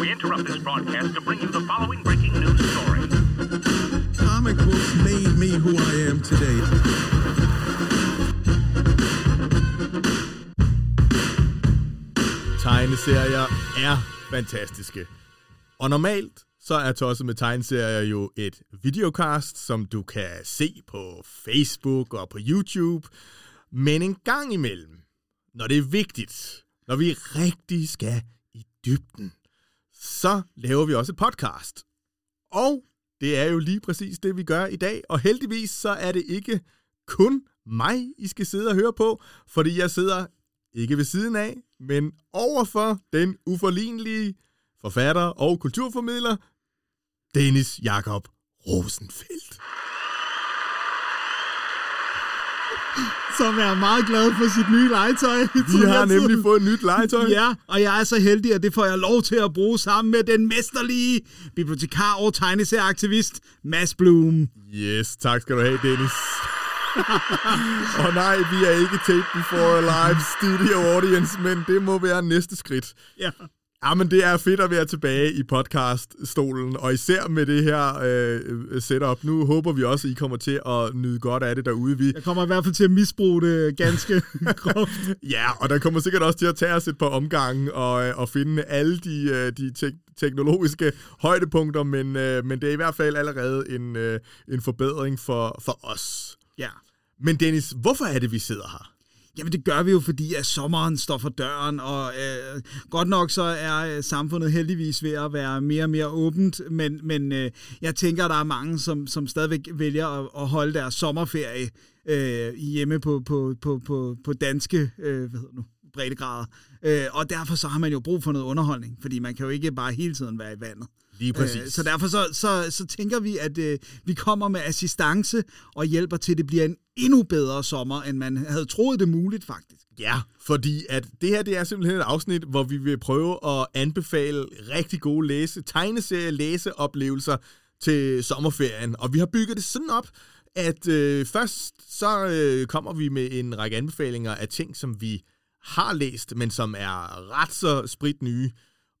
We interrupt this broadcast to bring you the following breaking news story. Comic books made me who I am today. Tegneserier er fantastiske. Og normalt så er Tosset med tegneserier jo et videocast, som du kan se på Facebook og på YouTube. Men en gang imellem, når det er vigtigt, når vi rigtig skal i dybden, så laver vi også et podcast. Og det er jo lige præcis det, vi gør i dag. Og heldigvis så er det ikke kun mig, I skal sidde og høre på, fordi jeg sidder ikke ved siden af, men overfor den uforlignelige forfatter og kulturformidler, Dennis Jakob Rosenfeldt. Som er meget glad for sit nye legetøj. Vi har nemlig fået et nyt legetøj. Ja, og jeg er så heldig, at det får jeg lov til at bruge sammen med den mesterlige bibliotekar og tegneserieaktivist, Mads Blum. Yes, tak skal du have, Dennis. og nej, vi er ikke tape before a live studio audience, men det må være næste skridt. Ja. Ja, men det er fedt at være tilbage i podcaststolen, og især med det her øh, setup. Nu håber vi også, at I kommer til at nyde godt af det derude. Vi... Jeg kommer i hvert fald til at misbruge det ganske groft. ja, og der kommer sikkert også til at tage os et par omgange og, øh, og finde alle de, øh, de te- teknologiske højdepunkter, men, øh, men det er i hvert fald allerede en, øh, en forbedring for, for os. Ja. Men Dennis, hvorfor er det, vi sidder her? Jamen det gør vi jo, fordi at sommeren står for døren, og øh, godt nok så er øh, samfundet heldigvis ved at være mere og mere åbent, men, men øh, jeg tænker, at der er mange, som, som stadigvæk vælger at, at holde deres sommerferie øh, hjemme på, på, på, på, på danske øh, hvad hedder nu, breddegrader. Øh, og derfor så har man jo brug for noget underholdning, fordi man kan jo ikke bare hele tiden være i vandet. Lige præcis. Øh, så derfor så, så, så tænker vi, at øh, vi kommer med assistance og hjælper til, at det bliver en endnu bedre sommer, end man havde troet det muligt faktisk. Ja, fordi at det her det er simpelthen et afsnit, hvor vi vil prøve at anbefale rigtig gode læse, tegneserie læseoplevelser til sommerferien. Og vi har bygget det sådan op, at øh, først så øh, kommer vi med en række anbefalinger af ting, som vi har læst, men som er ret så sprit nye.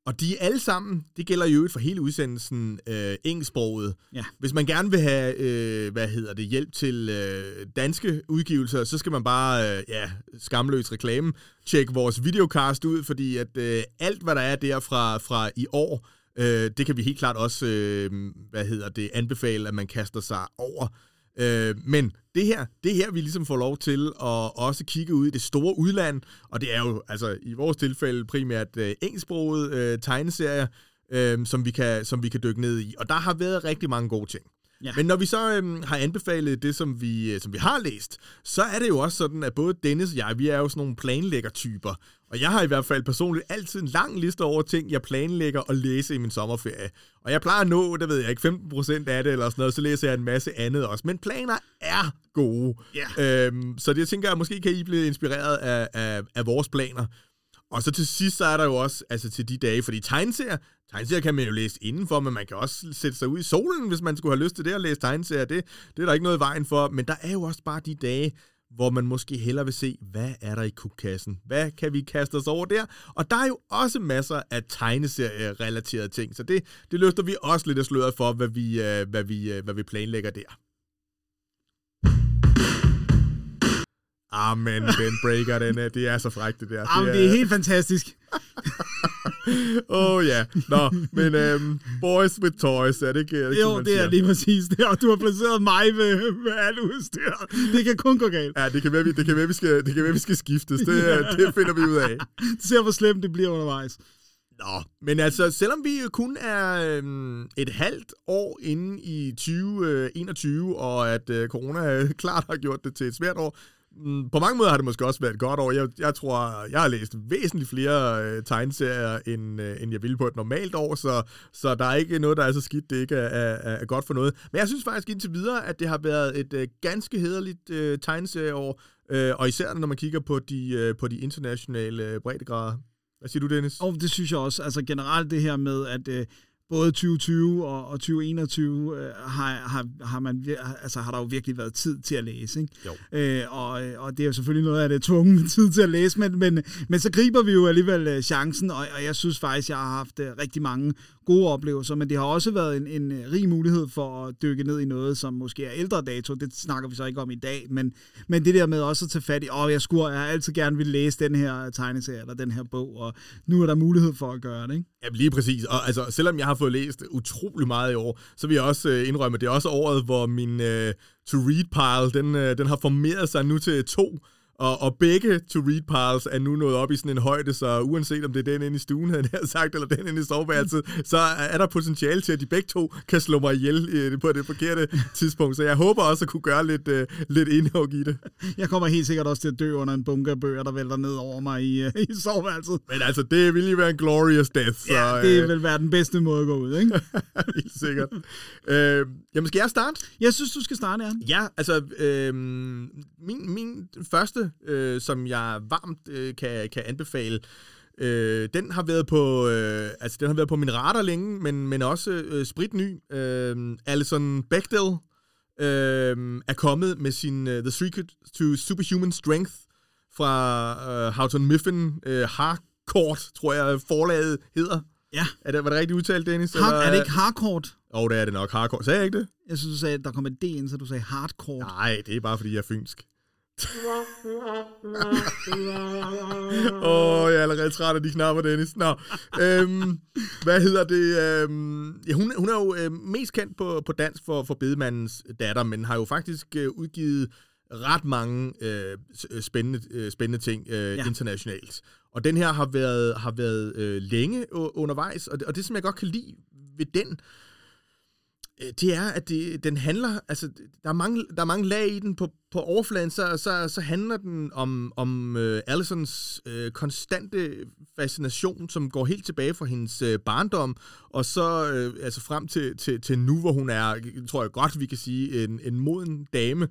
Og de er alle sammen, det gælder jo for hele udsendelsen, øh, engelsksproget. Ja. Hvis man gerne vil have, øh, hvad hedder det, hjælp til øh, danske udgivelser, så skal man bare, øh, ja, skamløs reklame, tjekke vores videocast ud, fordi at øh, alt, hvad der er der fra, fra i år, øh, det kan vi helt klart også, øh, hvad hedder det, anbefale, at man kaster sig over. Øh, men det her, det her, vi ligesom får lov til at også kigge ud i det store udland, og det er jo altså i vores tilfælde primært øh, engelsksproget øh, tegneserier, øh, som, vi kan, som vi kan dykke ned i. Og der har været rigtig mange gode ting. Ja. Men når vi så øhm, har anbefalet det, som vi, øh, som vi har læst, så er det jo også sådan, at både Dennis og jeg, vi er jo sådan nogle planlæggertyper. Og jeg har i hvert fald personligt altid en lang liste over ting, jeg planlægger at læse i min sommerferie. Og jeg plejer at nå, det ved jeg ikke, 15% af det eller sådan noget, så læser jeg en masse andet også. Men planer er gode. Ja. Øhm, så det jeg tænker jeg, måske kan I blive inspireret af, af, af vores planer. Og så til sidst, så er der jo også altså til de dage, fordi tegneserier, tegneserier kan man jo læse indenfor, men man kan også sætte sig ud i solen, hvis man skulle have lyst til det at læse tegneserier. Det, det er der ikke noget i vejen for, men der er jo også bare de dage, hvor man måske hellere vil se, hvad er der i kubkassen? Hvad kan vi kaste os over der? Og der er jo også masser af tegneserie-relaterede ting, så det, det løfter vi også lidt af sløret for, hvad vi, øh, hvad vi, øh, hvad vi planlægger der. Amen, den breaker, den er, det er så frækt, det der. Jamen, det er helt fantastisk. Åh oh, ja, nå, men um, boys with toys, er det ikke, er det, Jo, det er siger? lige præcis det, og du har placeret mig ved, ved alt udstyr. Det kan kun gå galt. Ja, det kan være, vi, det kan være, vi skal, det kan være, vi skal skiftes. Det, ja. det finder vi ud af. Se, hvor slemt det bliver undervejs. Nå, men altså, selvom vi jo kun er øhm, et halvt år inde i 2021, og at øh, corona øh, klart har gjort det til et svært år, Mm, på mange måder har det måske også været et godt år. Jeg, jeg tror, jeg har læst væsentligt flere øh, tegneserier, end, øh, end jeg ville på et normalt år, så, så der er ikke noget, der er så skidt, det ikke er, er, er godt for noget. Men jeg synes faktisk indtil videre, at det har været et øh, ganske hederligt øh, tegneserieår, øh, og især når man kigger på de, øh, på de internationale øh, breddegrader. Hvad siger du, Dennis? Og det synes jeg også, altså generelt det her med, at øh, både 2020 og, og 2021 øh, har, har, har, man, altså, har der jo virkelig været tid til at læse. Ikke? Jo. Øh, og, og det er jo selvfølgelig noget af det tunge tid til at læse, men, men, men så griber vi jo alligevel øh, chancen, og, og jeg synes faktisk, jeg har haft øh, rigtig mange gode oplevelser, men det har også været en, en øh, rig mulighed for at dykke ned i noget, som måske er ældre dato. Det snakker vi så ikke om i dag, men, men det der med også at tage fat i, åh, jeg, skulle, jeg har altid gerne vil læse den her øh, tegneserie eller den her bog, og nu er der mulighed for at gøre det. Ikke? Ja, lige præcis. Og altså, selvom jeg har fået læst utrolig meget i år, så vil jeg også øh, indrømme, at det er også året, hvor min øh, to-read-pile, den, øh, den har formeret sig nu til to. Og, og begge to-read-piles er nu nået op i sådan en højde, så uanset om det er den inde i stuen, havde jeg sagt, eller den inde i soveværelset, så er der potentiale til, at de begge to kan slå mig ihjel øh, på det forkerte tidspunkt. Så jeg håber også at kunne gøre lidt, øh, lidt indhug i det. Jeg kommer helt sikkert også til at dø under en bunke af bøger, der vælter ned over mig i, øh, i soveværelset. Men altså, det vil jo være en glorious death. Så, Ja, det øh, vil være den bedste måde at gå ud, ikke? helt sikkert. øh, jamen, skal jeg starte? Jeg synes, du skal starte, Jan. Ja, altså, øh, min, min første, øh, som jeg varmt øh, kan, kan anbefale, øh, den har været på, øh, altså, den har været på min radar længe, men, men også øh, spritny. Øh, Alison Bechdel øh, er kommet med sin uh, The Secret to Superhuman Strength fra øh, Houghton Mifflin øh, Harcourt, tror jeg forlaget hedder. Ja. Er det, var det rigtigt udtalt, Dennis? Har, er det ikke hardcore? Åh, oh, det er det nok. Harcourt. Sagde jeg ikke det? Jeg synes, du sagde, at der kom et D ind, så du sagde hardcore. Nej, det er bare fordi, jeg er fynsk. Åh, oh, jeg er allerede træt af de knapper, Dennis. Nå, øhm, hvad hedder det? Øhm, ja, hun, hun er jo øh, mest kendt på, på dansk for, for bedemandens datter, men har jo faktisk øh, udgivet ret mange øh, s- spændende, øh, spændende ting øh, Ja. internationalt. Og den her har været, har været øh, længe undervejs, og det, og det, som jeg godt kan lide ved den, øh, Øh, det er, at det, den handler, altså, der er, mange, der er mange lag i den. På, på overfladen, så, så, så handler den om, om uh, Allisons uh, konstante fascination, som går helt tilbage fra hendes uh, barndom, og så uh, altså frem til, til, til nu, hvor hun er, tror jeg godt, vi kan sige, en, en moden dame.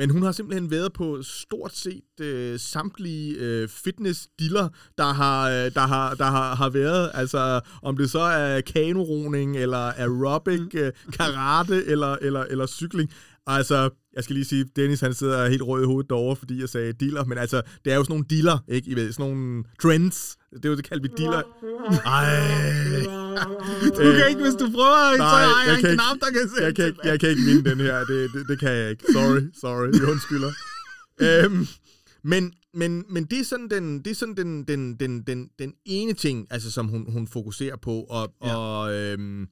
Men hun har simpelthen været på stort set øh, samtlige øh, fitness-diller, der har, øh, der, har, der har, har været. Altså, om det så er kanoroning, eller aerobic, øh, karate, eller, eller, eller cykling. Altså, jeg skal lige sige, Dennis han sidder helt rød i hovedet derovre, fordi jeg sagde dealer, men altså, det er jo sådan nogle dealer, ikke? I ved, sådan nogle trends. Det er jo det, kalder vi dealer. Ej. Du kan ikke, hvis du prøver, så Nej, har jeg, jeg en kan knap, ikke- der kan sætte jeg kan, ikke, jeg kan ikke vinde den her. Det, det, det kan jeg ikke. Sorry, sorry. Jeg undskylder. øhm, men, men, men det er sådan den, det er sådan den, den, den, den, den ene ting, altså, som hun, hun fokuserer på. Og, ja. og, øhm,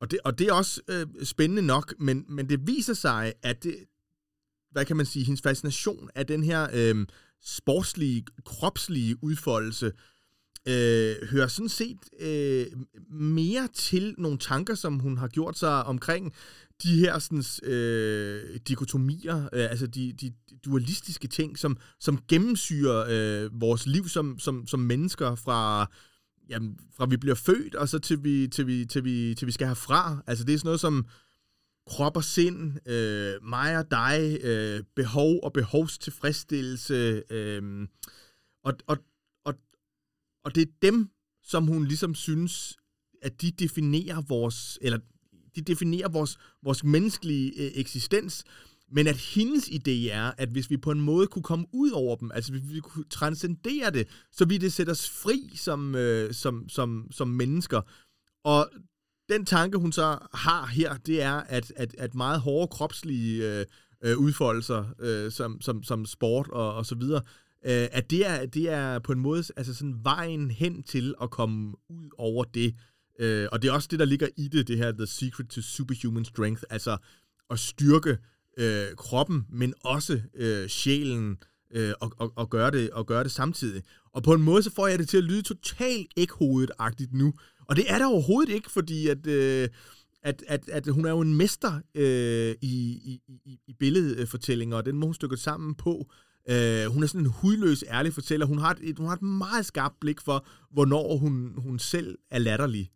og, det, og det er også øh, spændende nok, men, men det viser sig, at det, hvad kan man sige, hendes fascination af den her øh, sportslige, kropslige udfoldelse, øh, hører sådan set øh, mere til nogle tanker, som hun har gjort sig omkring de her sådan, øh, dikotomier, øh, altså de, de dualistiske ting, som, som gennemsyrer øh, vores liv som, som, som mennesker fra, jamen, fra vi bliver født, og så til vi, til vi, til vi, til vi skal herfra. Altså det er sådan noget som krop og sind, øh, mig og dig, øh, behov og behovstilfredsstillelse, øh, og, og, og, og det er dem, som hun ligesom synes, at de definerer vores, eller de definerer vores, vores menneskelige øh, eksistens, men at hendes idé er, at hvis vi på en måde kunne komme ud over dem, altså hvis vi kunne transcendere det, så ville det sætte os fri som, øh, som, som, som mennesker. Og den tanke, hun så har her, det er, at, at, at meget hårde kropslige øh, øh, udfoldelser, øh, som, som, som sport og, og så videre, øh, at det er, det er på en måde altså sådan vejen hen til at komme ud over det. Øh, og det er også det, der ligger i det, det her The Secret to Superhuman Strength, altså at styrke øh, kroppen, men også øh, sjælen, øh, og, og, og, gøre det, og gøre det samtidig. Og på en måde, så får jeg det til at lyde totalt ikke-hovedet-agtigt nu. Og det er der overhovedet ikke, fordi at, øh, at, at, at hun er jo en mester øh, i, i, i, i billedfortællinger, og den må hun stykke sammen på. Øh, hun er sådan en hudløs, ærlig fortæller. Hun har et, et, hun har et meget skarpt blik for, hvornår hun, hun selv er latterlig.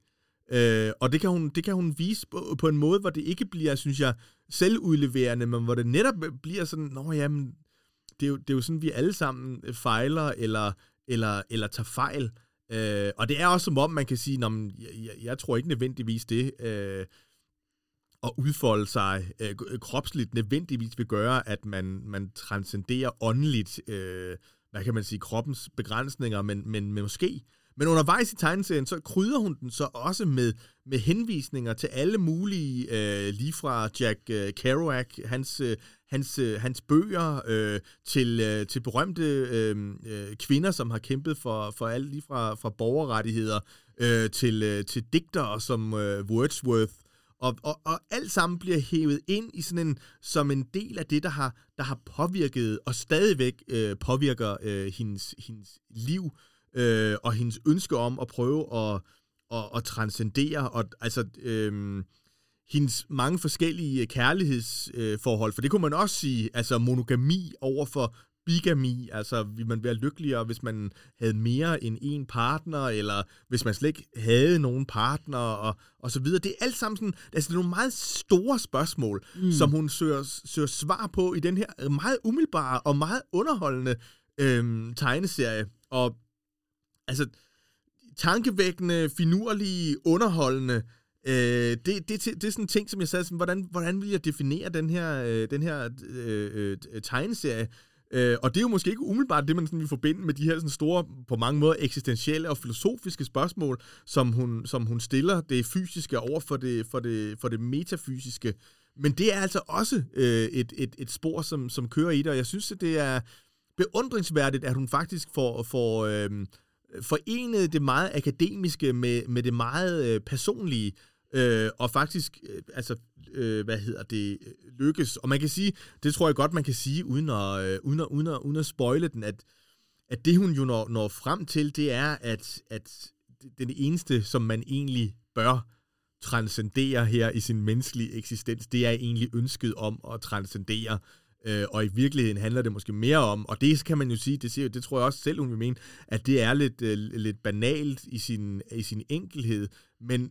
Øh, og det kan, hun, det kan hun vise på, på en måde, hvor det ikke bliver, synes jeg, selvudleverende, men hvor det netop bliver sådan, nå jamen, det er jo, det er jo sådan, vi alle sammen øh, fejler eller, eller, eller tager fejl. Øh, og det er også som om, man kan sige, Nå, men, jeg, jeg, tror ikke nødvendigvis det, øh, at udfolde sig øh, kropsligt nødvendigvis vil gøre, at man, man transcenderer åndeligt, øh, hvad kan man sige, kroppens begrænsninger, men, men, men måske. Men undervejs i tegneserien, så krydder hun den så også med, med henvisninger til alle mulige, øh, lige fra Jack øh, Kerouac, hans, øh, hans, øh, hans bøger, øh, til, øh, til berømte øh, øh, kvinder, som har kæmpet for, for alt, lige fra, fra borgerrettigheder øh, til, øh, til digtere som øh, Wordsworth, og, og, og alt sammen bliver hævet ind i sådan en, som en del af det, der har, der har påvirket og stadigvæk øh, påvirker øh, hendes, hendes liv øh, og hendes ønske om at prøve at, at, at transcendere. Og, altså, øh, hendes mange forskellige kærlighedsforhold, for det kunne man også sige, altså monogami over for bigami, altså vil man være lykkeligere, hvis man havde mere end en partner, eller hvis man slet ikke havde nogen partner, og, og så videre. Det er alt sammen sådan, altså det er nogle meget store spørgsmål, mm. som hun søger, søger svar på i den her meget umiddelbare og meget underholdende øhm, tegneserie. Og altså, tankevækkende, finurlige, underholdende, Øh, det, det, det, det er sådan en ting, som jeg sagde, sådan, hvordan, hvordan vil jeg definere den her, øh, den her øh, øh, tegneserie? Øh, og det er jo måske ikke umiddelbart det, man sådan vil forbinde med de her sådan store, på mange måder eksistentielle og filosofiske spørgsmål, som hun, som hun stiller det fysiske over for det, for det, for det metafysiske. Men det er altså også øh, et, et, et spor, som, som kører i det, og jeg synes, at det er beundringsværdigt, at hun faktisk får, får øh, forenet det meget akademiske med, med det meget øh, personlige, øh, og faktisk, øh, altså, øh, hvad hedder det, øh, lykkes. Og man kan sige, det tror jeg godt, man kan sige, uden at, øh, uden at, uden at, uden at spoile den, at, at det hun jo når, når frem til, det er, at, at den eneste, som man egentlig bør transcendere her i sin menneskelige eksistens, det er egentlig ønsket om at transcendere Øh, Øh, og i virkeligheden handler det måske mere om, og det kan man jo sige, det, siger, det tror jeg også selv, hun vil mene, at det er lidt, øh, lidt banalt i sin, i sin enkelhed, men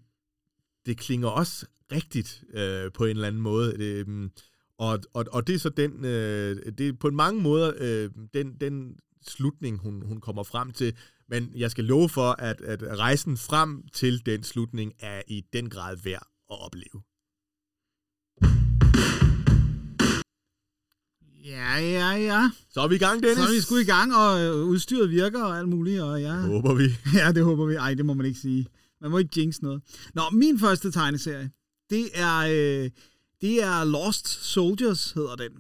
det klinger også rigtigt øh, på en eller anden måde. Øh, og, og, og det er så den, øh, det er på mange måder øh, den, den slutning, hun, hun kommer frem til. Men jeg skal love for, at, at rejsen frem til den slutning er i den grad værd at opleve. Ja, ja, ja. Så er vi i gang, Dennis. Så er vi sgu i gang, og øh, udstyret virker og alt muligt. Og ja. Håber vi. Ja, det håber vi. Ej, det må man ikke sige. Man må ikke jinx noget. Nå, min første tegneserie, det er, øh, det er Lost Soldiers, hedder den.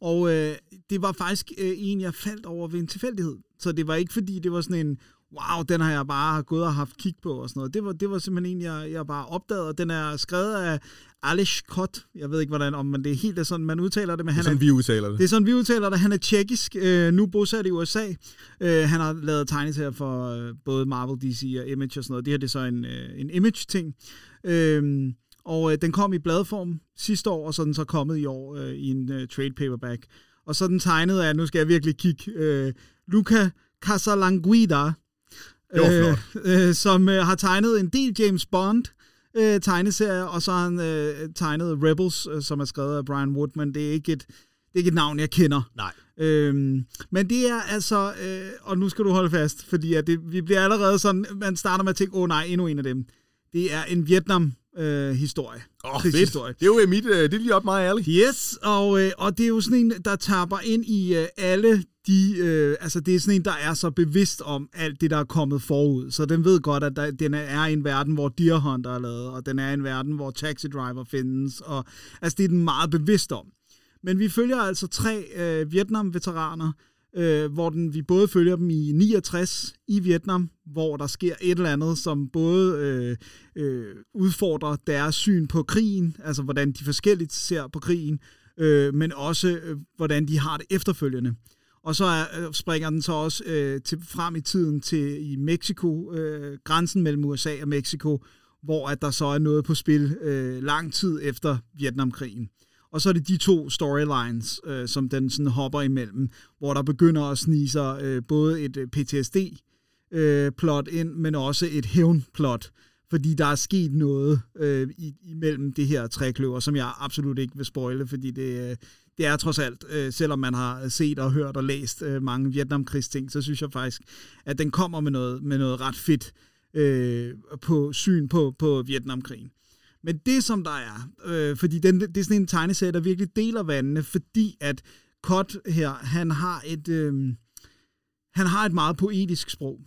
Og øh, det var faktisk øh, en, jeg faldt over ved en tilfældighed. Så det var ikke fordi, det var sådan en, wow, den har jeg bare gået og haft kig på og sådan noget. Det var, det var simpelthen en, jeg, jeg bare opdagede, og den er skrevet af Alish Kot. Jeg ved ikke, hvordan, om man det er helt er sådan, man udtaler det. Men det er han sådan, er, vi udtaler det. Det er sådan, vi udtaler det. Han er tjekkisk, øh, nu bosat i USA. Øh, han har lavet tegneserier for øh, både Marvel, DC og Image og sådan noget. Det her det er så en, øh, en Image-ting. Øh, og øh, den kom i bladform sidste år, og så er den så kommet i år øh, i en øh, trade paperback. Og så den tegnet af, nu skal jeg virkelig kigge, øh, Luca Casalanguida, øh, øh, som øh, har tegnet en del James Bond øh, tegneserier, og så har han øh, tegnet Rebels, øh, som er skrevet af Brian Woodman. Det er ikke et, det er ikke et navn, jeg kender. Nej. Øhm, men det er altså, øh, og nu skal du holde fast, fordi at det, vi bliver allerede sådan, man starter med at tænke, åh oh, nej, endnu en af dem. Det er en Vietnam øh, historie. Åh, oh, fedt. Krigshistorie. Det er jo mit, øh, det er lige op meget ærligt. Yes, og, øh, og det er jo sådan en, der tapper ind i øh, alle de, øh, altså det er sådan en, der er så bevidst om alt det, der er kommet forud. Så den ved godt, at der, den er i en verden, hvor Deer Hunter er lavet, og den er i en verden, hvor Taxi Driver findes, og altså det er den meget bevidst om. Men vi følger altså tre øh, Vietnam-veteraner, øh, hvor den, vi både følger dem i 69 i Vietnam, hvor der sker et eller andet, som både øh, øh, udfordrer deres syn på krigen, altså hvordan de forskelligt ser på krigen, øh, men også øh, hvordan de har det efterfølgende. Og så er, øh, springer den så også øh, til, frem i tiden til i Mexico, øh, grænsen mellem USA og Mexico, hvor at der så er noget på spil øh, lang tid efter Vietnamkrigen. Og så er det de to storylines, øh, som den sådan hopper imellem, hvor der begynder at snige sig øh, både et øh, PTSD-plot øh, ind, men også et hævnplot. fordi der er sket noget øh, i, imellem det her trækløver, som jeg absolut ikke vil spoile, fordi det, øh, det er trods alt, øh, selvom man har set og hørt og læst øh, mange Vietnamkrigsting, så synes jeg faktisk, at den kommer med noget, med noget ret fedt øh, på syn på, på Vietnamkrigen. Men det, som der er, øh, fordi den, det er sådan en tegneserie, der virkelig deler vandene, fordi at Kot her, han har et, øh, han har et meget poetisk sprog.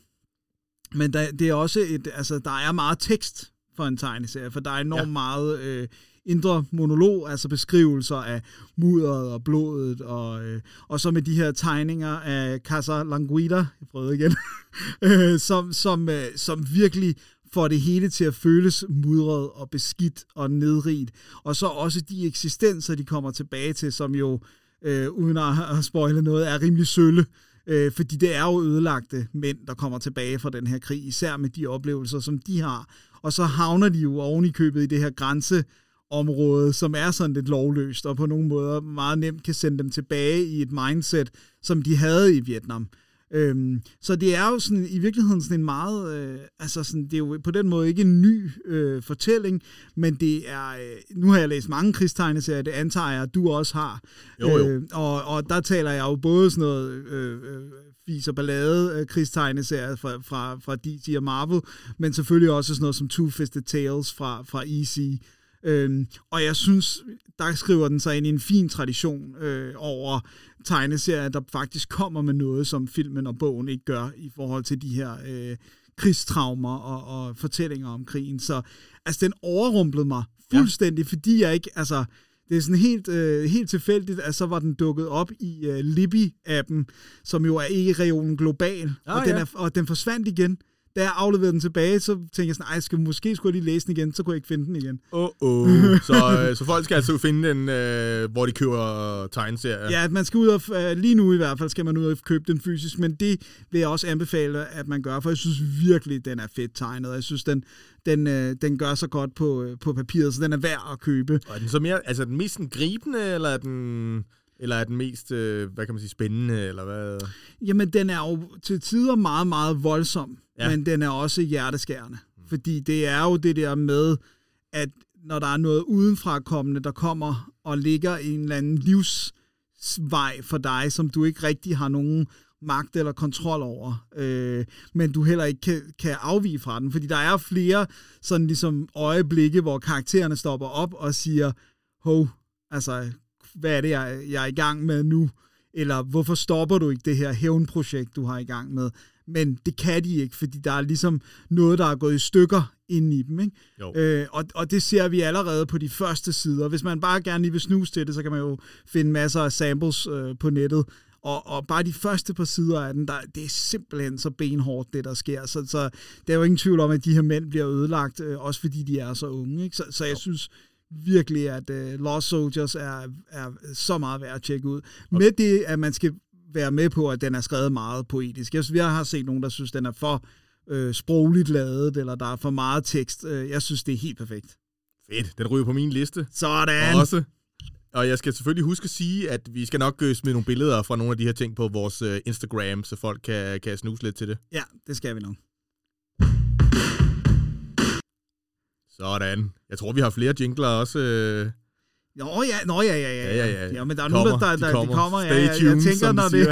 Men der, det er også et, altså, der er meget tekst for en tegneserie, for der er enormt ja. meget øh, indre monolog, altså beskrivelser af mudderet og blodet, og, øh, og så med de her tegninger af Casa Languida, jeg prøvede igen, øh, som, som, øh, som virkelig får det hele til at føles mudret og beskidt og nedrigt. Og så også de eksistenser, de kommer tilbage til, som jo, øh, uden at spoile noget, er rimelig sølle. Øh, fordi det er jo ødelagte mænd, der kommer tilbage fra den her krig, især med de oplevelser, som de har. Og så havner de jo oven i købet i det her grænse grænseområde, som er sådan lidt lovløst, og på nogle måder meget nemt kan sende dem tilbage i et mindset, som de havde i Vietnam. Øhm, så det er jo sådan, i virkeligheden sådan en meget, øh, altså sådan, det er jo på den måde ikke en ny øh, fortælling, men det er, øh, nu har jeg læst mange krigstegneserier, det antager jeg, at du også har. Jo, jo. Øh, og, og der taler jeg jo både sådan noget øh, øh, fis og ballade øh, krigstegneserier fra, fra, fra DC og Marvel, men selvfølgelig også sådan noget som Two-Fisted Tales fra, fra EC. Øhm, og jeg synes, der skriver den sig ind i en fin tradition øh, over tegneserier, der faktisk kommer med noget, som filmen og bogen ikke gør i forhold til de her øh, krigstraumer og, og fortællinger om krigen. Så altså, den overrumplede mig fuldstændig, ja. fordi jeg ikke, altså, det er sådan helt, øh, helt tilfældigt, at så var den dukket op i øh, Libby-appen, som jo er e-regionen global, Ah, og, den ja. er, og den forsvandt igen. Da jeg afleverede den tilbage, så tænkte jeg sådan, ej, skal, måske skulle jeg lige læse den igen, så kunne jeg ikke finde den igen. Åh, oh, oh. så, øh, så folk skal altså finde den, øh, hvor de køber tegneserier. Ja, man skal ud og, øh, lige nu i hvert fald, skal man ud og købe den fysisk, men det vil jeg også anbefale, at man gør, for jeg synes virkelig, den er fedt tegnet, og jeg synes, den, den, øh, den gør så godt på, øh, på papiret, så den er værd at købe. Og er den så mere, altså er den mest gribende, eller er den, eller er den mest, øh, hvad kan man sige, spændende, eller hvad? Jamen, den er jo til tider meget, meget voldsom, Ja. men den er også hjerteskærende. Fordi det er jo det der med, at når der er noget udenfra kommende, der kommer og ligger i en eller anden livsvej for dig, som du ikke rigtig har nogen magt eller kontrol over, øh, men du heller ikke kan, kan afvige fra den. Fordi der er flere sådan ligesom øjeblikke, hvor karaktererne stopper op og siger, hov, altså, hvad er det, jeg, jeg er i gang med nu? Eller hvorfor stopper du ikke det her hævnprojekt, du har i gang med? Men det kan de ikke, fordi der er ligesom noget, der er gået i stykker inde i dem. Ikke? Jo. Øh, og, og det ser vi allerede på de første sider. Hvis man bare gerne lige vil snuse til det, så kan man jo finde masser af samples øh, på nettet. Og, og bare de første par sider af den, der, det er simpelthen så benhårdt, det der sker. Så, så der er jo ingen tvivl om, at de her mænd bliver ødelagt, øh, også fordi de er så unge. Ikke? Så, så jeg synes virkelig, at øh, Lost Soldiers er, er så meget værd at tjekke ud. Med det, at man skal være med på, at den er skrevet meget poetisk. Jeg, synes, jeg har set nogen, der synes, den er for øh, sprogligt lavet, eller der er for meget tekst. Øh, Jeg synes, det er helt perfekt. Fedt, den ryger på min liste. Sådan! Også. Og jeg skal selvfølgelig huske at sige, at vi skal nok øh, smide nogle billeder fra nogle af de her ting på vores Instagram, så folk kan, kan snuse lidt til det. Ja, det skal vi nok. Sådan. Jeg tror, vi har flere jingler også. Øh, Nå ja, nå ja, ja, ja. Ja, ja, ja. ja men der er De nogen, der, kommer, der, de der de kommer. kommer. ja, Stay ja, jeg tænker, når det,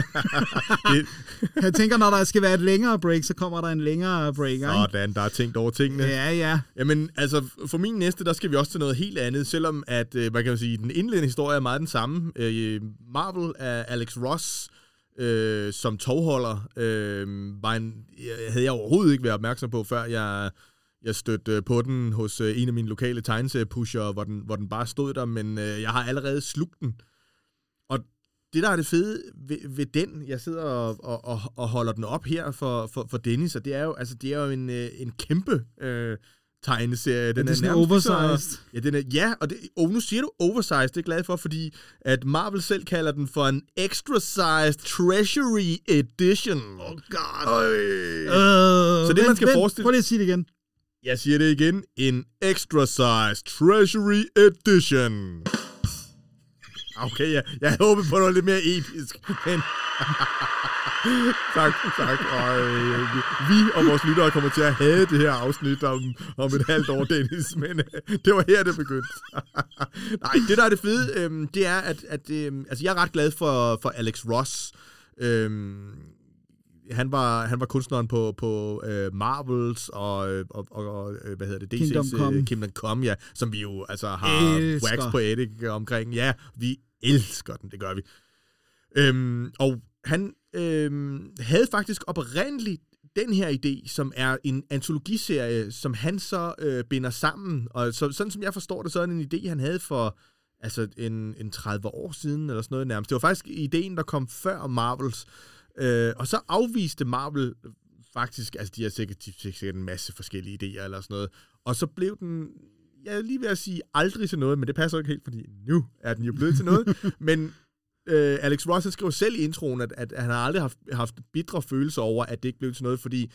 jeg tænker, når der skal være et længere break, så kommer der en længere break, ikke? sådan, der er tænkt over tingene. Ja, ja. Jamen, altså, for min næste, der skal vi også til noget helt andet, selvom at, øh, hvad kan man sige, den indledende historie er meget den samme. Øh, Marvel er Alex Ross, øh, som tovholder, øh, var en, jeg- havde jeg overhovedet ikke været opmærksom på, før jeg, jeg stødte på den hos øh, en af mine lokale tegneseriepusher, hvor den, hvor den bare stod der, men øh, jeg har allerede slugt den. Og det, der er det fede ved, ved den, jeg sidder og, og, og, og holder den op her for, for, for Dennis, og det er jo, altså, det er jo en, øh, en kæmpe øh, tegneserie. Den det er sådan nærmest oversized. Ja, den er, ja og det, oh, nu siger du oversized, det er jeg glad for, fordi at Marvel selv kalder den for en extra-sized treasury edition. Oh god. Øh, Så det, man skal forestille- Prøv lige at sige det igen. Jeg siger det igen. En extra size treasury edition. Okay, jeg, Jeg håber på noget lidt mere episk, men... tak, tak. Og, øh, vi og vores lyttere kommer til at have det her afsnit om, om et halvt år, Dennis, men øh, det var her, det begyndte. Nej, det der er det fede, øh, det er, at, at øh, altså, jeg er ret glad for, for Alex Ross. Øh, han var, han var kunstneren på, på uh, Marvels og, øh, og, og, øh, hvad hedder det, DC's Kingdom Come. Kingdom Come, ja, som vi jo altså har Elsker. wax poetic omkring. Ja, vi elsker den, det gør vi. Øhm, og han øhm, havde faktisk oprindeligt den her idé, som er en antologiserie, som han så øh, binder sammen. Og så, sådan som jeg forstår det, så er det en idé, han havde for altså en, en 30 år siden, eller sådan noget nærmest. Det var faktisk ideen, der kom før Marvels. Øh, og så afviste Marvel faktisk, altså de har sikkert, de sikkert en masse forskellige idéer eller sådan noget. Og så blev den, jeg er lige ved at sige aldrig til noget, men det passer ikke helt, fordi nu er den jo blevet til noget. men øh, Alex Ross han skriver selv i introen, at, at han har aldrig haft, haft bitre følelser over, at det ikke blev til noget, fordi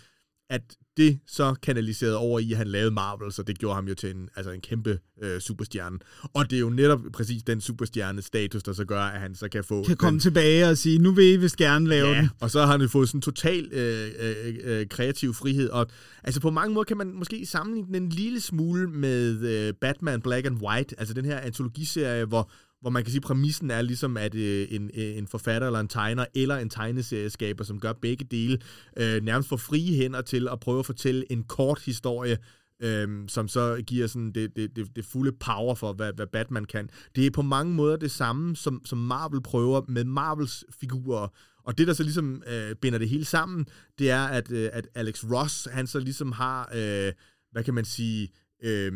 at det så kanaliserede over i, at han lavede Marvel, så det gjorde ham jo til en, altså en kæmpe øh, superstjerne. Og det er jo netop præcis den superstjerne-status, der så gør, at han så kan få... Kan komme den, tilbage og sige, nu vil I vist gerne lave Ja, den. og så har han jo fået sådan total øh, øh, øh, kreativ frihed. Og altså på mange måder kan man måske sammenligne den en lille smule med øh, Batman Black and White, altså den her antologiserie, hvor, hvor man kan sige, at præmissen er ligesom, at øh, en, øh, en forfatter eller en tegner eller en tegneserieskaber, som gør begge dele, øh, nærmest får frie hænder til at prøve at fortælle en kort historie, øh, som så giver sådan det, det, det, det fulde power for, hvad, hvad Batman kan. Det er på mange måder det samme, som, som Marvel prøver med Marvels figurer. Og det, der så ligesom øh, binder det hele sammen, det er, at, øh, at Alex Ross, han så ligesom har, øh, hvad kan man sige, øh,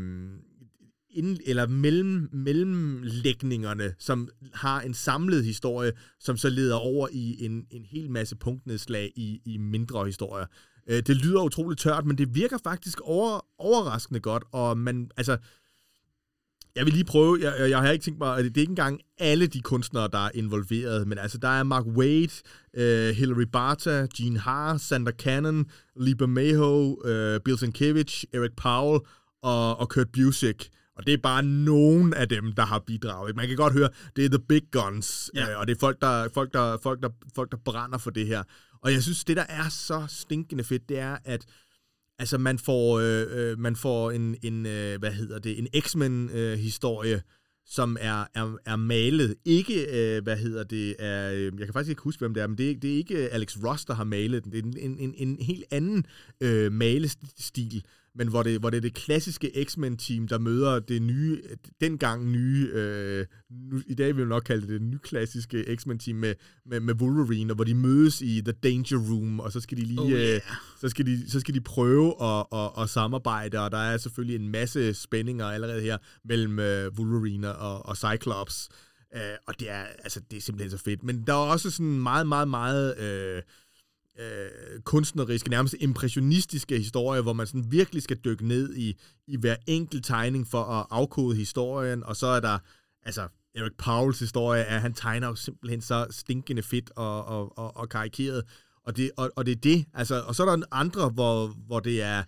ind, eller mellem, mellemlægningerne, som har en samlet historie, som så leder over i en, en hel masse punktnedslag i, i mindre historier. Øh, det lyder utroligt tørt, men det virker faktisk over, overraskende godt, og man, altså, jeg vil lige prøve, jeg, jeg, har ikke tænkt mig, at det er ikke engang alle de kunstnere, der er involveret, men altså, der er Mark Wade, øh, Hilary Barta, Gene Haar, Sander Cannon, Lieber Mayho, øh, Bill Sienkiewicz, Eric Powell og, og Kurt Busiek. Og det er bare nogen af dem, der har bidraget. Man kan godt høre, det er the big guns, Ja. øh, og det er folk der, folk, der, folk, der, folk, der brænder for det her. Og jeg synes, det der er så stinkende fedt, det er, at altså, man får, øh, øh, man får en, en øh, hvad hedder det, en X-Men-historie, som er, er, er malet. Ikke, øh, hvad hedder det, er, øh, jeg kan faktisk ikke huske, hvem det er, men det, er- det er ikke Alex Ross, der har malet den. Det er en, en, en helt anden øh, malestil, men hvor det, hvor det er det klassiske X-Men-team, der møder det nye, dengang nye, øh, nu, i dag vil vi nok kalde det det nye klassiske X-Men-team med, med, med Wolverine, og hvor de mødes i The Danger Room, og så skal de lige, Oh, yeah. øh, så skal de, så skal de prøve at, at, at samarbejde, og der er selvfølgelig en masse spændinger allerede her mellem øh, Wolverine og, og Cyclops. Øh, og det er, altså, det er simpelthen så fedt. Men der er også sådan meget, meget, meget øh, øh, kunstneriske, nærmest impressionistiske historie, hvor man sådan virkelig skal dykke ned i, i hver enkelt tegning for at afkode historien, og så er der, altså, Eric Powells historie, er, han tegner jo simpelthen så stinkende fedt og, og, og, og karikeret, og det, og, og det er det, altså, og så er der andre, hvor, hvor det er,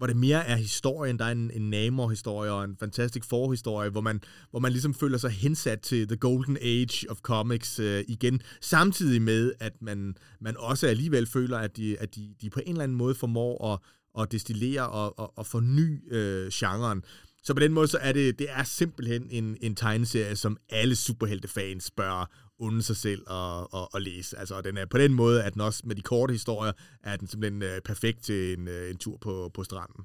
hvor det mere er historien, der er en, en Namor-historie og en Fantastic forhistorie, hvor man, hvor man ligesom føler sig hensat til The Golden Age of Comics øh, igen, samtidig med, at man, man også alligevel føler, at de, at de, de på en eller anden måde formår at, at destillere og, og, og forny øh, genren. Så på den måde, så er det, det er simpelthen en, en tegneserie, som alle superheltefans bør unde sig selv at, at, at læse. Altså, og den er på den måde, at den også med de korte historier, er den simpelthen øh, perfekt til en, øh, en tur på, på stranden.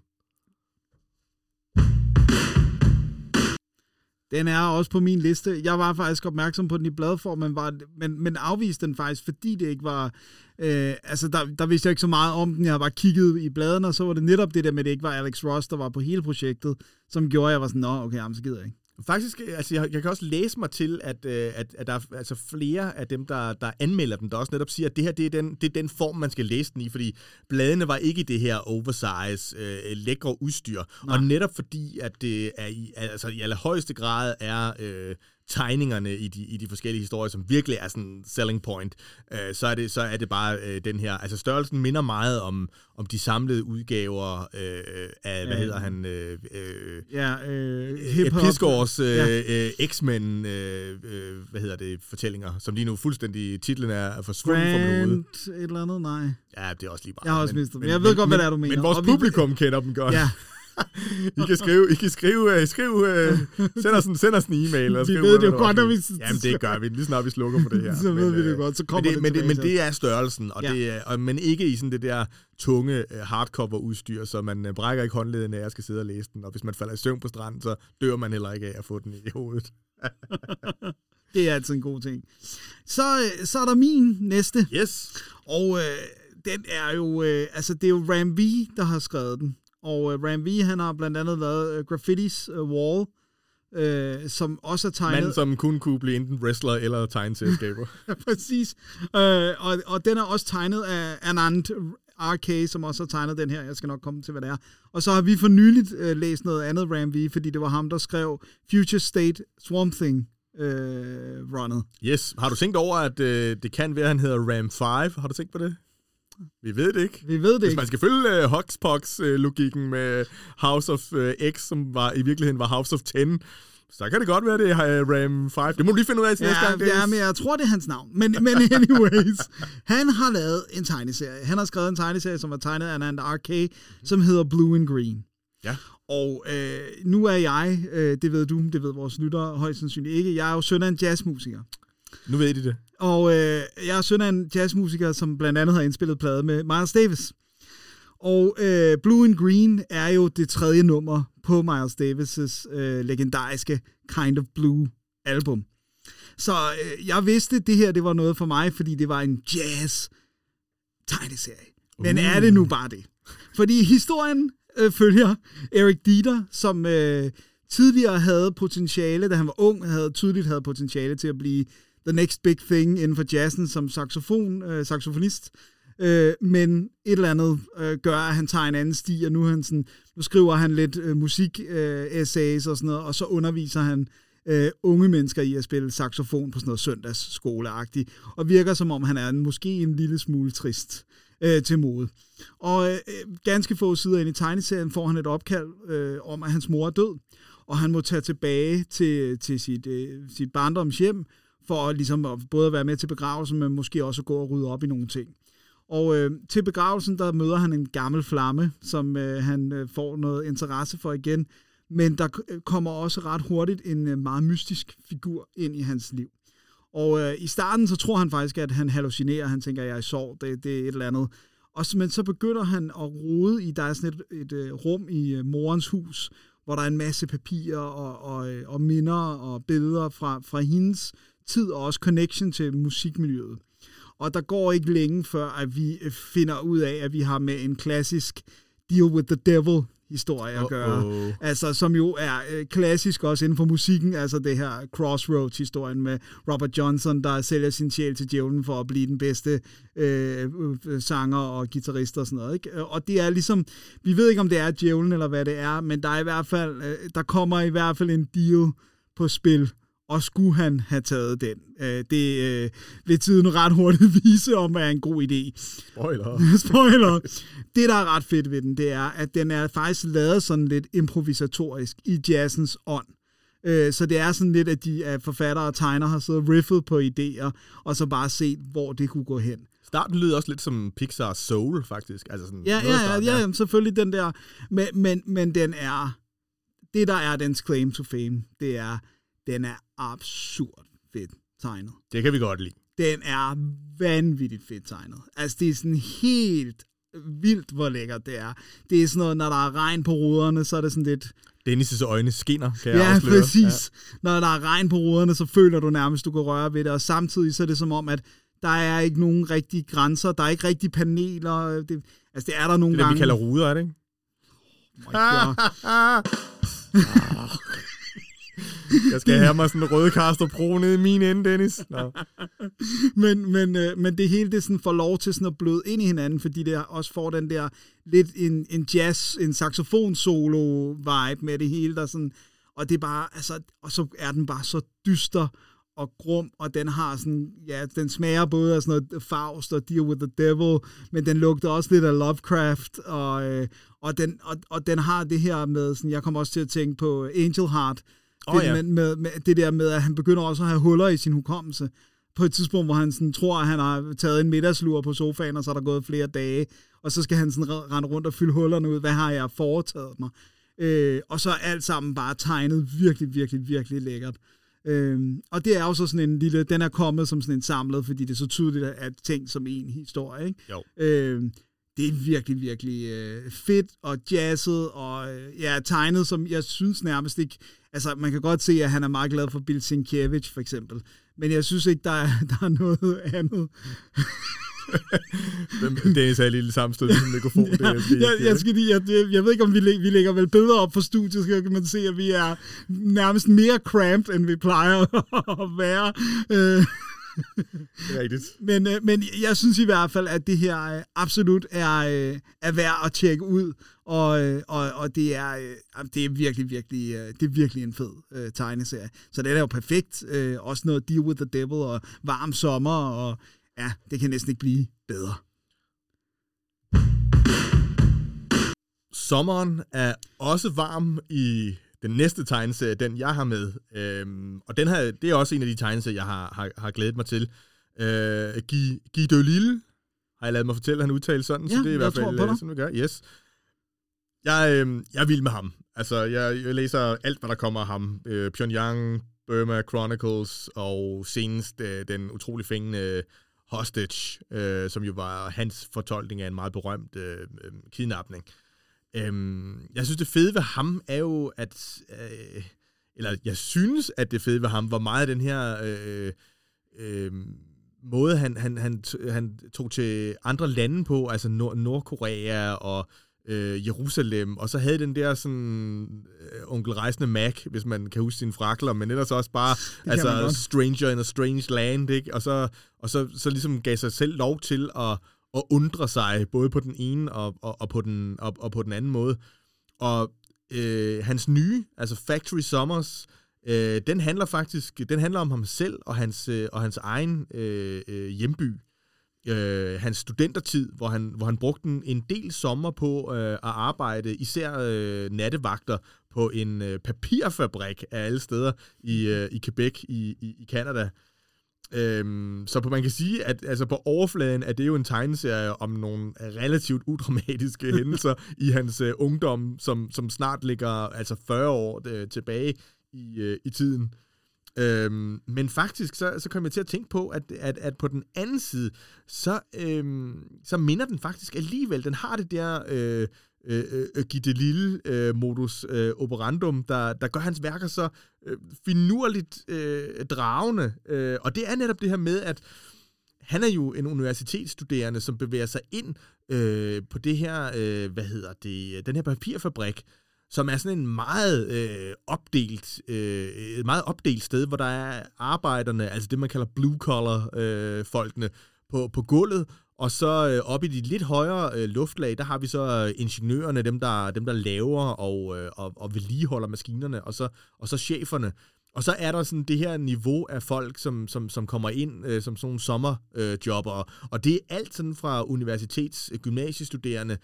Den er også på min liste. Jeg var faktisk opmærksom på den i bladform, men, var, men, men afviste den faktisk, fordi det ikke var... Øh, altså, der, der vidste jeg ikke så meget om den. Jeg var bare kigget i bladene, og så var det netop det der med, at det ikke var Alex Ross, der var på hele projektet, som gjorde, at jeg var sådan, nå, okay, jamen, så gider jeg ikke. Faktisk, øh, altså jeg, jeg kan også læse mig til, at, øh, at, at der er altså flere af dem, der, der anmelder den, der også netop siger, at det her det er, den, det er den form, man skal læse den i, fordi bladene var ikke det her oversize, øh, lækre udstyr. Nej. Og netop fordi, at det er i, altså i allerhøjeste grad er øh, tegningerne i de, i de forskellige historier, som virkelig er sådan selling point, øh, så, er det, så er det bare øh, den her. Altså størrelsen minder meget om, om de samlede udgaver øh, af, hvad Ja. hedder han, øh, øh, Ja, øh, Hip hip-hop. Pisgaards øh, Ja. øh, X-Men, øh, øh, hvad hedder det, fortællinger, som lige nu fuldstændig, titlen er, forsvundet fra min hoved. Et eller andet, nej. Ja, det er også lige meget. Jeg har også mistet dem. Jeg ved godt, hvad det er, du mener. Men vores Og vi- publikum kender dem godt. Ja, I kan skrive, I kan skrive, uh, skrive uh, send, os en, send os en e-mail. Og Vi skriv, ved det jo godt, når vi- Jamen, det gør vi, lige snart vi slukker for det her. Så ved vi det øh, godt, så kommer men det, det men, det, men det er størrelsen, og Ja. det er, og, men ikke i sådan det der tunge uh, hardcover-udstyr, så man uh, brækker ikke håndleden af, at jeg skal sidde og læse den, og hvis man falder i søvn på stranden, så dør man heller ikke af at få den i hovedet. det er altid en god ting. Så, øh, så er der min næste, Yes! og øh, den er jo, øh, altså det er jo Ram V, der har skrevet den. Og øh, Ram V, han har blandt andet lavet øh, Graffitis øh, Wall, øh, som også er tegnet... Manden, som kun kunne blive enten wrestler eller tegneselskaber. Ja, præcis. Øh, og, og den er også tegnet af Anand RK, som også har tegnet den her. Jeg skal nok komme til, hvad det er. Og så har vi for nyligt øh, læst noget andet Ram V, fordi det var ham, der skrev Future State Swamp Thing øh, runnet. Yes. Har du tænkt over, at øh, det kan være, at han hedder Ram 5? Har du tænkt på det? Vi ved det ikke. Vi ved det Hvis ikke. man skal følge uh, Hoxpox-logikken med House of uh, X, som var i virkeligheden var House of 10, så kan det godt være, det er uh, Ram 5. Det må du lige finde ud af til næste Ja, gang. Dennis. ja, men jeg tror, det er hans navn. Men, men anyways, han har lavet en tegneserie. Han har skrevet en tegneserie, som var tegnet af Anand RK, som hedder Blue and Green. Ja. Og øh, nu er jeg, øh, det ved du, det ved vores lyttere højst sandsynligt ikke, jeg er jo søn af en jazzmusiker. Nu ved I det. Og øh, jeg er søn af en jazzmusiker, som blandt andet har indspillet plade med Miles Davis. Og øh, Blue and Green er jo det tredje nummer på Miles Davis' øh, legendariske Kind of Blue album. Så øh, jeg vidste, at det her det var noget for mig, fordi det var en jazz tegneserie. Men Uh. er det nu bare det? Fordi historien øh, følger Eric Dieter, som øh, tidligere havde potentiale, da han var ung, havde tydeligt havde potentiale til at blive the next big thing inden for jazzen som saxofon, øh, saxofonist. Øh, men et eller andet øh, gør, at han tager en anden sti, og nu, han sådan, nu skriver han lidt øh, musik-essays øh, og sådan noget, og så underviser han øh, unge mennesker i at spille saxofon på sådan noget søndagsskoleagtigt, og virker som om han er en, måske en lille smule trist øh, til mode. Og øh, ganske få sider ind i tegneserien får han et opkald øh, om, at hans mor er død, og han må tage tilbage til, til sit, øh, sit barndomshjem, for at, ligesom, at både at være med til begravelsen, men måske også at gå og rydde op i nogle ting. Og øh, til begravelsen, der møder han en gammel flamme, som øh, han øh, får noget interesse for igen. Men der øh, kommer også ret hurtigt en øh, meget mystisk figur ind i hans liv. Og øh, i starten, så tror han faktisk, at han hallucinerer. Han tænker, at jeg er i sorg, det, det er et eller andet. Og så, men så begynder han at rode i, der er sådan et, et øh, rum i øh, morens hus, hvor der er en masse papirer og, og, øh, og minder og billeder fra, fra hendes tid, og også connection til musikmiljøet. Og der går ikke længe før, at vi finder ud af, at vi har med en klassisk deal with the devil historie at gøre. Uh-oh. Altså, som jo er øh, klassisk også inden for musikken, altså det her Crossroads-historien med Robert Johnson, der sælger sin sjæl til djævlen for at blive den bedste øh, øh, sanger og guitarist og sådan noget. Ikke? Og det er ligesom, vi ved ikke, om det er djævlen eller hvad det er, men der er i hvert fald, øh, der kommer i hvert fald en deal på spil, og skulle han have taget den. Øh, det øh, vil tiden ret hurtigt vise, om er en god idé. Spoiler. Spoiler. Det, der er ret fedt ved den, det er, at den er faktisk lavet sådan lidt improvisatorisk i jazzens ånd. Øh, Så det er sådan lidt, at de at forfattere og tegner har siddet riffet på idéer, og så bare set, hvor det kunne gå hen. Starten lyder også lidt som Pixar Soul, faktisk. Altså sådan ja, ja, starten, ja, ja, selvfølgelig den der. Men, men, men den er, det der er dens claim to fame, det er, den er absurd fedt tegnet. Det kan vi godt lide. Den er vanvittigt fedt tegnet. Altså, det er sådan helt vildt, hvor lækkert det er. Det er sådan noget, når der er regn på ruderne, så er det sådan lidt... Dennis' øjne skinner, kan jeg Ja, afsløre. præcis. Ja. Når der er regn på ruderne, så føler du nærmest, du kan røre ved det. Og samtidig så er det som om, at der er ikke nogen rigtige grænser. Der er ikke rigtige paneler. Det, altså, det er der nogle Det er det, gange. vi kalder ruder, er det ikke? Oh my God. Jeg skal have mig sådan en røde kaster pro nede i min ende, Dennis. No. men, men, øh, men det hele det sådan får lov til sådan at bløde ind i hinanden, fordi det også får den der lidt en, en jazz, en saxofon solo vibe med det hele, der sådan Og det er bare, altså, og så er den bare så dyster og grum, og den har sådan, ja, den smager både af sådan noget Faust og Deal with the Devil, men den lugter også lidt af Lovecraft, og, øh, og, den, og, og den har det her med, sådan, jeg kommer også til at tænke på Angel Heart, Åh, det, ja. med, med, med, det der med, at han begynder også at have huller i sin hukommelse, på et tidspunkt, hvor han sådan, tror, at han har taget en middagslur på sofaen, og så er der gået flere dage, og så skal han sådan re- rende rundt og fylde hullerne ud, hvad har jeg foretaget mig? Øh, og så er alt sammen bare tegnet virkelig, virkelig, virkelig lækkert. Øhm, og det er jo så sådan en lille, den er kommet som sådan en samlet, fordi det er så tydeligt at ting som en historie, ikke? Jo. Øhm, det er virkelig, virkelig øh, fedt og jazzet og øh, ja, tegnet, som jeg synes nærmest ikke... Altså, man kan godt se, at han er meget glad for Bill Sienkiewicz, for eksempel. Men jeg synes ikke, der er, der er noget andet. Dennis er lige sammenstød med mikrofon. det, er- det, jeg, jeg, skal lige, jeg, jeg, ved ikke, om vi, læ- vi lægger vel billeder op på studiet, så kan man se, at vi er nærmest mere cramped, end vi plejer at være. Øh, det er rigtigt. men, øh, men jeg synes i hvert fald, at det her øh, absolut er, øh, er værd at tjekke ud, og, øh, og, og det, er, øh, det er virkelig, virkelig, øh, det er virkelig en fed øh, tegneserie. Så det er jo perfekt. Øh, også noget Deal with the Devil og varm sommer, og ja, det kan næsten ikke blive bedre. Sommeren er også varm i den næste tegneserie, den jeg har med. Øhm, og den her, det er også en af de tegneserier, jeg har, har, har glædet mig til. Øh, Guy, Guy Delisle har jeg lavet mig fortælle, han udtaler sådan, så Ja, det er i hvert fald øh, sådan, vi gør. Yes. Jeg, øh, jeg er vild med ham. Altså, jeg, jeg læser alt, hvad der kommer af ham. Øh, Pyongyang, Burma Chronicles, og senest øh, den utrolig fængende Hostage, øh, som jo var hans fortolkning af en meget berømt øh, øh, kidnapning. Øhm, jeg synes, det fede ved ham er jo, at... Øh, eller jeg synes, at det fede ved ham var meget den her... Øh, øh, måde, han, han, han, han tog til andre lande på, altså Nord- Nordkorea og øh, Jerusalem, og så havde den der sådan øh, onkel rejsende Mac, hvis man kan huske sine frakler, men ellers også bare altså. Stranger in a Strange Land, ikke? Og så, og så, så ligesom gav sig selv lov til at, at undre sig, både på den ene og, og, og, på, den, og, og på den anden måde. Og øh, hans nye, altså Factory Summers, øh, den handler faktisk, den handler om ham selv og hans, øh, og hans egen øh, øh, hjemby. Øh, hans studentertid, hvor han, hvor han brugte en, en del sommer på øh, at arbejde, især øh, nattevagter på en øh, papirfabrik af alle steder i, øh, i Quebec i, i, i Canada. Øhm, så på, man kan sige, at altså på overfladen er det jo en tegneserie om nogle relativt udramatiske hændelser i hans øh, ungdom, som, som snart ligger altså 40 år øh, tilbage i, øh, i tiden. Øhm, men faktisk, så, så kom jeg til at tænke på, at, at, at på den anden side, så, øhm, så minder den faktisk alligevel, den har det der øh, øh, øh, øh Gitte Lille øh, modus øh, operandum, der, der gør hans værker så øh, finurligt øh, dragende. Øh, og det er netop det her med, at han er jo en universitetsstuderende, som bevæger sig ind øh, på det her, øh, hvad hedder det, den her papirfabrik, som er sådan en meget øh, opdelt, øh, et meget opdelt sted, hvor der er arbejderne, altså det man kalder blue collar øh, folkene på, på gulvet, og så øh, oppe i de lidt højere øh, luftlag, der har vi så øh, ingeniørerne, dem der, dem der laver og, øh, og, og vedligeholder maskinerne, og så, og så cheferne. Og så er der sådan det her niveau af folk, som, som, som kommer ind øh, som sådan nogle sommerjobber. Øh, og det er alt sådan fra universitets- øh, gymnasiestuderende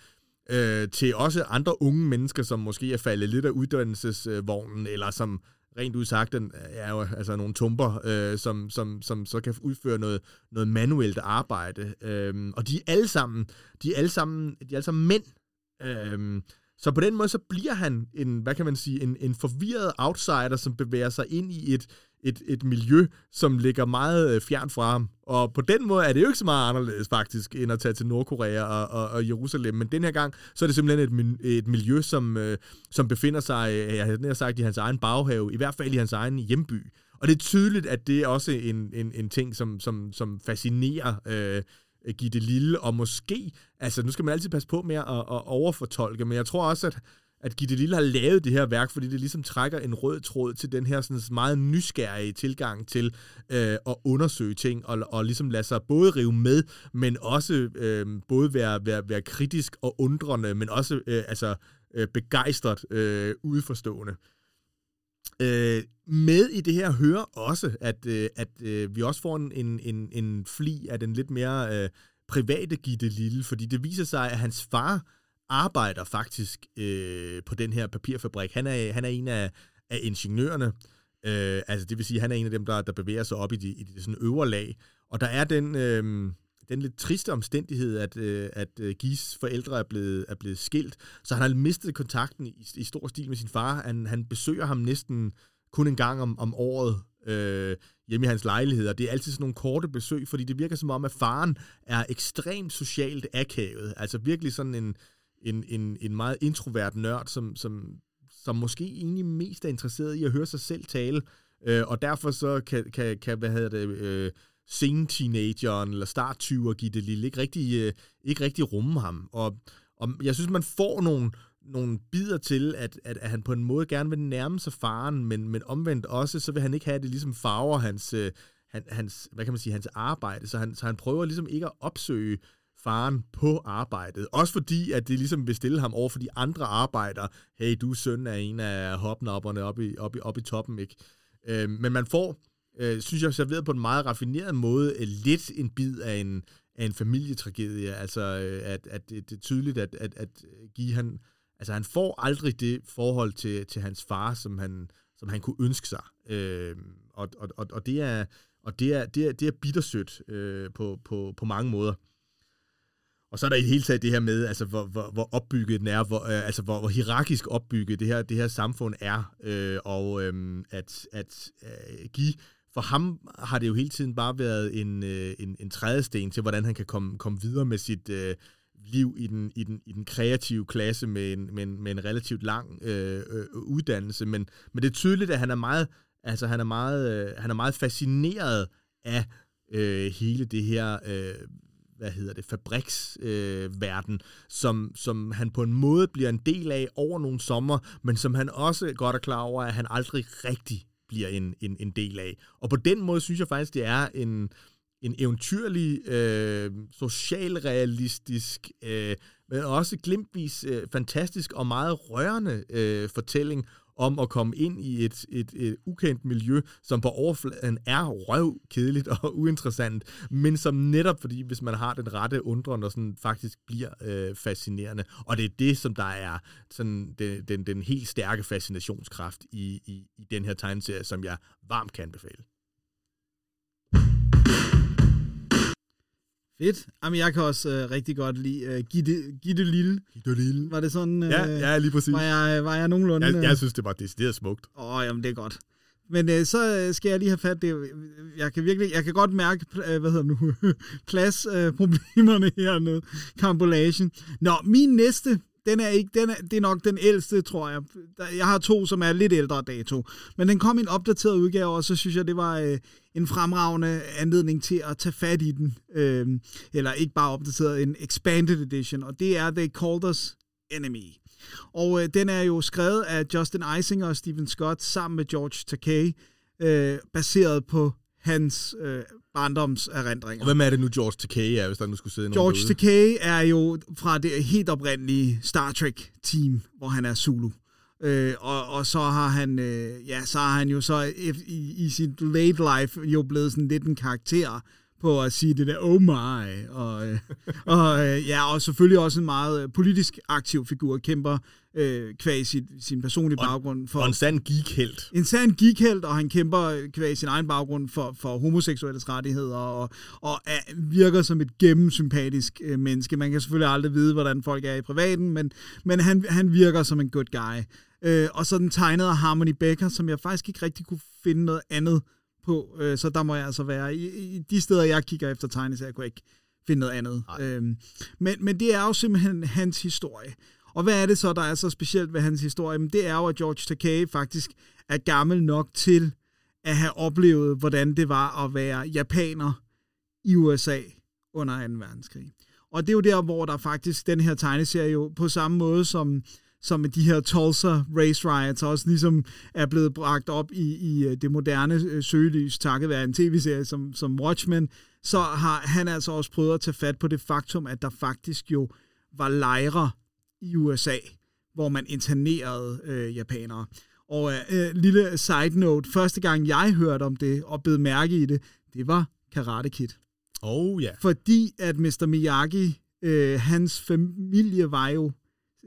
øh, til også andre unge mennesker, som måske er faldet lidt af uddannelsesvognen, eller som rent udsagt den er jo altså nogle tumper, øh, som, som, som så kan udføre noget, noget manuelt arbejde. Øh, og de er alle sammen, de er alle sammen, de er alle sammen mænd. Øh, så på den måde, så bliver han en, hvad kan man sige, en, en forvirret outsider, som bevæger sig ind i et, et, et miljø, som ligger meget øh, fjern fra ham. Og på den måde er det jo ikke så meget anderledes faktisk, end at tage til Nordkorea og, og, og Jerusalem. Men den her gang, så er det simpelthen et, et miljø, som, øh, som befinder sig, øh, jeg havde nær sagt, i hans egen baghave, i hvert fald i hans egen hjemby. Og det er tydeligt, at det er også en, en, en ting, som, som, som fascinerer øh, Gitte Lille, og måske, altså nu skal man altid passe på med at, at overfortolke, men jeg tror også, at, at Gitte Lille har lavet det her værk, fordi det ligesom trækker en rød tråd til den her sådan meget nysgerrige tilgang til øh, at undersøge ting, og, og ligesom lade sig både rive med, men også øh, både være, være, være kritisk og undrende, men også øh, altså, øh, begejstret øh, udforstående. Øh, med i det her hører også, at, øh, at øh, vi også får en, en, en, en fli af den lidt mere øh, private Gitte Lille, fordi det viser sig, at hans far arbejder faktisk øh, på den her papirfabrik. Han er, han er en af, af ingeniørerne, øh, altså det vil sige, han er en af dem, der, der bevæger sig op i det, i de sådan øvre lag. Og der er den, øh, den lidt triste omstændighed, at, øh, at øh, Gis forældre er blevet, er blevet skilt, så han har mistet kontakten i, i stor stil med sin far. Han, han besøger ham næsten kun en gang om, om året øh, hjemme i hans lejlighed, og det er altid sådan nogle korte besøg, fordi det virker som om, at faren er ekstremt socialt akavet. Altså virkelig sådan en, en, en, en meget introvert nørd, som, som, som måske egentlig mest er interesseret i at høre sig selv tale, øh, og derfor så kan, kan, kan hvad hedder det, øh, sen-teenageren eller start give det Lille ikke rigtig, øh, ikke rigtig rumme ham. Og, og jeg synes, man får nogle, nogle bider til, at, at, at han på en måde gerne vil nærme sig faren, men, men omvendt også, så vil han ikke have, at det ligesom farver hans, øh, hans, hvad kan man sige, hans arbejde. Så han, så han prøver ligesom ikke at opsøge faren på arbejdet. Også fordi, at det ligesom vil stille ham over for de andre arbejdere. Hey, du er søn af en af hopnopperne oppe i, oppe i, oppe i toppen, ikke? Øh, men man får, øh, synes jeg, serveret på en meget raffineret måde, øh, lidt en bid af en, af en familietragedie. Altså, øh, at, at det, det er tydeligt, at, at, at Guy, han, altså, han får aldrig det forhold til, til hans far, som han, som han kunne ønske sig. Øh, og, og, og, og det er, og det er, det er, det er bittersødt øh, på, på, på mange måder. Og så er der i det hele taget det her med, altså, hvor, hvor, hvor opbygget den er, hvor, øh, altså, hvor, hvor hierarkisk opbygget det her, det her samfund er, øh, og øh, at, at øh, give for ham har det jo hele tiden bare været en, øh, en, en trædesten til, hvordan han kan komme, komme videre med sit øh, liv i den, i, den, i den kreative klasse med en, med en, med en relativt lang øh, øh, uddannelse. Men, men det er tydeligt, at han er meget, altså, han er meget, øh, han er meget fascineret af øh, hele det her øh, hvad hedder det, fabriksverden, øh, som, som han på en måde bliver en del af over nogle sommer, men som han også godt er klar over, at han aldrig rigtig bliver en, en, en del af. Og på den måde synes jeg faktisk, det er en, en eventyrlig, øh, socialrealistisk, øh, men også glimtvis øh, fantastisk og meget rørende øh, fortælling om at komme ind i et, et, et ukendt miljø, som på overfladen er røvkedeligt og uinteressant, men som netop, fordi hvis man har den rette undren, og sådan faktisk bliver øh, fascinerende. Og det er det, som der er sådan den, den, den helt stærke fascinationskraft i, i, i den her tegneserie, som jeg varmt kan anbefale. Fedt. Jamen, jeg kan også øh, rigtig godt lide uh, Gitte, Gitte Lille. Gitte Lille. Var det sådan? Øh, ja, ja, lige præcis. Var jeg, var jeg nogenlunde? Jeg, jeg synes, det var decideret smukt. Åh, oh, jamen, det er godt. Men øh, så skal jeg lige have fat det. Jeg kan virkelig, jeg kan godt mærke, øh, hvad hedder nu, pladsproblemerne øh, hernede. Kampolagen. Nå, min næste den er ikke, den er, det er nok den ældste, tror jeg. Jeg har to, som er lidt ældre dato. Men den kom i en opdateret udgave, og så synes jeg, det var øh, en fremragende anledning til at tage fat i den. Øh, eller ikke bare opdateret, en expanded edition. Og det er They Called Us Enemy. Og øh, den er jo skrevet af Justin Eisinger og Stephen Scott sammen med George Takei, øh, baseret på hans øh, barndomserindringer. Og hvem er det nu, George Takei er, hvis der nu skulle sidde nogen George Takei er jo fra det helt oprindelige Star Trek-team, hvor han er Zulu. Øh, og, og så har han øh, ja, så har han jo så i, i sit late life jo blevet sådan lidt en karakter på at sige det der, oh my, og, øh, og øh, ja, og selvfølgelig også en meget øh, politisk aktiv figur, kæmper øh, kvæg sin, sin personlige og, baggrund. For, og en sand geekhelt. En sand geekhelt, og han kæmper kvæg sin egen baggrund for, for homoseksuelles rettigheder, og, og er, virker som et gennemsympatisk øh, menneske. Man kan selvfølgelig aldrig vide, hvordan folk er i privaten, men, men han, han virker som en good guy. Øh, og så den tegnede Harmony Becker, som jeg faktisk ikke rigtig kunne finde noget andet på, øh, så der må jeg altså være. I, I de steder, jeg kigger efter tegneserier, kunne jeg ikke finde noget andet. Øhm, men, men det er jo simpelthen hans historie. Og hvad er det så, der er så specielt ved hans historie? Men det er jo, at George Takei faktisk er gammel nok til at have oplevet, hvordan det var at være japaner i USA under 2. verdenskrig. Og det er jo der, hvor der faktisk den her tegneserie jo på samme måde som som de her Tulsa Race Riots også ligesom er blevet bragt op i, i øh, det moderne øh, søgelys, takket være en tv-serie som, som Watchmen, så har han altså også prøvet at tage fat på det faktum, at der faktisk jo var lejre i USA, hvor man internerede øh, japanere. Og øh, lille side note, første gang jeg hørte om det og blev mærke i det, det var Karate Kid. Oh ja. Fordi at Mr. Miyagi, øh, hans familie var jo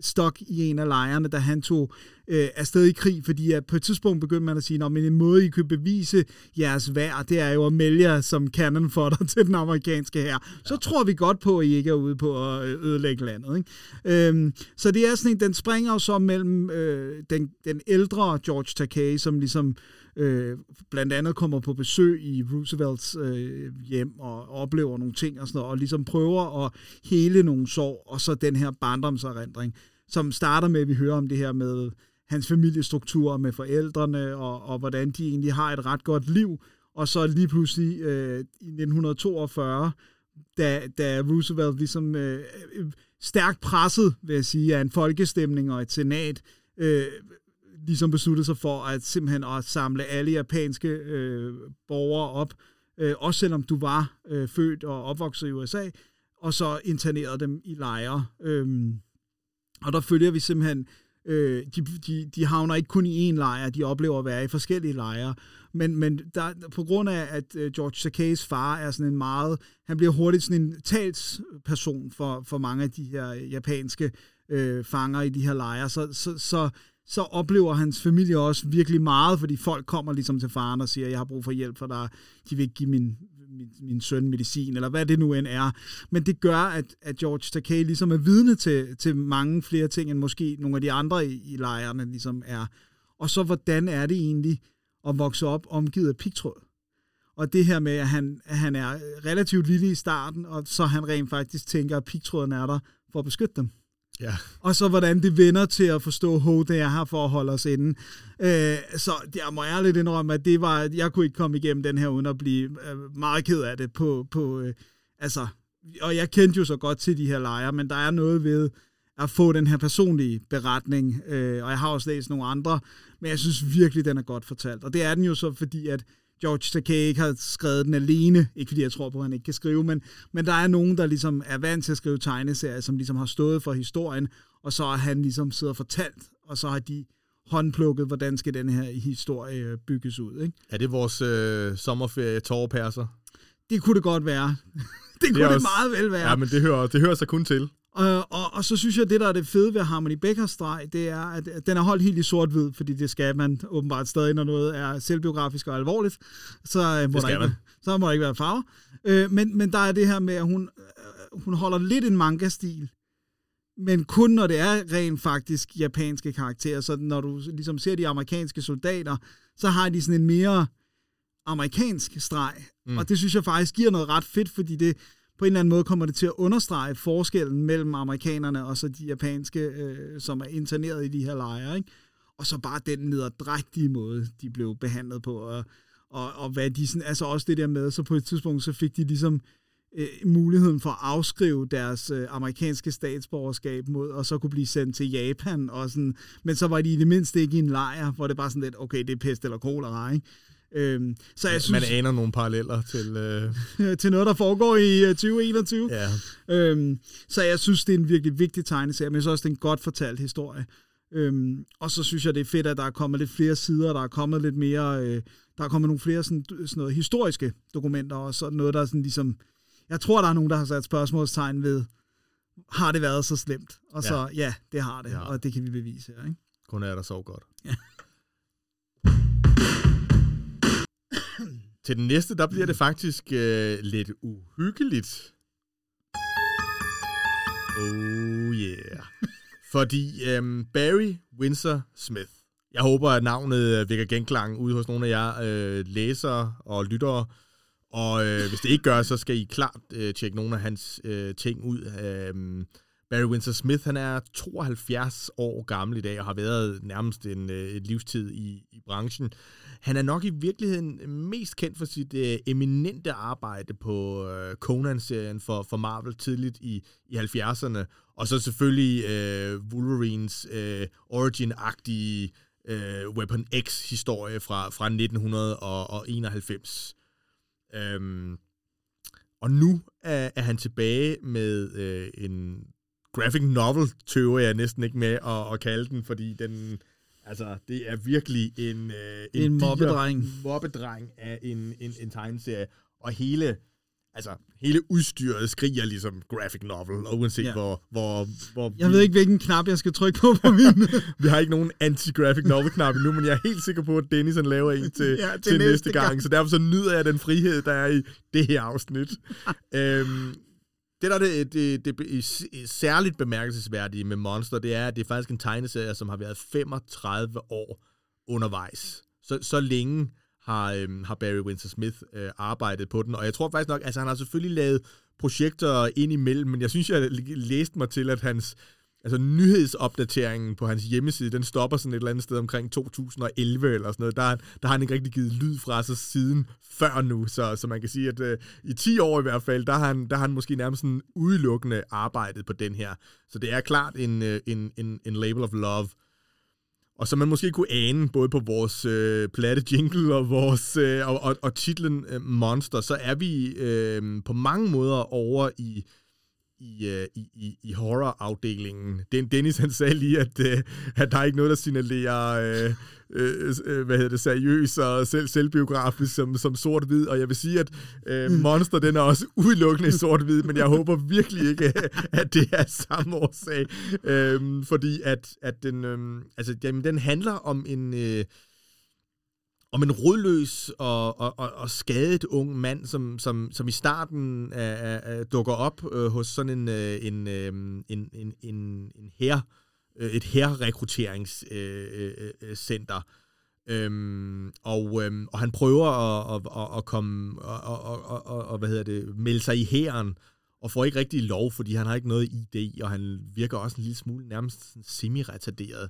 stok i en af lejrene, da han tog øh, afsted i krig, fordi at på et tidspunkt begyndte man at sige, at en måde, I kan bevise jeres værd, det er jo at melde jer som cannon for dig til den amerikanske her. Så tror vi godt på, at I ikke er ude på at øh, ødelægge landet. Ikke? Øhm, så det er sådan en, den springer jo så mellem øh, den, den ældre George Takei, som ligesom øh, Øh, blandt andet kommer på besøg i Roosevelts øh, hjem og oplever nogle ting og sådan noget, og ligesom prøver at hele nogle sår, og så den her barndomserindring, som starter med, at vi hører om det her med hans familiestruktur med forældrene, og, og hvordan de egentlig har et ret godt liv, og så lige pludselig øh, i 1942, da, da Roosevelt ligesom øh, øh, stærkt presset, vil jeg sige, af en folkestemning og et senat, øh, ligesom besluttede sig for at simpelthen at samle alle japanske øh, borgere op, øh, også selvom du var øh, født og opvokset i USA, og så internerede dem i lejre. Øh, og der følger vi simpelthen, øh, de, de, de havner ikke kun i én lejr, de oplever at være i forskellige lejre, men, men der, på grund af, at øh, George Takeis far er sådan en meget, han bliver hurtigt sådan en talsperson for, for mange af de her japanske øh, fanger i de her lejre, så, så, så så oplever hans familie også virkelig meget, fordi folk kommer ligesom til faren og siger, jeg har brug for hjælp, for der, de vil ikke give min, min, min søn medicin, eller hvad det nu end er. Men det gør, at, at George Takei ligesom er vidne til, til mange flere ting, end måske nogle af de andre i, i lejrene ligesom er. Og så, hvordan er det egentlig at vokse op omgivet af pigtråd? Og det her med, at han, at han er relativt lille i starten, og så han rent faktisk tænker, at pigtråden er der for at beskytte dem. Ja. Og så hvordan det vender til at forstå, hvor det er her for at holde os inde. Øh, så jeg må ærligt indrømme, at det var, jeg kunne ikke komme igennem den her, uden at blive øh, meget ked af det. På, på, øh, altså, og jeg kendte jo så godt til de her lejre, men der er noget ved at få den her personlige beretning, øh, og jeg har også læst nogle andre, men jeg synes virkelig, den er godt fortalt. Og det er den jo så, fordi at George Takei ikke har skrevet den alene, ikke fordi jeg tror på, at han ikke kan skrive, men, men der er nogen, der ligesom er vant til at skrive tegneserier, som ligesom har stået for historien, og så har han ligesom siddet og fortalt, og så har de håndplukket, hvordan skal den her historie øh, bygges ud. Ikke? Er det vores øh, sommerferie tårperser? Det kunne det godt være. det kunne det, det meget vel være. Ja, men det hører, det hører sig kun til. Og, og, og så synes jeg, at det, der er det fede ved Harmony Beckers streg, det er, at den er holdt helt i sort-hvid, fordi det skal man åbenbart stadig, når noget er selvbiografisk og alvorligt. Så, øh, må, der ikke, man. så må der ikke være farver. Øh, men, men der er det her med, at hun, øh, hun holder lidt en manga-stil, men kun når det er rent faktisk japanske karakterer. Så når du ligesom ser de amerikanske soldater, så har de sådan en mere amerikansk streg. Mm. Og det synes jeg faktisk giver noget ret fedt, fordi det, på en eller anden måde kommer det til at understrege forskellen mellem amerikanerne og så de japanske, øh, som er interneret i de her lejre. Ikke? Og så bare den nederdrægtige måde, de blev behandlet på. Og, og, og hvad de sådan, altså også det der med, så på et tidspunkt, så fik de ligesom øh, muligheden for at afskrive deres øh, amerikanske statsborgerskab mod, og så kunne blive sendt til Japan. Og sådan, men så var de i det mindste ikke i en lejr, hvor det bare sådan lidt, okay, det er pest eller kolera, ikke? Øhm, så jeg synes, Man aner nogle paralleller til... Øh... til noget, der foregår i 2021. Øh, ja. Øhm, så jeg synes, det er en virkelig vigtig tegneserie, men jeg synes også, det er en godt fortalt historie. Øhm, og så synes jeg, det er fedt, at der er kommet lidt flere sider, der er kommet lidt mere... Øh, der er kommet nogle flere sådan, sådan noget historiske dokumenter, og så noget, der er sådan ligesom... Jeg tror, der er nogen, der har sat spørgsmålstegn ved, har det været så slemt? Og så, ja, ja det har det, ja. og det kan vi bevise her, ikke? Kun er der så godt. Til den næste, der bliver det faktisk øh, lidt uhyggeligt. Oh yeah. Fordi øhm, Barry Windsor Smith, jeg håber, at navnet øh, vækker genklang ude hos nogle af jer øh, læsere og lyttere. Og øh, hvis det ikke gør, så skal I klart øh, tjekke nogle af hans øh, ting ud. Øh, Barry Windsor Smith, han er 72 år gammel i dag og har været nærmest en øh, livstid i, i branchen. Han er nok i virkeligheden mest kendt for sit øh, eminente arbejde på øh, Conan-serien for, for Marvel tidligt i, i 70'erne, og så selvfølgelig øh, Wolverines øh, origin-agtige øh, Weapon X-historie fra, fra 1991. Øhm, og nu er, er han tilbage med øh, en graphic novel, tøver jeg næsten ikke med at, at kalde den, fordi den Altså, det er virkelig en... Øh, En diger mobbedreng. mobbedreng af en, en, en tegneserie. Og hele, altså, hele udstyret skriger ligesom graphic novel, og uanset Ja. hvor, hvor, hvor... Jeg ved ikke, hvilken knap jeg skal trykke på på min. Vi har ikke nogen anti-graphic novel-knap endnu, men jeg er helt sikker på, at Dennis han laver en til, Ja, til næste næste gang. gang. Så derfor så nyder jeg den frihed, der er i det her afsnit. øhm, det, der er det, det, det, det særligt bemærkelsesværdige med Monster, det er, at det er faktisk en tegneserie, som har været 35 år undervejs. Så, så længe har, øhm, har Barry Windsor Smith øh, arbejdet på den, og jeg tror faktisk nok, altså han har selvfølgelig lavet projekter ind imellem, men jeg synes, jeg læste mig til, at hans altså nyhedsopdateringen på hans hjemmeside, den stopper sådan et eller andet sted omkring 2011 eller sådan noget. Der, der har han ikke rigtig givet lyd fra sig siden før nu, så, så man kan sige, at øh, i 10 år i hvert fald, der har han, der har han måske nærmest sådan udelukkende arbejdet på den her. Så det er klart en, øh, en, en, en label of love. Og som man måske kunne ane, både på vores øh, platte jingle og, vores, øh, og, og, og titlen øh, Monster, så er vi øh, på mange måder over i, i, øh, i, i, i horror-afdelingen. Den, Dennis han sagde lige, at, øh, at der er ikke noget, der signalerer øh, øh, øh, hvad hedder det, seriøs og selv, selvbiografisk som, som sort-hvid, og jeg vil sige, at øh, Monster den er også udelukkende sort-hvid, men jeg håber virkelig ikke, at det er samme årsag, øh, fordi at, at den, øh, altså, jamen, den handler om en... Øh, om en rodløs og, og, og, og skadet ung mand, som, som, som i starten af, af, dukker op øh, hos sådan en, øh, en, øh, en, en, en, en her, øh, et herrekrutteringscenter. Øh, øh, øh, center. Øhm, og, øhm, og han prøver at, at, at, at komme og, og, og, og, hvad hedder det, melde sig i hæren, og får ikke rigtig lov, fordi han har ikke noget ID, og han virker også en lille smule nærmest semi-retarderet.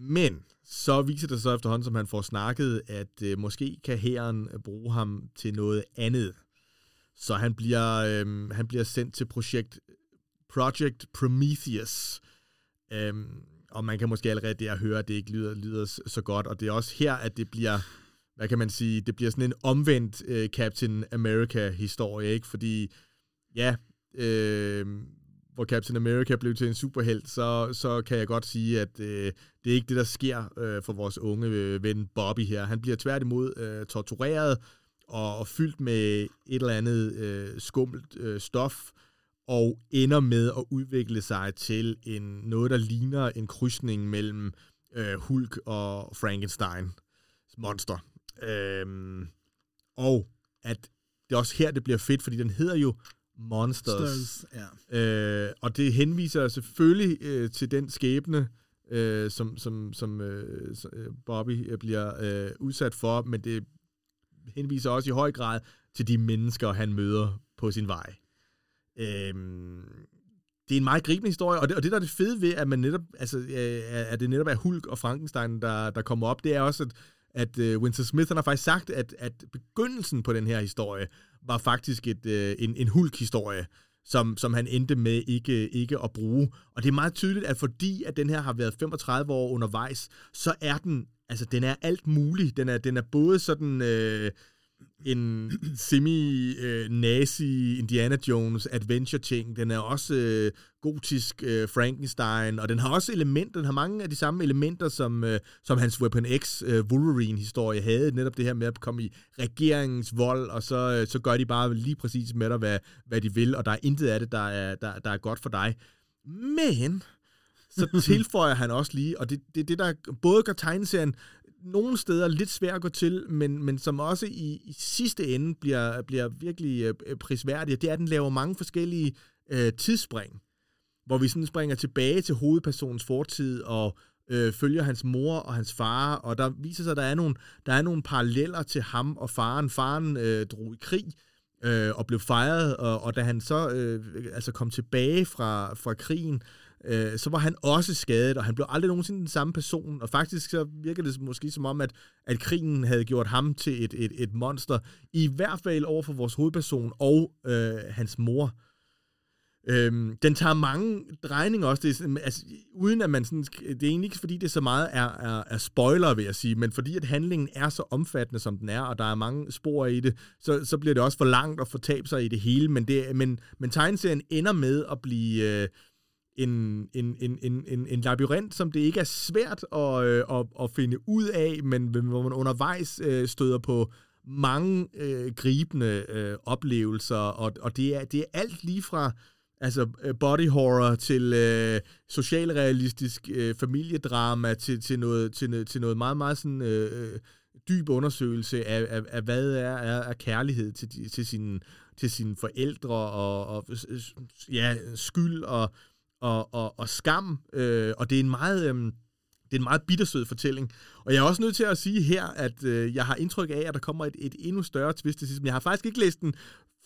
Men så viser det sig efterhånden, som han får snakket, at øh, måske kan hæren øh, bruge ham til noget andet. Så han bliver, øh, han bliver sendt til projekt Project Prometheus. Øh, og man kan måske allerede der høre, at det ikke lyder, lyder så godt. Og det er også her, at det bliver, hvad kan man sige, det bliver sådan en omvendt øh, Captain America-historie, ikke? Fordi, ja, øh, hvor Captain America blev til en superhelt, så, så kan jeg godt sige, at øh, det er ikke det, der sker øh, for vores unge øh, ven Bobby her. Han bliver tværtimod øh, tortureret og, og fyldt med et eller andet øh, skummelt øh, stof, og ender med at udvikle sig til en noget, der ligner en krydsning mellem øh, Hulk og Frankenstein monster. Øhm, og at det er også her, det bliver fedt, fordi den hedder jo Monsters. Størrelse, ja. Øh, og det henviser selvfølgelig øh, til den skæbne, øh, som, som, som øh, øh, Bobby øh, bliver øh, udsat for, men det henviser også i høj grad til de mennesker, han møder på sin vej. Øhm, det er en meget gribende historie, og det, og det der er det fede ved, at man netop, altså, øh, at det netop er Hulk og Frankenstein, der, der kommer op, det er også, at, at øh, Winston Smith han har faktisk sagt, at, at begyndelsen på den her historie var faktisk et, øh, en, en Hulk-historie, som, som han endte med ikke, ikke at bruge. Og det er meget tydeligt, at fordi at den her har været 35 år undervejs, så er den, altså den er alt muligt. Den er, den er både sådan... Øh, en semi-nazi Indiana Jones adventure ting. Den er også øh, gotisk øh, Frankenstein, og den har også elementer, den har mange af de samme elementer, som, øh, som hans Weapon X øh, Wolverine-historie havde. Netop det her med at komme i regeringens vold, og så, øh, så gør de bare lige præcis med dig, hvad, hvad de vil, og der er intet af det, der er, der, der er godt for dig. Men så tilføjer han også lige, og det er det, det, der både gør tegneserien nogle steder lidt svært at gå til, men, men som også i, i sidste ende bliver, bliver virkelig øh, øh prisværdig, det er, at den laver mange forskellige øh, tidsspring, hvor vi sådan springer tilbage til hovedpersonens fortid og øh, følger hans mor og hans far, og der viser sig, at der er nogle, der er nogle paralleller til ham og faren. Faren øh, drog i krig, øh, og blev fejret, og, og da han så øh, altså kom tilbage fra, fra krigen, øh, Øh, så var han også skadet, og han blev aldrig nogensinde den samme person, og faktisk så virker det måske som om, at, at krigen havde gjort ham til et, et, et monster, i hvert fald over for vores hovedperson og øh, hans mor. Øhm, den tager mange drejninger også, det er, sådan, altså, uden at man sådan, det er egentlig ikke fordi det er så meget er, er, er spoiler, vil jeg sige, men fordi at handlingen er så omfattende, som den er, og der er mange spor i det, så, så bliver det også for langt at fortabe sig i det hele, men, det, men, men tegneserien ender med at blive, øh, en, en, en, en, en, en labyrint, som det ikke er svært at, øh, at, at finde ud af, men hvor man undervejs øh, støder på mange øh, gribende øh, oplevelser, og, og det, er, det er alt lige fra altså øh, body horror til øh, socialrealistisk øh, familiedrama til, til, noget, til, til noget meget, meget sådan, øh, øh dyb undersøgelse af, af, af hvad er, er, er kærlighed til, til, sine, til sine forældre og, og ja, skyld og, og, og, og skam. Øh, og det er en meget... Øh, det er en meget bittersød fortælling. Og jeg er også nødt til at sige her, at øh, jeg har indtryk af, at der kommer et, et endnu større twist til sidst. Men jeg har faktisk ikke læst den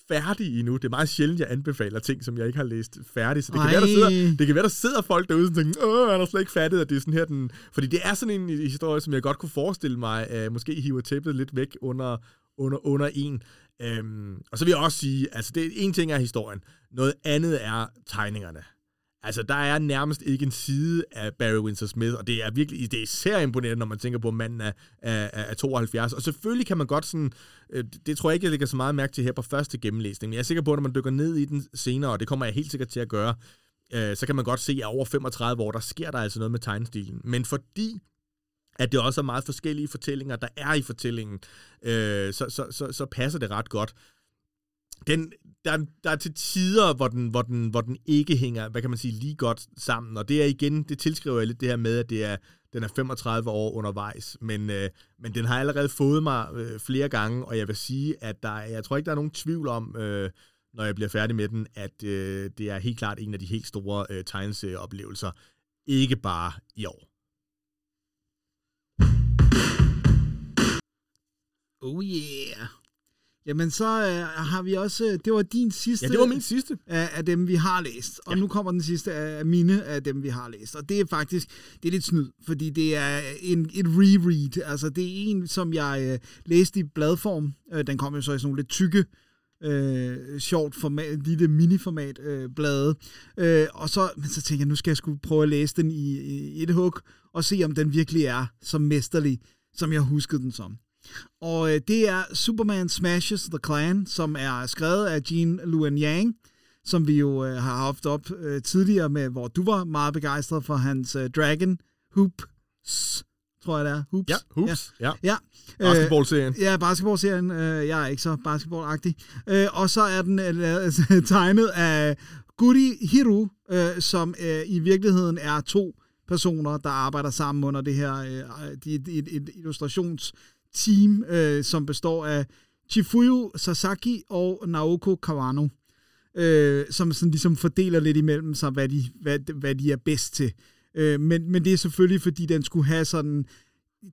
færdig endnu. Det er meget sjældent, jeg anbefaler ting, som jeg ikke har læst færdig. Så det kan, være, der sidder, det kan være, der sidder folk derude, som tænker, åh, han har slet ikke fattet, at det er sådan her den... Fordi det er sådan en historie, som jeg godt kunne forestille mig, uh, måske hiver tæppet lidt væk under, under, under en. Um, og så vil jeg også sige, altså det, en ting er historien, noget andet er tegningerne. Altså, der er nærmest ikke en side af Barry Windsor Smith, og det er virkelig, det er især imponerende, når man tænker på, at manden er, er, er 72. Og selvfølgelig kan man godt sådan, øh, det tror jeg ikke, jeg lægger så meget mærke til her på første gennemlæsning, men jeg er sikker på, at når man dykker ned i den senere, og det kommer jeg helt sikkert til at gøre, øh, så kan man godt se, at over 35 år, der sker der altså noget med tegnestilen. Men fordi at det også er meget forskellige fortællinger, der er i fortællingen, øh, så, så, så, så passer det ret godt den, der, der er til tider, hvor den, hvor, den, hvor den ikke hænger, hvad kan man sige, lige godt sammen. Og det er igen, det tilskriver jeg lidt det her med, at det er, den er 35 år undervejs. Men, øh, men den har allerede fået mig øh, flere gange, og jeg vil sige, at der, jeg tror ikke, der er nogen tvivl om, øh, når jeg bliver færdig med den, at øh, det er helt klart en af de helt store øh, tegneserieoplevelser. Ikke bare i år. Oh yeah. Jamen, så øh, har vi også... Øh, det var din sidste... Ja, det var min sidste. Af, af dem, vi har læst. Og ja. nu kommer den sidste af mine af dem, vi har læst. Og det er faktisk... Det er lidt snyd, fordi det er en, et reread. Altså, det er en, som jeg øh, læste i bladform. Øh, den kom jo så i sådan nogle lidt tykke øh, sjovt format, lille miniformat øh, blade. Øh, og så, men så tænkte jeg, nu skal jeg skulle prøve at læse den i, i et hug, og se om den virkelig er så mesterlig, som jeg huskede den som. Og øh, det er Superman Smashes the Clan, som er skrevet af Jean Luen Yang, som vi jo øh, har haft op øh, tidligere med, hvor du var meget begejstret for hans øh, Dragon Hoops, tror jeg det er. Hoops. Ja, Hoops. Ja. ja. ja. Basketballserien. Øh, ja, basketballserien. Øh, jeg er ikke så basketballagtig. Øh, og så er den øh, tegnet af Guri Hiru, øh, som øh, i virkeligheden er to personer, der arbejder sammen under det her øh, et, et, et illustrations team, øh, som består af Chifuyu Sasaki og Naoko Kawano, øh, som sådan ligesom fordeler lidt imellem sig, hvad de, hvad, hvad de er bedst til. Øh, men, men det er selvfølgelig, fordi den skulle have sådan...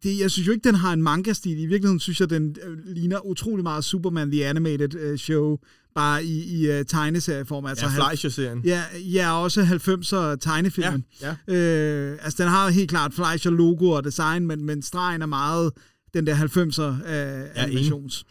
Det, jeg synes jo ikke, den har en manga-stil. I virkeligheden synes jeg, den øh, ligner utrolig meget Superman The Animated øh, Show, bare i, i uh, tegneserieform. Altså ja, Fleischer-serien. Ja, ja, også 90'er tegnefilmen. Ja, ja. Øh, altså, den har helt klart Fleischer-logo og design, men, men stregen er meget den der 90'er øh, animations.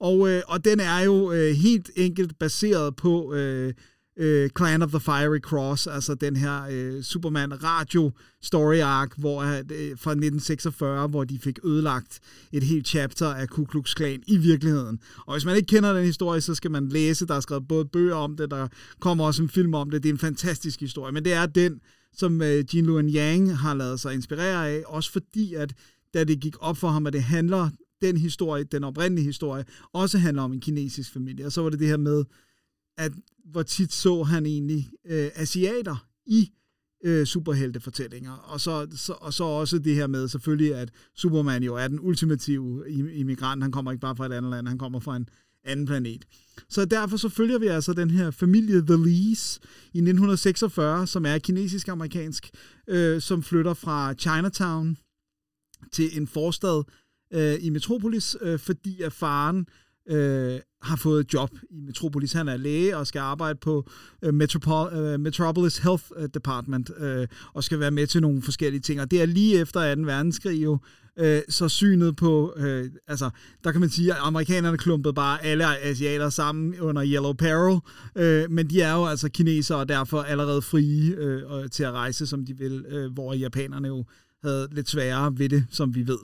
Og, øh, og den er jo øh, helt enkelt baseret på øh, øh, Clan of the Fiery Cross, altså den her øh, Superman radio story arc hvor, øh, fra 1946, hvor de fik ødelagt et helt chapter af Ku Klux Klan i virkeligheden. Og hvis man ikke kender den historie, så skal man læse. Der er skrevet både bøger om det, der kommer også en film om det. Det er en fantastisk historie, men det er den, som øh, Jean Luen Yang har lavet sig inspirere af, også fordi at da det gik op for ham, at det handler, den historie, den oprindelige historie, også handler om en kinesisk familie. Og så var det det her med, at hvor tit så han egentlig øh, asiater i øh, superheltefortællinger. Og så, så, og så også det her med selvfølgelig, at Superman jo er den ultimative immigrant. Han kommer ikke bare fra et andet land, han kommer fra en anden planet. Så derfor så følger vi altså den her familie The Lees i 1946, som er kinesisk-amerikansk, øh, som flytter fra Chinatown til en forstad øh, i Metropolis, øh, fordi at faren øh, har fået job i Metropolis. Han er læge og skal arbejde på øh, Metropol øh, Metropolis Health øh, Department øh, og skal være med til nogle forskellige ting. Og det er lige efter 2. verdenskrig jo, øh, så synet på, øh, altså der kan man sige, at amerikanerne klumpede bare alle asiater sammen under Yellow Peril, øh, men de er jo altså kinesere og derfor allerede frie øh, til at rejse, som de vil, øh, hvor japanerne jo havde lidt sværere ved det, som vi ved.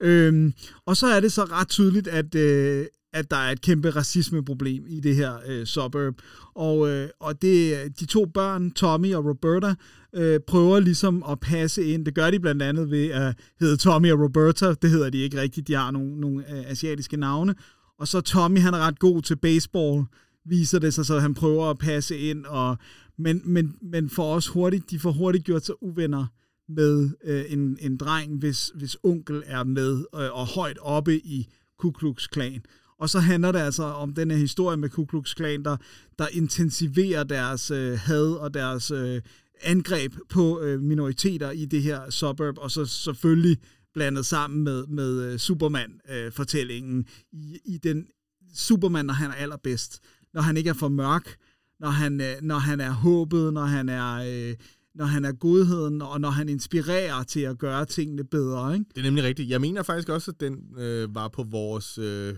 Øhm, og så er det så ret tydeligt, at, øh, at der er et kæmpe racismeproblem i det her øh, suburb. Og, øh, og det, de to børn, Tommy og Roberta, øh, prøver ligesom at passe ind. Det gør de blandt andet ved at hedde Tommy og Roberta. Det hedder de ikke rigtigt. De har nogle, nogle øh, asiatiske navne. Og så Tommy, han er ret god til baseball, viser det sig, så han prøver at passe ind. Og, men, men, men for os hurtigt, de får hurtigt gjort sig uvenner med øh, en, en dreng, hvis, hvis onkel er med øh, og højt oppe i Ku Klux Klan. Og så handler det altså om den her historie med Ku Klux Klan, der, der intensiverer deres øh, had og deres øh, angreb på øh, minoriteter i det her suburb, og så selvfølgelig blandet sammen med, med øh, Superman-fortællingen øh, i, i den Superman, når han er allerbedst. Når han ikke er for mørk, når han, øh, når han er håbet, når han er... Øh, når han er godheden, og når han inspirerer til at gøre tingene bedre. Ikke? Det er nemlig rigtigt. Jeg mener faktisk også, at den øh, var på vores øh,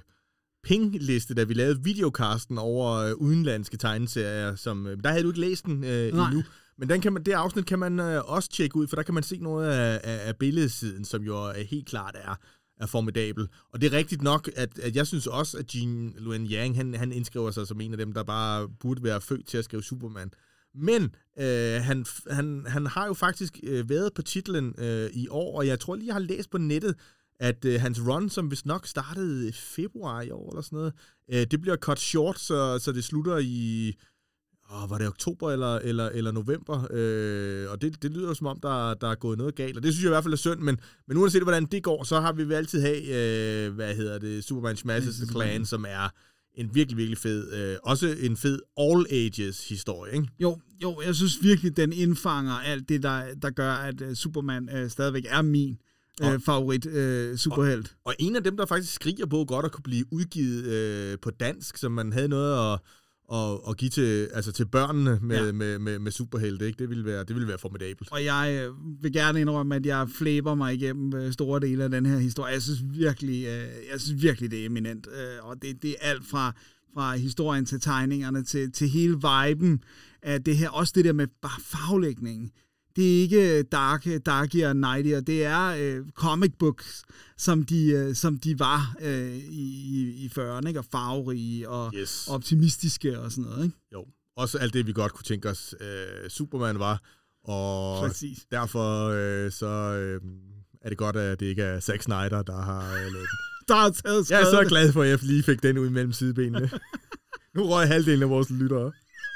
ping-liste, da vi lavede videocasten over øh, udenlandske tegneserier. Som, øh, der havde du ikke læst den øh, endnu. Men den kan man, det afsnit kan man øh, også tjekke ud, for der kan man se noget af, af, af billedsiden, som jo øh, helt klart er, er formidabel. Og det er rigtigt nok, at, at jeg synes også, at Jean Luen Yang, han, han indskriver sig som en af dem, der bare burde være født til at skrive Superman. Men øh, han, han, han har jo faktisk øh, været på titlen øh, i år, og jeg tror lige, jeg har læst på nettet, at øh, hans run, som vist nok startede i februar i år eller sådan noget, øh, det bliver cut short, så, så det slutter i, åh, var det oktober eller, eller, eller november? Øh, og det, det lyder jo som om, der, der er gået noget galt, og det synes jeg i hvert fald er synd, men, men uanset hvordan det går, så har vi altid have, øh, hvad hedder det, Superman Smashes the Clan, som er en virkelig, virkelig fed, øh, også en fed all ages historie, ikke? Jo, jo, jeg synes virkelig, den indfanger alt det, der, der gør, at uh, Superman uh, stadigvæk er min uh, og, favorit uh, superhelt. Og, og en af dem, der faktisk skriger på godt at kunne blive udgivet uh, på dansk, som man havde noget at, at, at give til, altså til børnene med, ja. med, med, med superhelte, ikke? Det ville være, det ville være formidabelt. Og jeg vil gerne indrømme, at jeg flæber mig igennem store dele af den her historie. Jeg synes virkelig, jeg synes virkelig det er eminent. Og det, det er alt fra fra historien til tegningerne, til, til hele viben af det her. Også det der med bare farvelægningen. Det er ikke dark, darky og nighty, og det er øh, comic books, som de, øh, som de var øh, i, i 40'erne, ikke? og farverige og yes. optimistiske og sådan noget. Ikke? Jo, også alt det, vi godt kunne tænke os, øh, Superman var, og Præcis. derfor øh, så øh, er det godt, at det ikke er Zack Snyder, der har øh, lavet den der har taget Jeg er så glad for, at jeg lige fik den ud mellem sidebenene. nu røg halvdelen af vores lyttere.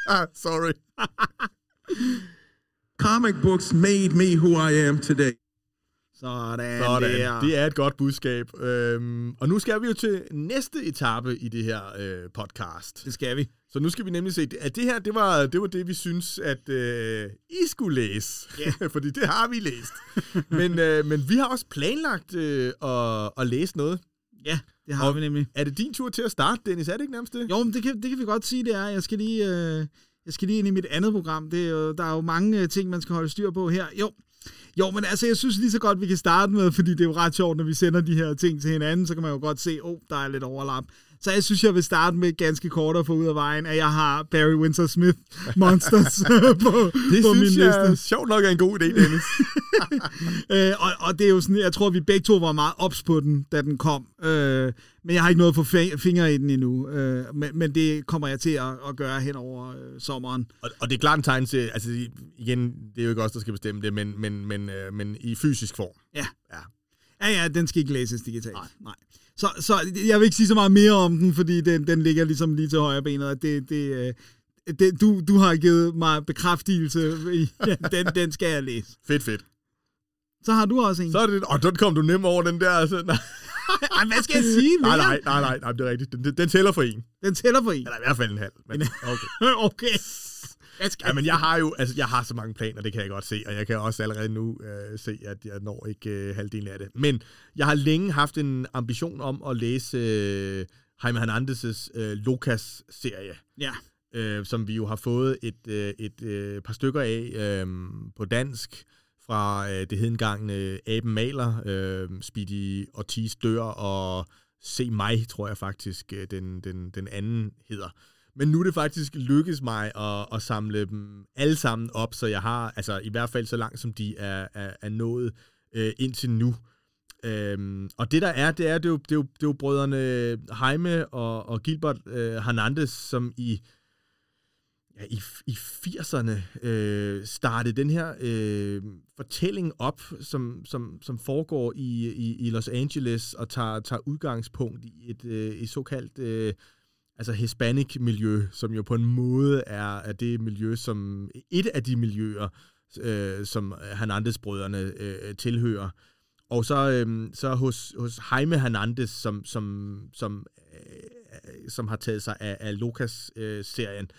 Ah, sorry. Comic books made me who I am today. Sådan, Sådan. Der. Det er et godt budskab. Øhm, og nu skal vi jo til næste etape i det her øh, podcast. Det skal vi. Så nu skal vi nemlig se, at det her, det var det, var det vi synes, at øh, I skulle læse. Yeah. Fordi det har vi læst. men, øh, men vi har også planlagt øh, at, at læse noget. Ja, det har og vi nemlig. Er det din tur til at starte, Dennis? Er det ikke nærmest det? Jo, men det kan, det kan vi godt sige, det er. Jeg skal lige, øh, jeg skal lige ind i mit andet program. Det er jo, der er jo mange øh, ting, man skal holde styr på her. Jo, jo, men altså, jeg synes lige så godt, vi kan starte med, fordi det er jo ret sjovt, når vi sender de her ting til hinanden, så kan man jo godt se, åh, oh, der er lidt overlap. Så jeg synes, jeg vil starte med ganske kort at få ud af vejen, at jeg har Barry Windsor Smith Monsters på, det på min liste. Det synes sjovt nok er en god idé, Dennis. øh, og, og det er jo sådan, jeg tror, vi begge to var meget ops på den, da den kom. Øh, men jeg har ikke noget at få fingre i den endnu. Øh, men, men det kommer jeg til at, at gøre hen over øh, sommeren. Og, og det er klart en tegn til, altså igen, det er jo ikke os, der skal bestemme det, men, men, men, øh, men i fysisk form. Ja. Ja, ja, ja den skal ikke læses digitalt. Nej. Nej. Så, så jeg vil ikke sige så meget mere om den, fordi den, den ligger ligesom lige til højre benet. Det, det, øh, det, du, du har givet mig bekræftelse. Ja, den, den skal jeg læse. Fedt, fedt. Så har du også en. Så er det, og den kom du nem over, den der. Altså, nej. Ej, hvad skal jeg sige mere? Nej, nej, nej, nej, nej, det er rigtigt. Den, den tæller for en. Den tæller for en? Eller i hvert fald en halv. Men, okay. okay. Jeg skal... Ja, men jeg har jo altså, jeg har så mange planer, det kan jeg godt se, og jeg kan også allerede nu øh, se, at jeg når ikke øh, halvdelen af det. Men jeg har længe haft en ambition om at læse øh, Jaime Hernandez' øh, Lucas-serie. Ja. Øh, som vi jo har fået et, øh, et øh, par stykker af øh, på dansk fra øh, det hedengangne øh, Aben Maler, øh, Speedy Ortiz dør, og Se mig, tror jeg faktisk, øh, den, den, den anden hedder. Men nu er det faktisk lykkedes mig at, at samle dem alle sammen op, så jeg har, altså i hvert fald så langt som de er, er, er nået øh, indtil nu. Øhm, og det der er, det er, det er jo, det er jo, det er jo brødrene Jaime og, og Gilbert øh, Hernandez, som i, ja, i, i 80'erne øh, startede den her øh, fortælling op, som, som, som foregår i, i, i Los Angeles og tager, tager udgangspunkt i et, øh, et såkaldt øh, altså hispanic miljø, som jo på en måde er, er det miljø, som et af de miljøer, øh, som Hernandez-brødrene øh, tilhører. Og så, øh, så hos, hos Jaime Hernandez, som, som, som, øh, som har taget sig af, af Lucas-serien,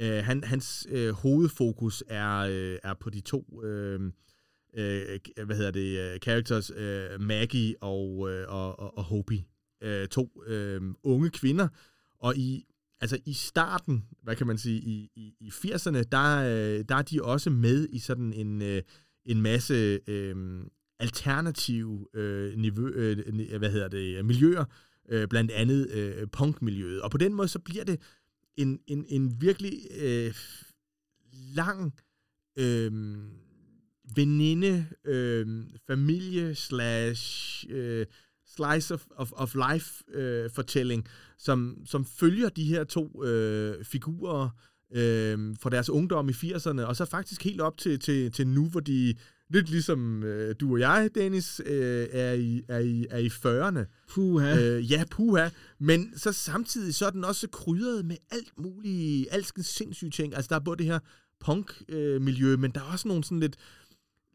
øh, øh han, hans øh, hovedfokus er, øh, er på de to øh, øh, hvad hedder det, øh, characters, øh, Maggie og, øh, og, og, og Hopi. Øh, to øh, unge kvinder, og i altså i starten, hvad kan man sige, i, i, i 80'erne, der, øh, der er de også med i sådan en, øh, en masse øh, alternative øh, niveau, øh, øh, hvad hedder det, miljøer, øh, blandt andet øh, punkmiljøet. Og på den måde så bliver det en, en, en virkelig øh, lang øh, veninde, øh, familie slash øh, slice of, of, of life øh, fortælling, som, som følger de her to øh, figurer øh, fra deres ungdom i 80'erne, og så faktisk helt op til, til, til nu, hvor de lidt ligesom øh, du og jeg, Dennis, øh, er, i, er, i, er i 40'erne. Puha. Øh, ja, puha. Men så samtidig så er den også krydret med alt muligt, alskens sindssyge ting. Altså der er både det her punk-miljø, øh, men der er også nogle sådan lidt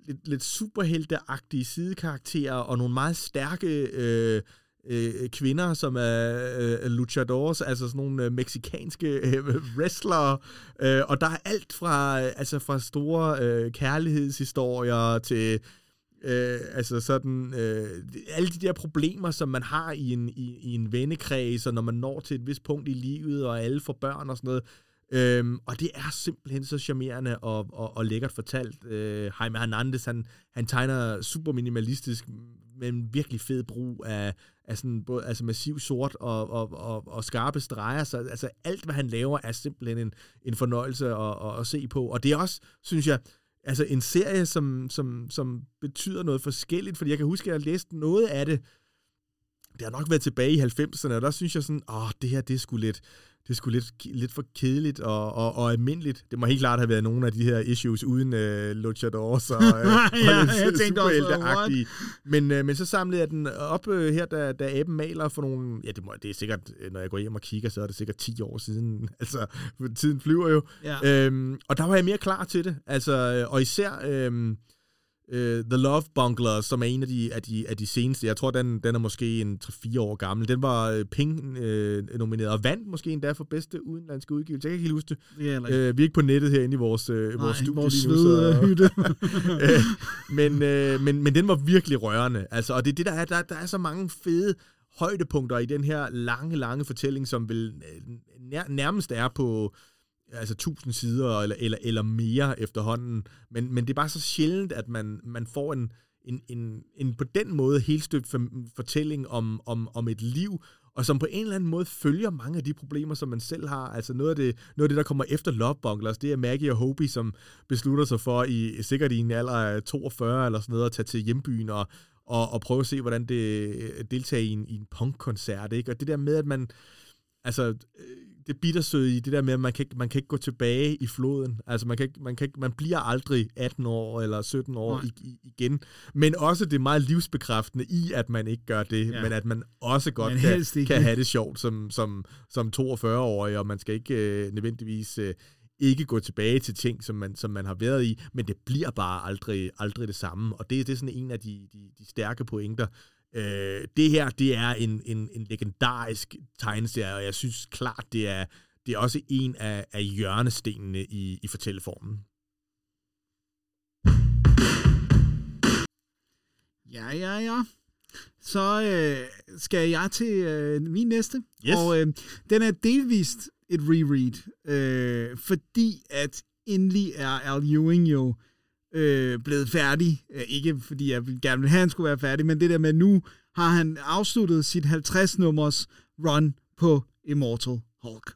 lidt, lidt superhelteagtige sidekarakterer, og nogle meget stærke øh, øh, kvinder, som er øh, luchadores, altså sådan nogle øh, meksikanske øh, wrestlere, øh, og der er alt fra, øh, altså fra store øh, kærlighedshistorier til Øh, altså sådan, øh, alle de der problemer, som man har i en, i, i en vennekreds, og når man når til et vist punkt i livet, og alle får børn og sådan noget, Øhm, og det er simpelthen så charmerende og, og, og lækkert fortalt. Øh, Jaime Hernandez, han, han tegner super minimalistisk, med en virkelig fed brug af, af sådan både, altså massiv sort og, og, og, og skarpe streger. Så altså alt, hvad han laver, er simpelthen en, en fornøjelse at, at, at se på. Og det er også, synes jeg, altså en serie, som, som, som betyder noget forskelligt, fordi jeg kan huske, at jeg læste noget af det, det har nok været tilbage i 90'erne, og der synes jeg sådan, åh, det her, det er sgu lidt, det skulle lidt, lidt for kedeligt og, og, og almindeligt. Det må helt klart have været nogle af de her issues uden uh, luchadors og, uh, ja, og også, men, uh, men så samlede jeg den op uh, her, da, da Aben maler for nogle... Ja, det, må, det er sikkert, når jeg går hjem og kigger, så er det sikkert 10 år siden. Altså, tiden flyver jo. Ja. Øhm, og der var jeg mere klar til det. Altså, og især... Øhm, Uh, The Love Bungler, som er en af de, af de, af de seneste. Jeg tror, den, den er måske en 3-4 år gammel. Den var uh, Ping uh, nomineret og vandt måske endda for bedste udenlandske udgivelse. Jeg kan ikke helt huske det. Like. uh, vi er ikke på nettet herinde i vores, Nej, vores studie vores lige nu. Så, uh, men, uh, men, men den var virkelig rørende. Altså, og det er det, der er. Der, der er så mange fede højdepunkter i den her lange, lange fortælling, som vel nær, nærmest er på altså tusind sider eller, eller, eller mere efterhånden. Men, men det er bare så sjældent, at man, man får en, en, en, en på den måde helt støbt fortælling om, om, om et liv, og som på en eller anden måde følger mange af de problemer, som man selv har. Altså noget af det, noget af det der kommer efter Love Bunglers, det er Maggie og Hobie, som beslutter sig for, i sikkert i en alder af 42 eller sådan noget, at tage til hjembyen og, og, og prøve at se, hvordan det øh, deltager i en, i en punkkoncert. Ikke? Og det der med, at man... Altså, øh, det bittersøde i det der med, at man kan, ikke, man kan ikke gå tilbage i floden. Altså man, kan ikke, man, kan ikke, man bliver aldrig 18 år eller 17 år i, i, igen. Men også det meget livsbekræftende i, at man ikke gør det, ja. men at man også godt men kan, kan have det sjovt som, som, som 42-årig, og man skal ikke øh, nødvendigvis... Øh, ikke gå tilbage til ting, som man, som man har været i, men det bliver bare aldrig, aldrig det samme. Og det, det er sådan en af de, de, de stærke pointer, Øh, det her, det er en, en, en legendarisk tegneserie, og jeg synes klart, det er, det er også en af, af hjørnestenene i, i fortælleformen. Ja, ja, ja. Så øh, skal jeg til øh, min næste. Yes. Og øh, den er delvist et reread, øh, fordi at endelig er Al Ewing jo øh, blevet færdig. Øh, ikke fordi jeg gerne vil have, at han skulle være færdig, men det der med, nu har han afsluttet sit 50-nummers run på Immortal Hulk.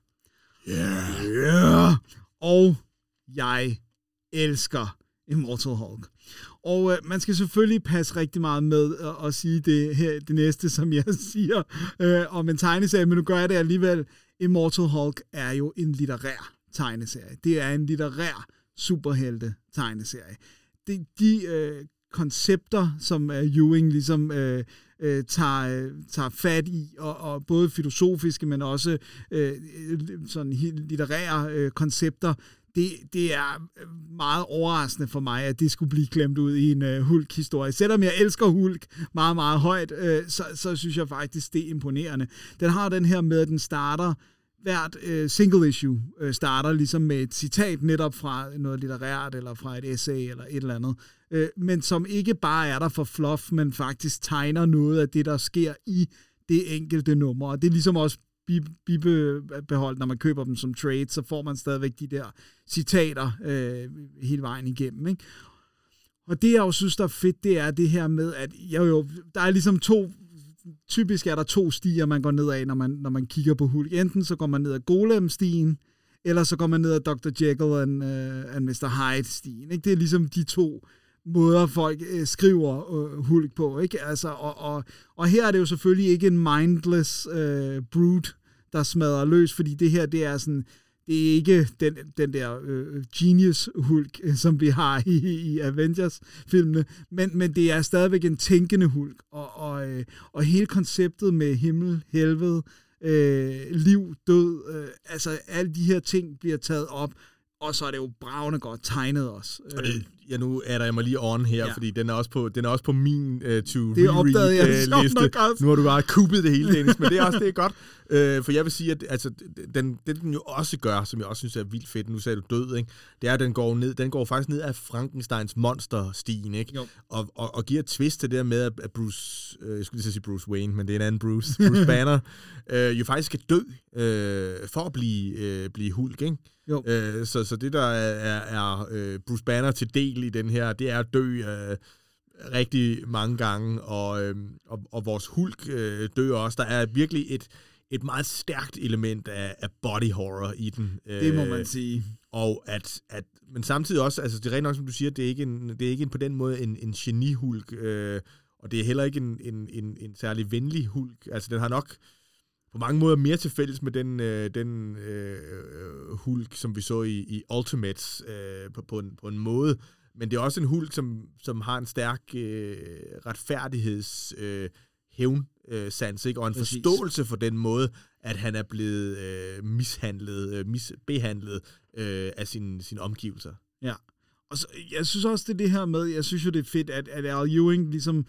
Yeah. yeah. Og jeg elsker Immortal Hulk. Og øh, man skal selvfølgelig passe rigtig meget med at, at sige det her, det næste, som jeg siger øh, om en tegneserie, men nu gør jeg det alligevel. Immortal Hulk er jo en litterær tegneserie. Det er en litterær superhelte tegneserie. De, de øh, koncepter, som øh, Ewing ligesom øh, øh, tager, øh, tager fat i, og, og både filosofiske, men også øh, sådan litterære øh, koncepter, det, det er øh, meget overraskende for mig, at det skulle blive glemt ud i en øh, Hulk-historie. Selvom jeg elsker Hulk meget, meget højt, øh, så, så synes jeg faktisk, det er imponerende. Den har den her med, at den starter hvert øh, single issue øh, starter ligesom med et citat netop fra noget litterært, eller fra et essay, eller et eller andet, øh, men som ikke bare er der for fluff, men faktisk tegner noget af det, der sker i det enkelte nummer. Og det er ligesom også bibeholdt, når man køber dem som trade, så får man stadigvæk de der citater øh, hele vejen igennem. Ikke? Og det, jeg jo synes, der er fedt, det er det her med, at jeg jo, der er ligesom to, typisk er der to stier, man går ned af, når man, når man kigger på Hulk. Enten så går man ned ad Golem-stien, eller så går man ned ad Dr. Jekyll and, uh, and Mr. Hyde-stien. Ikke? Det er ligesom de to måder, folk øh, skriver øh, Hulk på. Ikke? Altså, og, og, og her er det jo selvfølgelig ikke en mindless øh, brute, der smadrer løs, fordi det her, det er sådan, det er ikke den, den der øh, genius Hulk, som vi har i, i Avengers-filmene, men, men det er stadigvæk en tænkende Hulk, og, og, øh, og hele konceptet med himmel, helvede, øh, liv, død, øh, altså alle de her ting bliver taget op, og så er det jo bravende godt tegnet også. Og det, ja, nu er jeg mig lige on her, ja. fordi den er også på, den er også på min uh, to det read jeg, uh, liste. Nu har du bare kuppet det hele, Dennis, men det er også det er godt. Uh, for jeg vil sige, at altså, den, det den jo også gør, som jeg også synes er vildt fedt, nu sagde du død, ikke? det er, at den går, ned, den går faktisk ned af Frankensteins monster-stien, ikke? Og, og, og giver et twist til det der med, at Bruce, uh, jeg skulle lige sige Bruce Wayne, men det er en anden Bruce, Bruce Banner, uh, jo faktisk skal dø uh, for at blive, uh, blive Hulk, ikke? Jo. Øh, så, så det, der er, er øh, Bruce Banner til del i den her, det er at dø øh, rigtig mange gange, og, øh, og, og vores Hulk øh, dør også. Der er virkelig et, et meget stærkt element af, af body horror i den. Det må man øh, sige. Og at, at, men samtidig også, altså det er rent nok, som du siger, det er ikke, en, det er ikke en, på den måde en, en geni-hulk, øh, og det er heller ikke en, en, en, en særlig venlig hulk. Altså den har nok på mange måder mere til fælles med den, øh, den øh, hulk, som vi så i, i Ultimates øh, på, på, en, på en måde. Men det er også en hulk, som, som har en stærk øh, retfærdigheds øh, hævn øh, sans, ikke? og en Præcis. forståelse for den måde, at han er blevet øh, mishandlet, øh, misbehandlet øh, af sine, sin omgivelser. Ja, og så, jeg synes også, det er det her med, jeg synes jo, det er fedt, at, at Al Ewing ligesom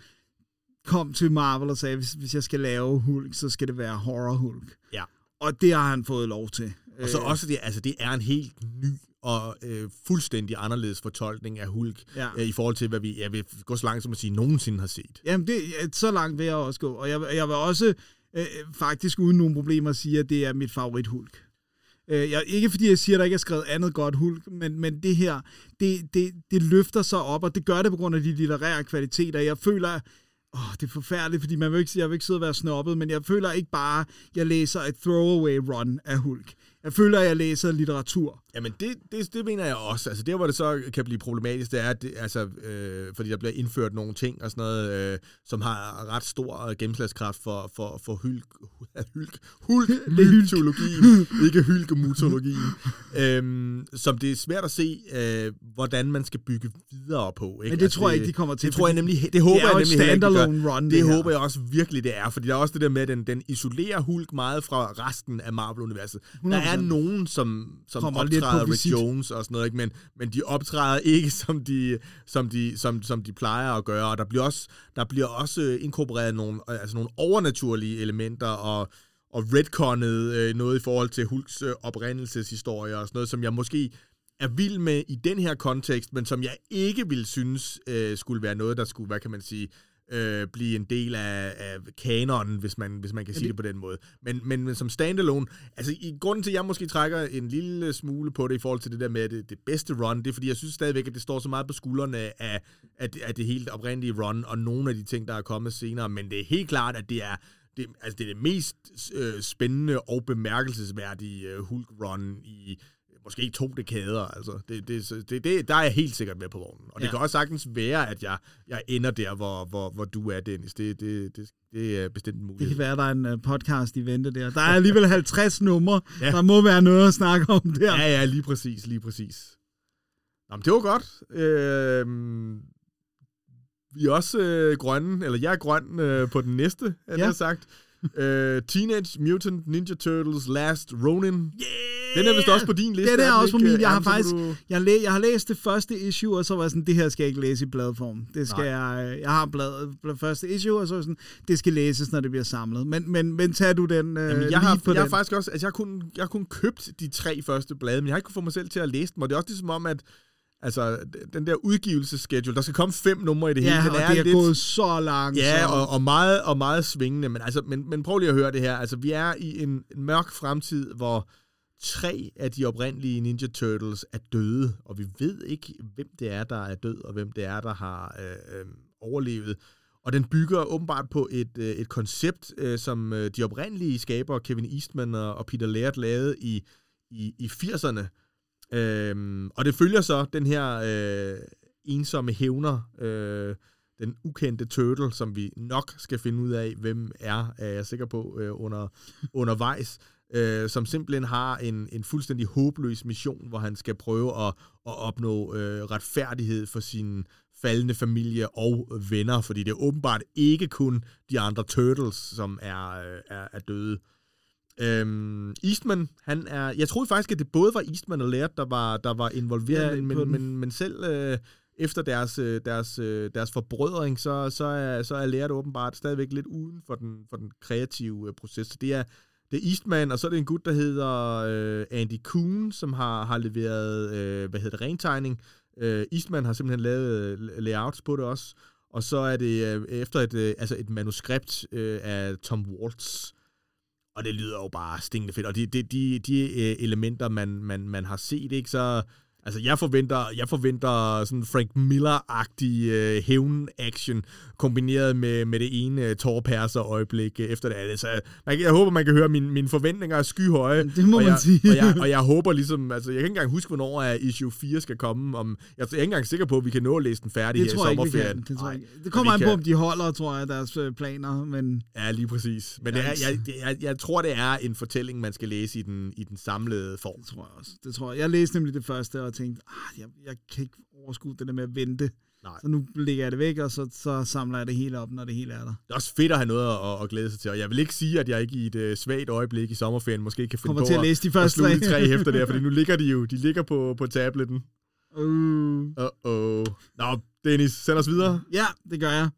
kom til Marvel og sagde, hvis, hvis jeg skal lave Hulk, så skal det være horror Hulk. Ja. Og det har han fået lov til. Og så øh, også det, altså det er en helt ny og øh, fuldstændig anderledes fortolkning af Hulk, ja. øh, i forhold til, hvad vi, jeg vil gå så langt som at sige, nogensinde har set. Jamen, det, så langt vil jeg også gå. Og jeg, jeg vil også øh, faktisk uden nogen problemer sige, at det er mit favorit Hulk. Øh, jeg, ikke fordi jeg siger, at der ikke er skrevet andet godt Hulk, men, men det her, det, det, det løfter sig op, og det gør det på grund af de litterære kvaliteter. Jeg føler, åh, det er forfærdeligt, fordi man vil ikke, jeg vil ikke sidde og være snobbet, men jeg føler ikke bare, at jeg læser et throwaway run af Hulk. Jeg føler, at jeg læser litteratur. Jamen, det, det, det mener jeg også. Altså, der, hvor det så kan blive problematisk, det er, at det, altså, øh, fordi der bliver indført nogle ting og sådan noget, øh, som har ret stor gennemslagskraft for, for, for hylk, hylk, hulk, mytologien, ikke hylkemutologien, øhm, som det er svært at se, øh, hvordan man skal bygge videre på. Ikke? Men det altså, tror jeg ikke, de kommer til. Det tror jeg nemlig, det håber det jeg nemlig heller Run, det, det håber jeg også virkelig, det er, fordi der er også det der med, at den, den isolerer Hulk meget fra resten af Marvel-universet. Der er nogen, som, som optræder Rick Jones og sådan noget, ikke? Men, men de optræder ikke, som de, som, de, som, som de plejer at gøre, og der bliver også, der bliver også inkorporeret nogle, altså nogle overnaturlige elementer, og, og retconnet øh, noget i forhold til Hulks øh, oprindelseshistorie og sådan noget, som jeg måske er vild med i den her kontekst, men som jeg ikke vil synes øh, skulle være noget, der skulle, hvad kan man sige, øh, blive en del af, af kanonen, hvis man, hvis man kan sige det på den måde. Men, men, men som standalone, altså i grunden til, at jeg måske trækker en lille smule på det i forhold til det der med det, det bedste run, det er fordi, jeg synes stadigvæk, at det står så meget på skuldrene af, af, af det helt oprindelige run, og nogle af de ting, der er kommet senere, men det er helt klart, at det er det, altså det, er det mest øh, spændende og bemærkelsesværdige øh, Hulk-run i måske to dekader. Altså, det, det, det, det, der er jeg helt sikkert med på vognen. Og det Ja. kan også sagtens være, at jeg, jeg ender der, hvor, hvor, hvor du er, Dennis. Det, det, det, det er bestemt en Det mulighed. kan være, der er en uh, podcast i vente der. Der er alligevel 50 numre. Ja. Der må være noget at snakke om der. Ja, ja, lige præcis, lige præcis. Nå, men det var godt. Øh, vi er også øh, grønne, eller jeg er grøn øh, på den næste, er Ja. det sagt. Øh, Teenage Mutant Ninja Turtles Last Ronin. Yeah! Den er vist også på din liste. Den er den også på ikke? min. Jeg har Jamen, faktisk Du... jeg, læ- jeg har læst det første issue, og så var jeg sådan, det her skal jeg ikke læse i bladform. Det skal Nej. jeg, jeg har bladet, bladet første issue, og så sådan, det skal læses, når det bliver samlet. Men, men, men tager du den øh, Jamen, jeg, har, på jeg har den? faktisk også, altså jeg har, kun, jeg har kun købt de tre første blade, men jeg har ikke kunnet få mig selv til at læse dem, og det er også ligesom om, at altså, den der udgivelsesschedule, der skal komme fem numre i det hele, Ja, den og det er lidt, gået så langt. Ja, og, og, meget, og meget svingende, men, altså, men, men prøv lige at høre det her. Altså, vi er i en, en mørk fremtid, hvor tre af de oprindelige Ninja Turtles er døde, og vi ved ikke, hvem det er, der er død, og hvem det er, der har øh, øh, overlevet. Og den bygger åbenbart på et, øh, et koncept, øh, som øh, de oprindelige skabere, Kevin Eastman og, og Peter Laird, lavede i, i, i 80'erne. Øhm, og det følger så den her øh, ensomme hævner, øh, den ukendte turtle, som vi nok skal finde ud af, hvem er, er jeg sikker på, øh, under, undervejs, øh, som simpelthen har en, en fuldstændig håbløs mission, hvor han skal prøve at, at opnå øh, retfærdighed for sin faldende familie og venner, fordi det er åbenbart ikke kun de andre turtles, som er, øh, er, er døde. Øhm, Eastman, han er... Jeg troede faktisk, at det både var Eastman og Laird, der var, der var involveret, Ja, men, men, men, men selv øh, efter deres, øh, deres, øh, deres forbrødring, så, så, er, så er Laird åbenbart stadigvæk lidt uden for den, for den kreative øh, proces. Så det er, det er Eastman, og så er det en gut, der hedder øh, Andy Kuhn, som har, har leveret, øh, hvad hedder det, rentegning. Øh, Eastman har simpelthen lavet layouts på det også. Og så er det øh, efter et, øh, altså et manuskript øh, af Tom Waltz. Og det lyder jo bare stinkende fedt. Og de, de, de, de øh, elementer, man, man, man har set, ikke, så... Altså, jeg forventer, jeg forventer sådan Frank Miller-agtig øh, hævn-action, kombineret med, med det ene øh, tårperser-øjeblik øh, efter det andet. Så man, jeg håber, man kan høre, mine, mine forventninger er skyhøje. Det må og man jeg, sige. Og jeg, og jeg håber ligesom, altså jeg kan ikke engang huske, hvornår er issue 4 skal komme. Om, jeg er ikke engang sikker på, at vi kan nå at læse den færdig det her tror i jeg ikke, sommerferien. kan. Det, tror jeg, ikke. det kommer an på, kan- om de holder, tror jeg, deres øh, planer. Men Ja, lige præcis. Men det er, jeg, jeg, jeg tror, det er en fortælling, man skal læse i den, i den samlede form. det tror jeg også. Det tror jeg. Jeg læste nemlig det første og tænkte, ah, jeg, jeg kan ikke overskue det der med at vente. Nej. Så nu lægger jeg det væk, og så, så samler jeg det hele op, når det hele er der. Det er også fedt at have noget at, at glæde sig til, og jeg vil ikke sige, at jeg ikke i et uh, svagt øjeblik i sommerferien måske kan finde Kommer på til at læse de at første sluge de tre. tre hæfter der, fordi nu ligger de jo de ligger på, på tabletten. Uh. Uh-oh. Nå, Dennis, send os videre. Ja, det gør jeg.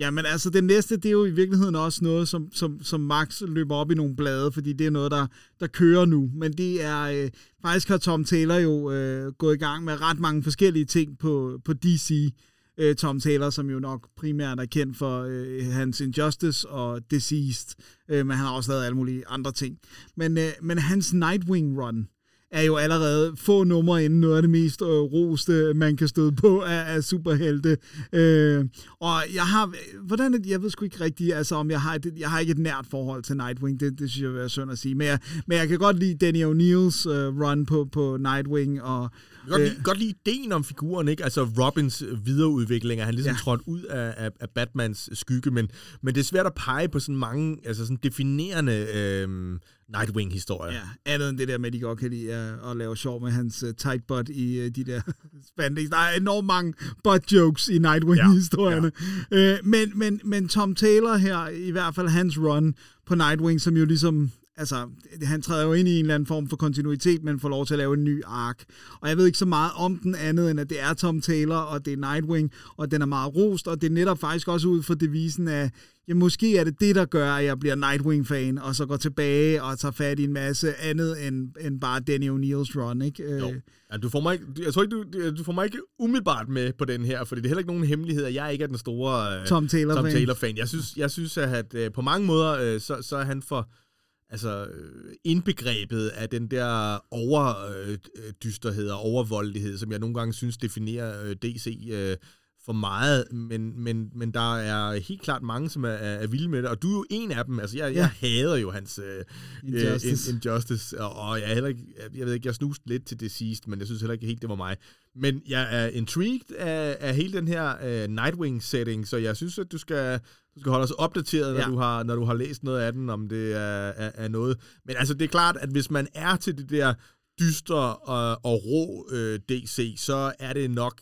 Jamen altså, det næste, det er jo i virkeligheden også noget, som, som, som Max løber op i nogle blade, fordi det er noget, der, der kører nu. Men det er, øh, faktisk har Tom Taylor jo øh, gået i gang med ret mange forskellige ting på, på DC. Øh, Tom Taylor, som jo nok primært er kendt for øh, hans Injustice og Deceased, øh, men han har også lavet alle mulige andre ting. Men, øh, men hans Nightwing Run, er jo allerede få numre inden noget af det mest øh, roste, man kan støde på af, af superhelte. Øh, og jeg har, hvordan er det, jeg ved sgu ikke rigtigt, altså om jeg har, et, jeg har ikke et nært forhold til Nightwing, det, det synes jeg vil være synd at sige, men jeg, men jeg kan godt lide Danny O'Neills øh, run på, på Nightwing, og godt, lide, godt lide ideen om figuren, ikke? Altså Robins videreudvikling, at han ligesom Ja. trådt ud af, af, af Batmans skygge, men, men det er svært at pege på sådan mange altså sådan definerende øhm, Nightwing-historier. Ja, andet end det der med, at de godt kan lide at, at lave sjov med hans uh, tight butt i uh, de der spandex. Der er enormt mange butt jokes i Nightwing-historierne. Ja, ja. uh, men, men, men Tom Taylor her, i hvert fald hans run på Nightwing, som jo ligesom altså, han træder jo ind i en eller anden form for kontinuitet, men får lov til at lave en ny ark. Og jeg ved ikke så meget om den andet, end at det er Tom Taylor, og det er Nightwing, og den er meget rost, og det er netop faktisk også ud fra devisen af, ja, måske er det det, der gør, at jeg bliver Nightwing-fan, og så går tilbage og tager fat i en masse andet end, end bare Danny O'Neills run, ikke? Øh, Jo. Ja, du får mig ikke, jeg tror ikke, du, du får mig ikke umiddelbart med på den her, fordi det er heller ikke nogen hemmelighed, at jeg ikke er den store øh, Tom Taylor Tom fan. Taylor-fan. Jeg synes, jeg synes at, at øh, på mange måder, øh, så, så er han for altså, øh, indbegrebet af den der overdysterhed øh, øh, og overvoldelighed, som jeg nogle gange synes definerer DC øh, for meget, men, men, men der er helt klart mange, som er, er vilde med det, og du er jo en af dem. Altså, jeg, jeg hader jo hans øh, Injustice. Uh, Injustice, og, og jeg er heller ikke, jeg, ved ikke, jeg snuste lidt til Deceased, men jeg synes heller ikke helt, det var mig. Men jeg er intrigued af, af hele den her uh, Nightwing-setting, så jeg synes, at du skal, du skal holde os opdateret, når, Ja. du har, når du har læst noget af den, om det er, er, er noget. Men altså, det er klart, at hvis man er til det der dystre og, og rå øh, DC, så er det nok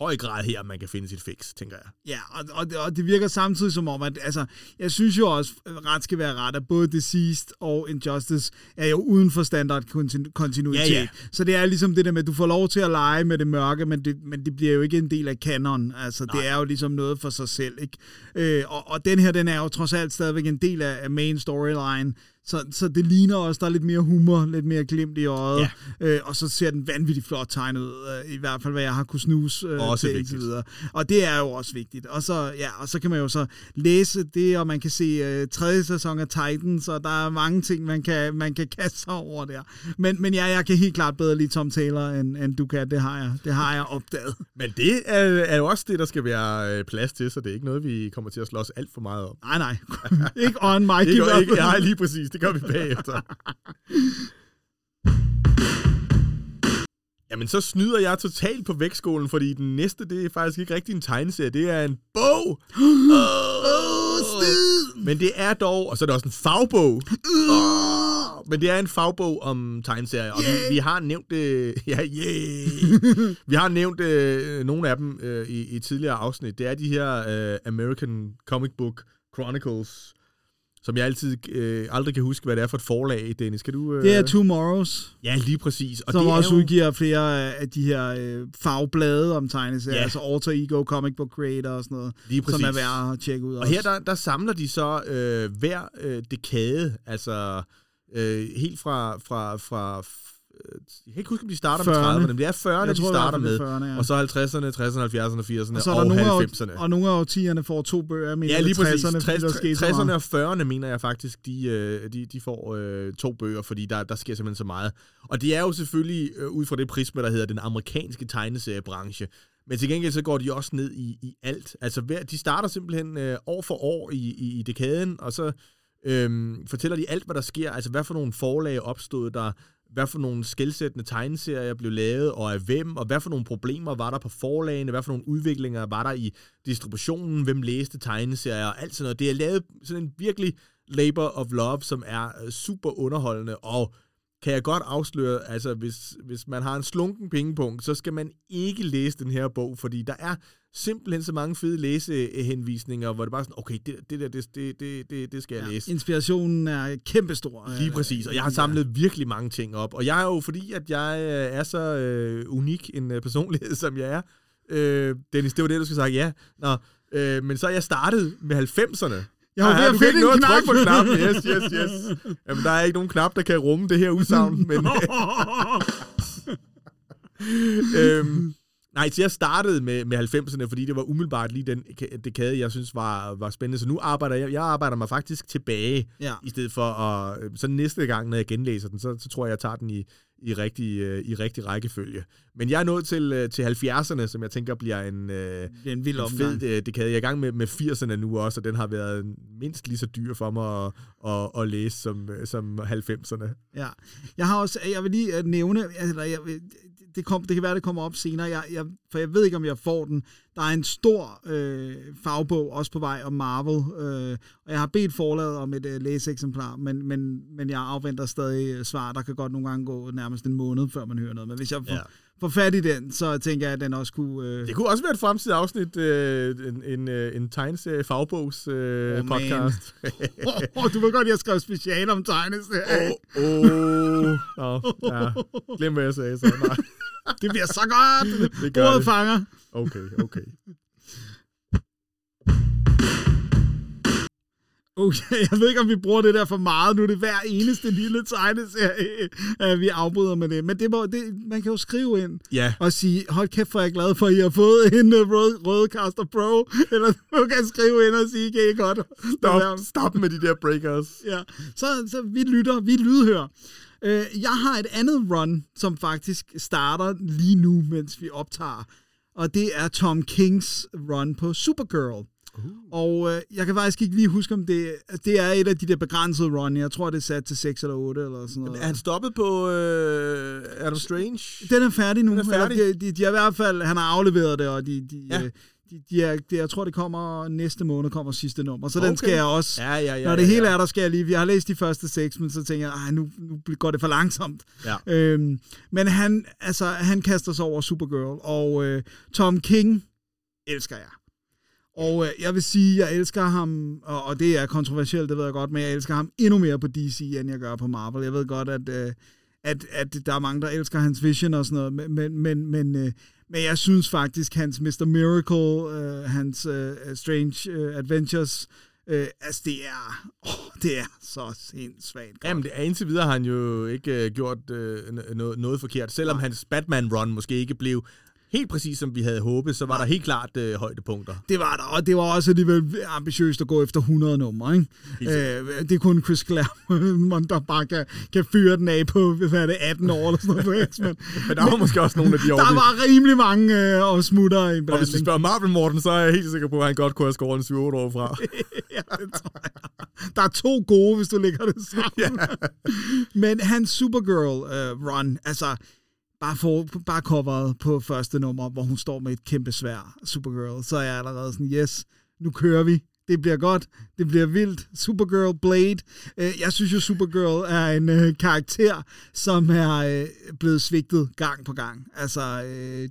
høj grad her, man kan finde sit fix, tænker jeg. Ja, og, og, det- og det virker samtidig som om, at altså, jeg synes jo også, at ret skal være ret, at både Deceased og Injustice er jo uden for standard kontin- kontinuitet. Ja, ja. Så det er ligesom det der med, at du får lov til at lege med det mørke, men det, men det bliver jo ikke en del af kanon. Altså, Nej. det er jo ligesom noget for sig selv, ikke? Øh, og, og den her, den er jo trods alt stadigvæk en del af, af main storyline. Så, så det ligner også, der er lidt mere humor, lidt mere glimt i øjet. Ja. Øh, og så ser den vanvittigt flot tegnet ud, øh, i hvert fald hvad jeg har kunnet snuse øh, Også til vigtigt. indtil videre. Og det er jo også vigtigt. Og så, ja, og så kan man jo så læse det, og man kan se uh, tredje sæson af Titans, og der er mange ting, man kan, man kan kaste sig over der. Men, men ja, jeg kan helt klart bedre lide Tom Taylor, end, end du kan. Det har jeg, det har jeg opdaget. Men det er, er jo også det, der skal være øh, plads til, så det er ikke noget, vi kommer til at slås alt for meget om. Nej, nej. ikke on i Ikke, ikke, nej, lige præcis. Det gør vi bagefter. Jamen, så snyder jeg totalt på vægtskålen, fordi den næste, det er faktisk ikke rigtig en tegneserie. Det er en bog. oh, Men det er dog, og så er det også en fagbog. Oh, men det er en fagbog om tegneserier, og vi, vi har nævnt det. ja, yeah. vi har nævnt øh, nogle af dem øh, i, i tidligere afsnit. Det er de her øh, American Comic Book Chronicles, som jeg altid øh, aldrig kan huske, hvad det er for et forlag, Dennis. Kan du... Øh... Det er Tomorrows, Ja, lige præcis. Og som det også er jo... udgiver flere af de her øh, fagblade om tegneserier, Ja. altså Alter Ego, Comic Book Creator og sådan noget, Lige som er præcis. værd at tjekke ud Og også. her, der, der samler de så øh, hver øh, dekade, altså øh, helt fra, fra, fra øh, jeg kan ikke huske, om de starter 40'erne. med 30'erne, men det er 40'erne, Jeg de tror starter med. det er 40'erne, ja. Og så 50'erne, 60'erne, 70'erne, 80'erne Og så er og, der nogle af, 90'erne. og nogle af årtierne får to bøger. Jeg mener, Ja, lige præcis. 60'erne, fordi der 60, skete så 60'erne meget. og 40'erne mener jeg faktisk, de, øh, de, de får øh, to bøger, fordi der, der sker simpelthen så meget. Og det er jo selvfølgelig øh, ud fra det prisme, der hedder den amerikanske tegneseriebranche. Men til gengæld så går de også ned i, i alt. Altså hver, de starter simpelthen øh, år for år i, i, i dekaden, og så øhm, fortæller de alt, hvad der sker. Altså hvad for nogle forlag opstod der, hvad for nogle skældsættende tegneserier blev lavet, og af hvem, og hvad for nogle problemer var der på forlagene, hvad for nogle udviklinger var der i distributionen, hvem læste tegneserier, og alt sådan noget. Det er lavet sådan en virkelig labor of love, som er øh, super underholdende, og kan jeg godt afsløre, altså hvis, hvis man har en slunken pengepunkt, så skal man ikke læse den her bog, fordi der er simpelthen så mange fede læsehenvisninger, hvor det bare er sådan, okay, det, det der, det, det, det, det, skal jeg læse. Inspirationen er kæmpestor. Lige præcis, og jeg har samlet virkelig mange ting op. Og jeg er jo, fordi at jeg øh, er så øh, unik en øh, personlighed, som jeg er, øh, Dennis, det var det, du skulle sige ja. Nå, øh, men så er jeg startet med 90'erne. Jeg var ved at finde en trykke på knap. knappen. Yes, yes, yes. Jamen, der er ikke nogen knap, der kan rumme det her udsagn, men... øhm, nej, så jeg startede med, med 90'erne, fordi det var umiddelbart lige den ka- dekade, jeg synes var, var spændende. Så nu arbejder jeg, jeg arbejder mig faktisk tilbage, Ja. i stedet for at... øh, Så næste gang, når jeg genlæser den, så, så tror jeg, jeg tager den i, i, rigtig, øh, i rigtig rækkefølge. Men jeg er nået til, øh, til 70'erne, som jeg tænker bliver en... Det er en vild en fed øh, dekade. Jeg er i gang med, med 80'erne nu også, og den har været mindst lige så dyr for mig at, at, at læse som, som 90'erne. Ja. Jeg har også, jeg vil lige nævne, eller jeg, vil- det, kom, det kan være, det kommer op senere, jeg, jeg, for jeg ved ikke, om jeg får den. Der er en stor øh, fagbog også på vej om Marvel, øh, og jeg har bedt forlaget om et øh, læseeksemplar, men, men, men jeg afventer stadig øh, svar. Der kan godt nogle gange gå nærmest en måned, før man hører noget. Men hvis jeg får, Ja. får fat i den, så tænker jeg, at den også kunne... Øh, Det kunne også være et fremtidigt afsnit, øh, en, en, øh, en tegneserie fagbogs øh, Oh, podcast. oh, du ved godt, jeg skrev special om tegneserier. Åh, oh, oh. Nå, ja. Glem, hvad jeg sagde så. Nej. Det bliver så godt! Det gør det. fanger. Okay, okay. Okay, jeg ved ikke, om vi bruger det der for meget. Nu er det hver eneste lille tegneserie, at vi afbryder med det. Men det, må, det, man kan jo skrive ind Ja, og sige, hold kæft, er jeg glad for, at I har fået en uh, rød, Rødcaster Pro. Eller du kan skrive ind og sige, kan I godt? stop, stop med de der breakers. Ja, så, så vi lytter, vi lydhører. Øh, jeg har et andet run, som faktisk starter lige nu, mens vi optager. og det er Tom Kings run på Supergirl. Uh. Og øh, jeg kan faktisk ikke lige huske, om det, det er et af de der begrænsede run. Jeg tror, det er sat til 6 eller 8 eller sådan noget. Er han stoppet på øh, Adam Strange? Den er færdig nu. Den er færdig? Eller, de, de, de har i hvert fald, han har afleveret det, og de, de, Ja. ja. De, de er, de, jeg tror, det kommer næste måned, kommer sidste nummer. Så okay. den skal jeg også... Ja, ja, ja. Når det ja, hele ja. er, der skal jeg lige... Jeg har læst de første seks, men så tænker jeg, nu, nu går det for langsomt. Ja. Øhm, men han, altså, han kaster sig over Supergirl, og øh, Tom King elsker jeg. Og øh, jeg vil sige, jeg elsker ham, og, og det er kontroversielt, det ved jeg godt, men jeg elsker ham endnu mere på DC, end jeg gør på Marvel. Jeg ved godt, at, øh, at, at der er mange, der elsker hans vision og sådan noget, men, men, men, men, øh, men jeg synes faktisk, hans Mr. Miracle, øh, hans øh, Strange øh, Adventures, øh, altså det er, åh, det er så sindssygt godt. Jamen, det indtil videre har han jo ikke øh, gjort øh, noget, noget forkert. Selvom hans Batman-run måske ikke blev helt præcis, som vi havde håbet, så var der helt klart øh, højdepunkter. Det var der, og det var også alligevel ambitiøst at gå efter 100 numre, ikke? Øh, det er kun Chris Claremont, der bare kan, kan fyre den af på, hvad er det, 18 år eller sådan noget på X-Men. Men der var måske også nogle af de år, Der var rimelig mange øh, og smutter i Og hvis du spørger Marvel Morten, så er jeg helt sikker på, at han godt kunne have skåret en 7 år fra. ja, det tror jeg. Der er to gode, hvis du lægger det sammen. Men hans Supergirl uh, run, altså bare, for, bare coveret på første nummer, hvor hun står med et kæmpe svær Supergirl, så er jeg allerede sådan, yes, nu kører vi. Det bliver godt. Det bliver vildt. Supergirl, Blade. Øh, jeg synes jo, Supergirl er en øh, karakter, som er øh, blevet svigtet gang på gang. Altså,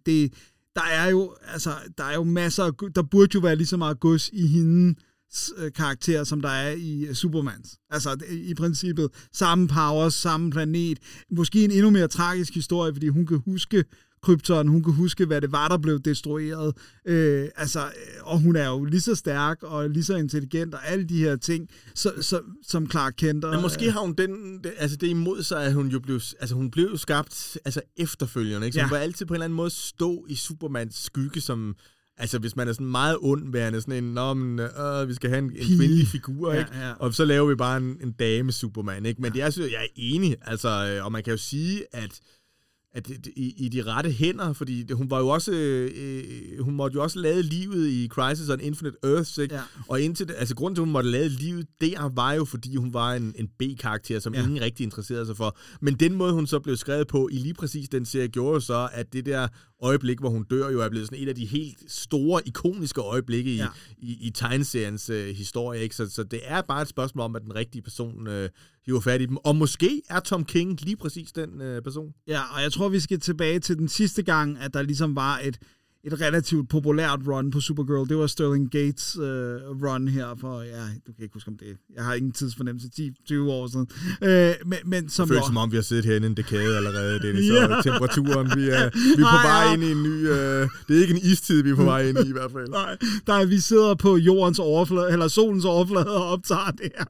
det, der er jo, altså, der er jo masser af, der burde jo være lige så meget gods i hende, karakter, som der er i øh, Supermans. Altså, i princippet samme powers, samme planet. Måske en endnu mere tragisk historie, fordi hun kan huske Krypton, hun kan huske, hvad det var, der blev destrueret. Øh, altså, øh, og hun er jo lige så stærk og lige så intelligent og alle de her ting, så, så, som Clark Kent. Og, Men måske har hun den, altså det imod sig, at hun jo blev, altså hun blev skabt altså efterfølgende, ikke? Så Ja. hun var altid på en eller anden måde stå i Supermans skygge, som, altså hvis man er sådan meget ondværende, sådan en, Nå, men, øh, vi skal have en, en kvindelig figur, Ja, ikke? ja. Og så laver vi bare en, en dame Superman, ikke? Men det er, synes jeg, er enig, altså, øh, og man kan jo sige, at at i, i de rette hænder, fordi hun var jo også, øh, hun måtte jo også lade livet i Crisis on Infinite Earths, ikke? Ja. Og indtil det, altså grunden til, at hun måtte lade livet der, var jo, fordi hun var en, en B-karakter, som Ja. ja. ingen rigtig interesserede sig for. Men den måde, hun så blev skrevet på i lige præcis den serie, gjorde jo så, at det der øjeblik, hvor hun dør, jo er blevet sådan et af de helt store, ikoniske øjeblikke i, Ja. i, i tegneseriens øh, historie. Ikke? Så, så det er bare et spørgsmål om, at den rigtige person øh, hiver fat i dem. Og måske er Tom King lige præcis den øh, person. Ja, og jeg tror, vi skal tilbage til den sidste gang, at der ligesom var et, et relativt populært run på Supergirl. Det var Sterling Gates uh, run her for, ja, du kan ikke huske om det. Jeg har ingen tidsfornemmelse, 10-20 år siden. Uh, men, men som Det føles som om, vi har siddet herinde en dekade allerede, Dennis, Ja. og temperaturen, vi er, vi er på Ej, vej ja. ind i en ny... Øh, det er ikke en istid, vi er på vej ind i i hvert fald. Nej, der er, vi sidder på jordens overflade, eller solens overflade og optager det her.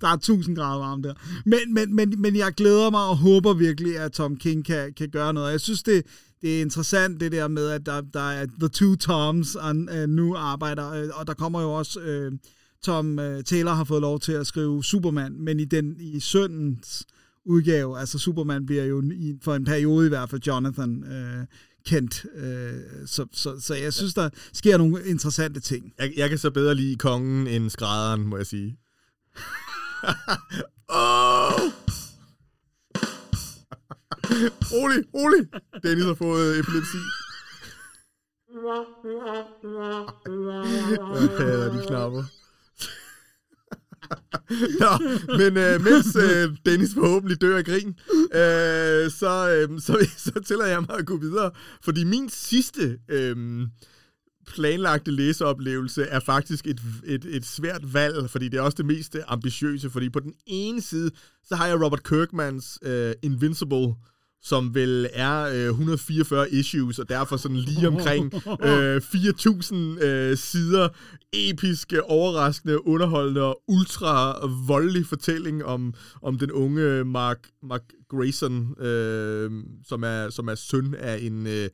Der er 1000 grader varmt der. Men, men, men, men jeg glæder mig og håber virkelig, at Tom King kan, kan gøre noget. Jeg synes, det, det er interessant det der med, at der, der er The Two Toms og, uh, nu arbejder, uh, og der kommer jo også... Uh, Tom uh, Taylor har fået lov til at skrive Superman, men i den i søndens udgave, altså Superman bliver jo i, for en periode i hvert fald Jonathan øh, Kent. Øh, så, så, så jeg synes, der sker nogle interessante ting. Jeg, jeg kan så bedre lide kongen end skrædderen, må jeg sige. oh! Rolig, rolig. Dennis har fået epilepsi. Jeg hader de knapper. Nå, men øh, mens øh, Dennis forhåbentlig dør af grin, øh, så, øh, så, så tillader jeg mig at gå videre. Fordi min sidste øh, planlagte læseoplevelse er faktisk et, et, et svært valg, fordi det er også det mest ambitiøse. Fordi på den ene side, så har jeg Robert Kirkmans øh, Invincible, som vel er øh, 144 issues, og derfor sådan lige omkring øh, 4.000 øh, sider. Episke, overraskende, underholdende og ultra voldelig fortælling om, om den unge Mark, Mark Grayson, øh, som, er, som er søn af en, øh,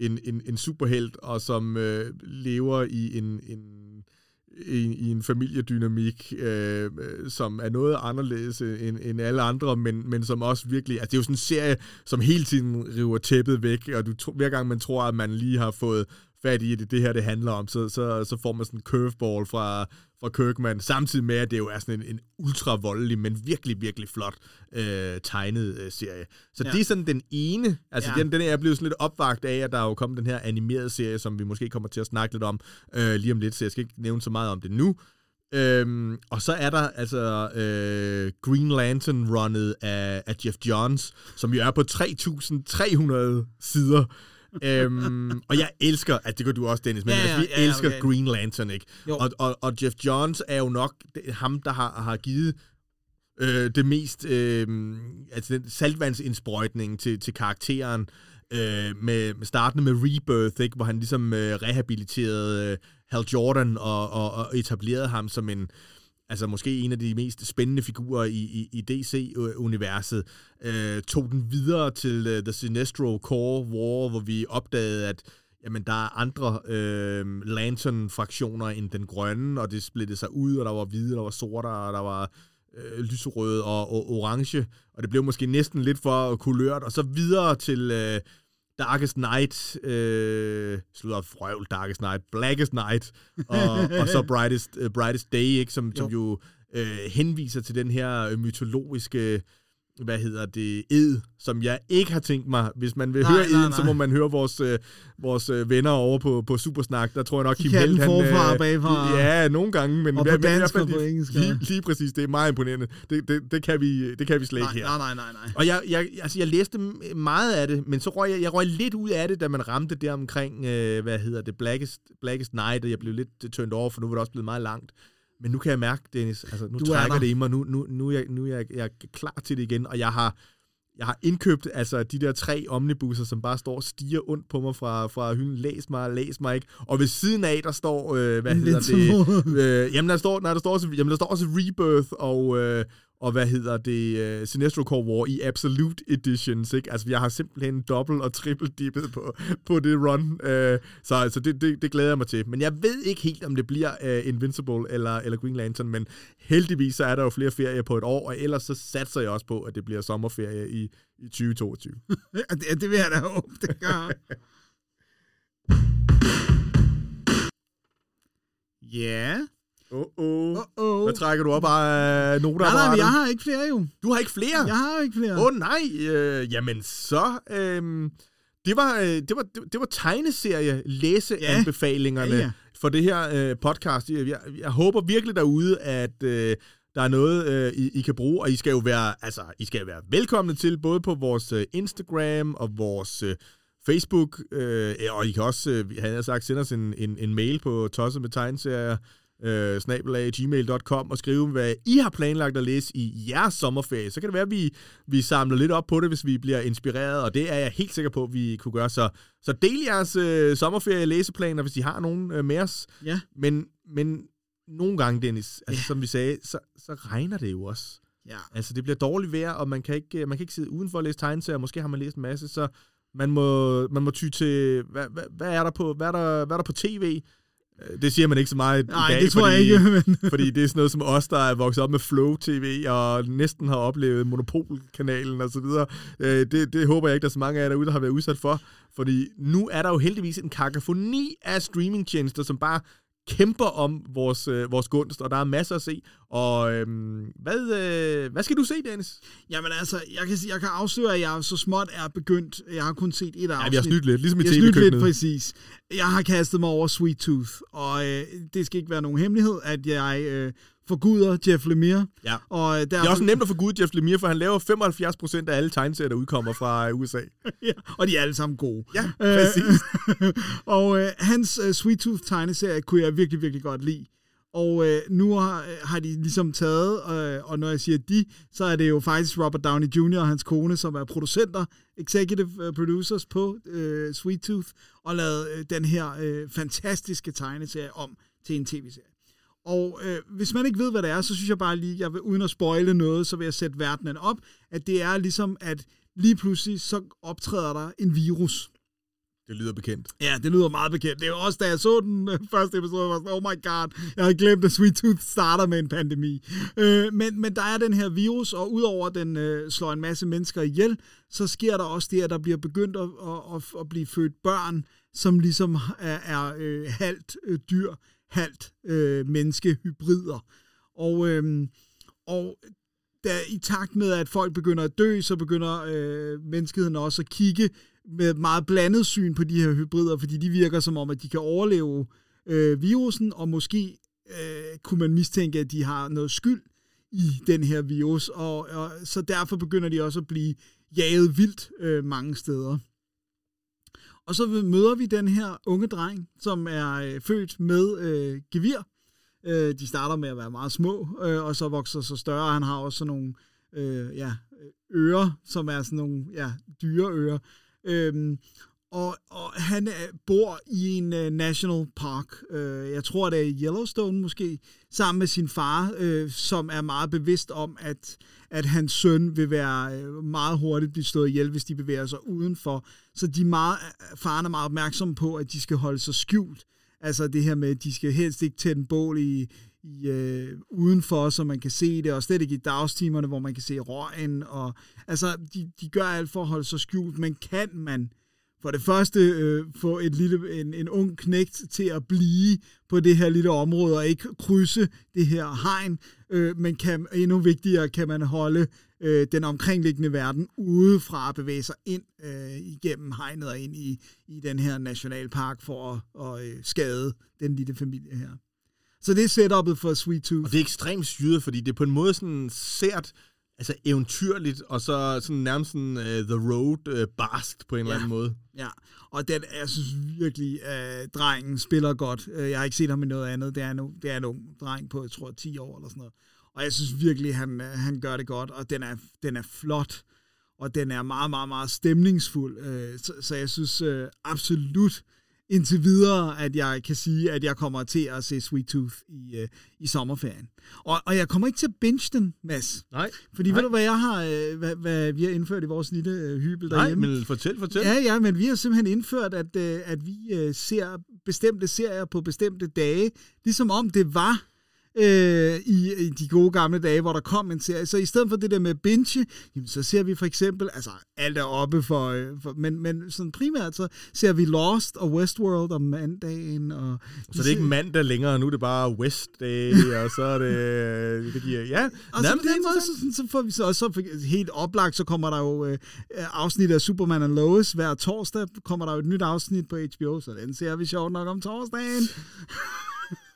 en, en, en superhelt, og som øh, lever i en, en i, i en familiedynamik, øh, som er noget anderledes end, end alle andre, men, men som også virkelig, altså det er jo sådan en serie, som hele tiden river tæppet væk, og du, hver gang man tror, at man lige har fået fat i, at det, det her det handler om, så, så, så får man sådan en curveball fra, fra Kirkman, samtidig med, at det jo er sådan en, en ultra voldelig, men virkelig, virkelig flot øh, tegnet øh, serie. Så ja. det er sådan den ene, altså ja. den, den er blevet sådan lidt opvagt af, at der er jo kommet den her animerede serie, som vi måske kommer til at snakke lidt om øh, lige om lidt, så jeg skal ikke nævne så meget om det nu. Øhm, og så er der altså øh, Green Lantern-runnet af, af Jeff Johns, som jo er på 3.300 sider øhm, og jeg elsker, at det gør du også, Dennis, men ja, ja, altså, vi ja, elsker okay. Green Lantern, ikke? Og, og, og Jeff Johns er jo nok ham, der har, har givet øh, det mest, øh, altså den saltvandsindsprøjtning til, til karakteren, øh, med, med startende med Rebirth, ikke? hvor han ligesom øh, rehabiliterede øh, Hal Jordan og, og, og etablerede ham som en, altså måske en af de mest spændende figurer i, i, i DC-universet, øh, tog den videre til uh, The Sinestro Core War, hvor vi opdagede, at jamen, der er andre øh, Lantern-fraktioner end den grønne, og det splittede sig ud, og der var hvide, der var sorte, og der var øh, lyserøde og, og orange, og det blev måske næsten lidt for kulørt, og så videre til... Øh, Darkest Night, øh, slutter frøvl, Darkest Night, Blackest Night, og, og så Brightest, uh, Brightest Day, ikke, som, jo. som jo øh, henviser til den her mytologiske hvad hedder det, ed, som jeg ikke har tænkt mig. Hvis man vil nej, høre eden, så må man høre vores, øh, vores øh, venner over på, på Supersnak. Der tror jeg nok, Kim Helt, han... forfra og bagfra. Ja, nogle gange. Men og på dansk og på engelsk. Lige, lige præcis, det er meget imponerende. Det, det, det, kan, vi, det kan vi slet ikke her. Nej, nej, nej, nej. Og jeg, jeg, altså, jeg læste meget af det, men så røg jeg, jeg røg lidt ud af det, da man ramte der omkring, øh, hvad hedder det, Blackest, Blackest Night, og jeg blev lidt turned over, for nu var det også blevet meget langt. Men nu kan jeg mærke, Dennis, altså nu du trækker det i mig, nu, nu, nu, jeg, nu er jeg, jeg er klar til det igen, og jeg har jeg har indkøbt altså de der tre omnibusser, som bare står og stiger ondt på mig fra, fra hylden. Læs mig, læs mig ikke. Og ved siden af, der står, øh, hvad hedder det? Øh, jamen, der står, nej, der står også, jamen, der står også Rebirth og, øh, og hvad hedder det, uh, Sinestro Core War i Absolute Editions, ikke? Altså, jeg har simpelthen dobbelt og triple dippet på, på det run, uh, så altså, det, det, det glæder jeg mig til. Men jeg ved ikke helt, om det bliver uh, Invincible eller, eller Green Lantern, men heldigvis så er der jo flere ferier på et år, og ellers så satser jeg også på, at det bliver sommerferie i, i 2022. det, det vil jeg da håbe, det gør. Ja. Uh-oh. Uh-oh. Hvad trækker du op af noter? Nej, nej, jeg har ikke flere jo. Du har ikke flere? Jeg har ikke flere. Åh oh, nej, øh, jamen så... Øh, det var, øh, det var, det var tegneserie læseanbefalingerne ja. ja, ja. for det her øh, podcast. Jeg, jeg, jeg håber virkelig derude, at øh, der er noget, øh, I, I kan bruge, og I skal jo være, altså, I skal være velkomne til, både på vores øh, Instagram og vores øh, Facebook, øh, og I kan også, øh, han har sagt, sende os en, en, en mail på tosset med tegneserier, øh, snabelag gmail.com og skrive, hvad I har planlagt at læse i jeres sommerferie. Så kan det være, at vi, vi samler lidt op på det, hvis vi bliver inspireret, og det er jeg helt sikker på, at vi kunne gøre. Så, så del jeres øh, sommerferie læseplaner, hvis I har nogen øh, med os. Ja. Men, men nogle gange, Dennis, altså, ja. som vi sagde, så, så regner det jo også. Ja. Altså, det bliver dårligt vejr, og man kan ikke, man kan ikke sidde udenfor og læse tegneserier. Måske har man læst en masse, så man må, man må ty til, hvad, hvad, hvad, er der på, hvad, er der, hvad er der på tv? Øh, det siger man ikke så meget Nej, i dag, det tror fordi, jeg ikke. Men... fordi det er sådan noget som os, der er vokset op med Flow TV og næsten har oplevet Monopol-kanalen videre. Øh, det, det håber jeg ikke, der er så mange af jer derude, der har været udsat for. Fordi nu er der jo heldigvis en kakafoni af streamingtjenester, som bare kæmper om vores, øh, vores gunst, og der er masser at se. Og øhm, hvad, øh, hvad skal du se, Dennis? Jamen altså, jeg kan, jeg kan afsløre, at jeg så småt er begyndt. Jeg har kun set et afsnit. Ja, vi har snydt lidt, ligesom i tv lidt, præcis. Jeg har kastet mig over Sweet Tooth, og øh, det skal ikke være nogen hemmelighed, at jeg øh, forguder Jeff Lemire. Ja. Og derfor... Det er også nemt at forgude Jeff Lemire, for han laver 75% af alle tegneserier, der udkommer fra USA. ja, og de er alle sammen gode. Ja, præcis. og øh, hans uh, Sweet Tooth tegneserie kunne jeg virkelig, virkelig godt lide. Og øh, nu har, har de ligesom taget, øh, og når jeg siger de, så er det jo faktisk Robert Downey Jr. og hans kone, som er producenter, executive producers på øh, Sweet Tooth, og lavet øh, den her øh, fantastiske tegneserie om til en tv-serie. Og øh, hvis man ikke ved, hvad det er, så synes jeg bare lige, jeg vil, uden at spoile noget, så vil jeg sætte verdenen op, at det er ligesom, at lige pludselig så optræder der en virus. Det lyder bekendt. Ja, det lyder meget bekendt. Det er også, da jeg så den øh, første episode, var sådan, oh my god, jeg havde glemt, at Sweet Tooth starter med en pandemi. Øh, men, men der er den her virus, og udover at den øh, slår en masse mennesker ihjel, så sker der også det, at der bliver begyndt at, at, at, at blive født børn, som ligesom er, er øh, halvt øh, dyr, halvt øh, menneskehybrider. Og, øh, og da, i takt med, at folk begynder at dø, så begynder øh, menneskeheden også at kigge med meget blandet syn på de her hybrider, fordi de virker som om, at de kan overleve øh, virusen, og måske øh, kunne man mistænke, at de har noget skyld i den her virus, og, og så derfor begynder de også at blive jaget vildt øh, mange steder. Og så møder vi den her unge dreng, som er øh, født med øh, gevir. Øh, de starter med at være meget små, øh, og så vokser så større. Han har også sådan nogle øh, ja, ører, som er sådan nogle ja, dyreører. Øhm, og, og han øh, bor i en uh, national park, uh, jeg tror det er Yellowstone måske, sammen med sin far, uh, som er meget bevidst om, at, at hans søn vil være uh, meget hurtigt blive slået ihjel, hvis de bevæger sig udenfor. Så de meget, faren er meget opmærksom på, at de skal holde sig skjult. Altså det her med, at de skal helst ikke tænde bål i, i øh, udenfor, så man kan se det, og slet ikke i dagstimerne, hvor man kan se røgen. Og, altså, de, de gør alt for at holde sig skjult, men kan man for det første øh, få et lille, en, en ung knægt til at blive på det her lille område, og ikke krydse det her hegn, øh, men kan, endnu vigtigere kan man holde øh, den omkringliggende verden udefra at bevæge sig ind øh, igennem hegnet og ind i, i den her nationalpark for at, at øh, skade den lille familie her. Så det er setupet for Sweet Tooth. Og det er ekstremt syret, fordi det er på en måde sådan sært, altså eventyrligt, og så sådan nærmest sådan uh, The Road uh, barskt på en ja. eller anden måde. Ja, og den, jeg synes virkelig, at uh, drengen spiller godt. Uh, jeg har ikke set ham i noget andet. Det er, en, det er en ung dreng på, jeg tror, 10 år eller sådan noget. Og jeg synes virkelig, han, uh, han gør det godt, og den er, den er flot, og den er meget, meget, meget stemningsfuld. Uh, så, så jeg synes uh, absolut, indtil videre, at jeg kan sige, at jeg kommer til at se Sweet Tooth i, uh, i sommerferien. Og, og jeg kommer ikke til at binge den, Mads. Nej. Fordi Nej. ved du, hvad jeg har, uh, hvad, hvad vi har indført i vores lille uh, hybel Nej, derhjemme? men fortæl, fortæl. Ja, ja, men vi har simpelthen indført, at, uh, at vi uh, ser bestemte serier på bestemte dage, ligesom om det var øh, i, i de gode gamle dage, hvor der kom en serie. Så i stedet for det der med binge, jamen, så ser vi for eksempel, altså alt er oppe for, øh, for men, men sådan primært så ser vi Lost og Westworld om mandagen. Og Så det er ikke mandag længere, nu er det bare Wednesday, og så er det, det giver, ja. Og så på den måde, så, så får vi så, og så helt oplagt, så kommer der jo øh, afsnit af Superman and Lois hver torsdag, kommer der jo et nyt afsnit på HBO, så den ser vi sjovt nok om torsdagen.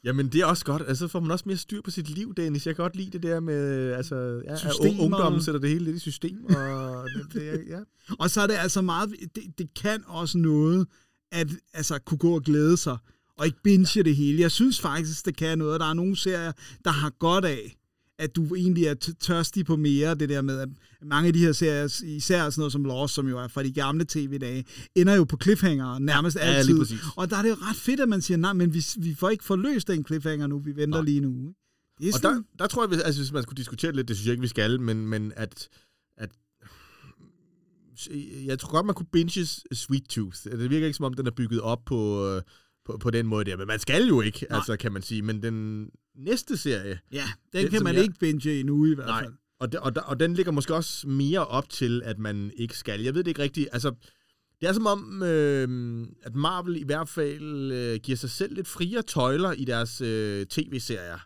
Jamen, det er også godt. Altså, så får man også mere styr på sit liv, Dennis. Jeg kan godt lide det der med, altså, ja, Systemer. ungdommen sætter det hele lidt i system. Og det, det, ja. Og så er det altså meget, det, det kan også noget, at altså, kunne gå og glæde sig, og ikke binge det hele. Jeg synes faktisk, det kan noget. Der er nogle serier, der har godt af, at du egentlig er tørstig på mere, det der med, at mange af de her serier, især sådan noget som Lost, som jo er fra de gamle tv-dage, ender jo på cliffhanger nærmest Ja, altid. præcis. og der er det jo ret fedt, at man siger, nej, men vi, vi får ikke forløst den cliffhanger nu, vi venter Nej. lige nu. Det er Og sådan, der, der tror jeg, hvis, altså, hvis man skulle diskutere lidt, det synes jeg ikke, vi skal, men, men at, at jeg tror godt, man kunne binge Sweet Tooth. Det virker ikke, som om den er bygget op på, øh, på, på den måde der, men man skal jo ikke, Nej. altså, kan man sige. Men den næste serie, ja, den, den, kan man jeg- ikke binge endnu i hvert Nej. fald. Og, de, og, og den ligger måske også mere op til, at man ikke skal. Jeg ved det ikke rigtigt. Altså, det er som om, øh, at Marvel i hvert fald øh, giver sig selv lidt friere tøjler i deres øh, tv-serier.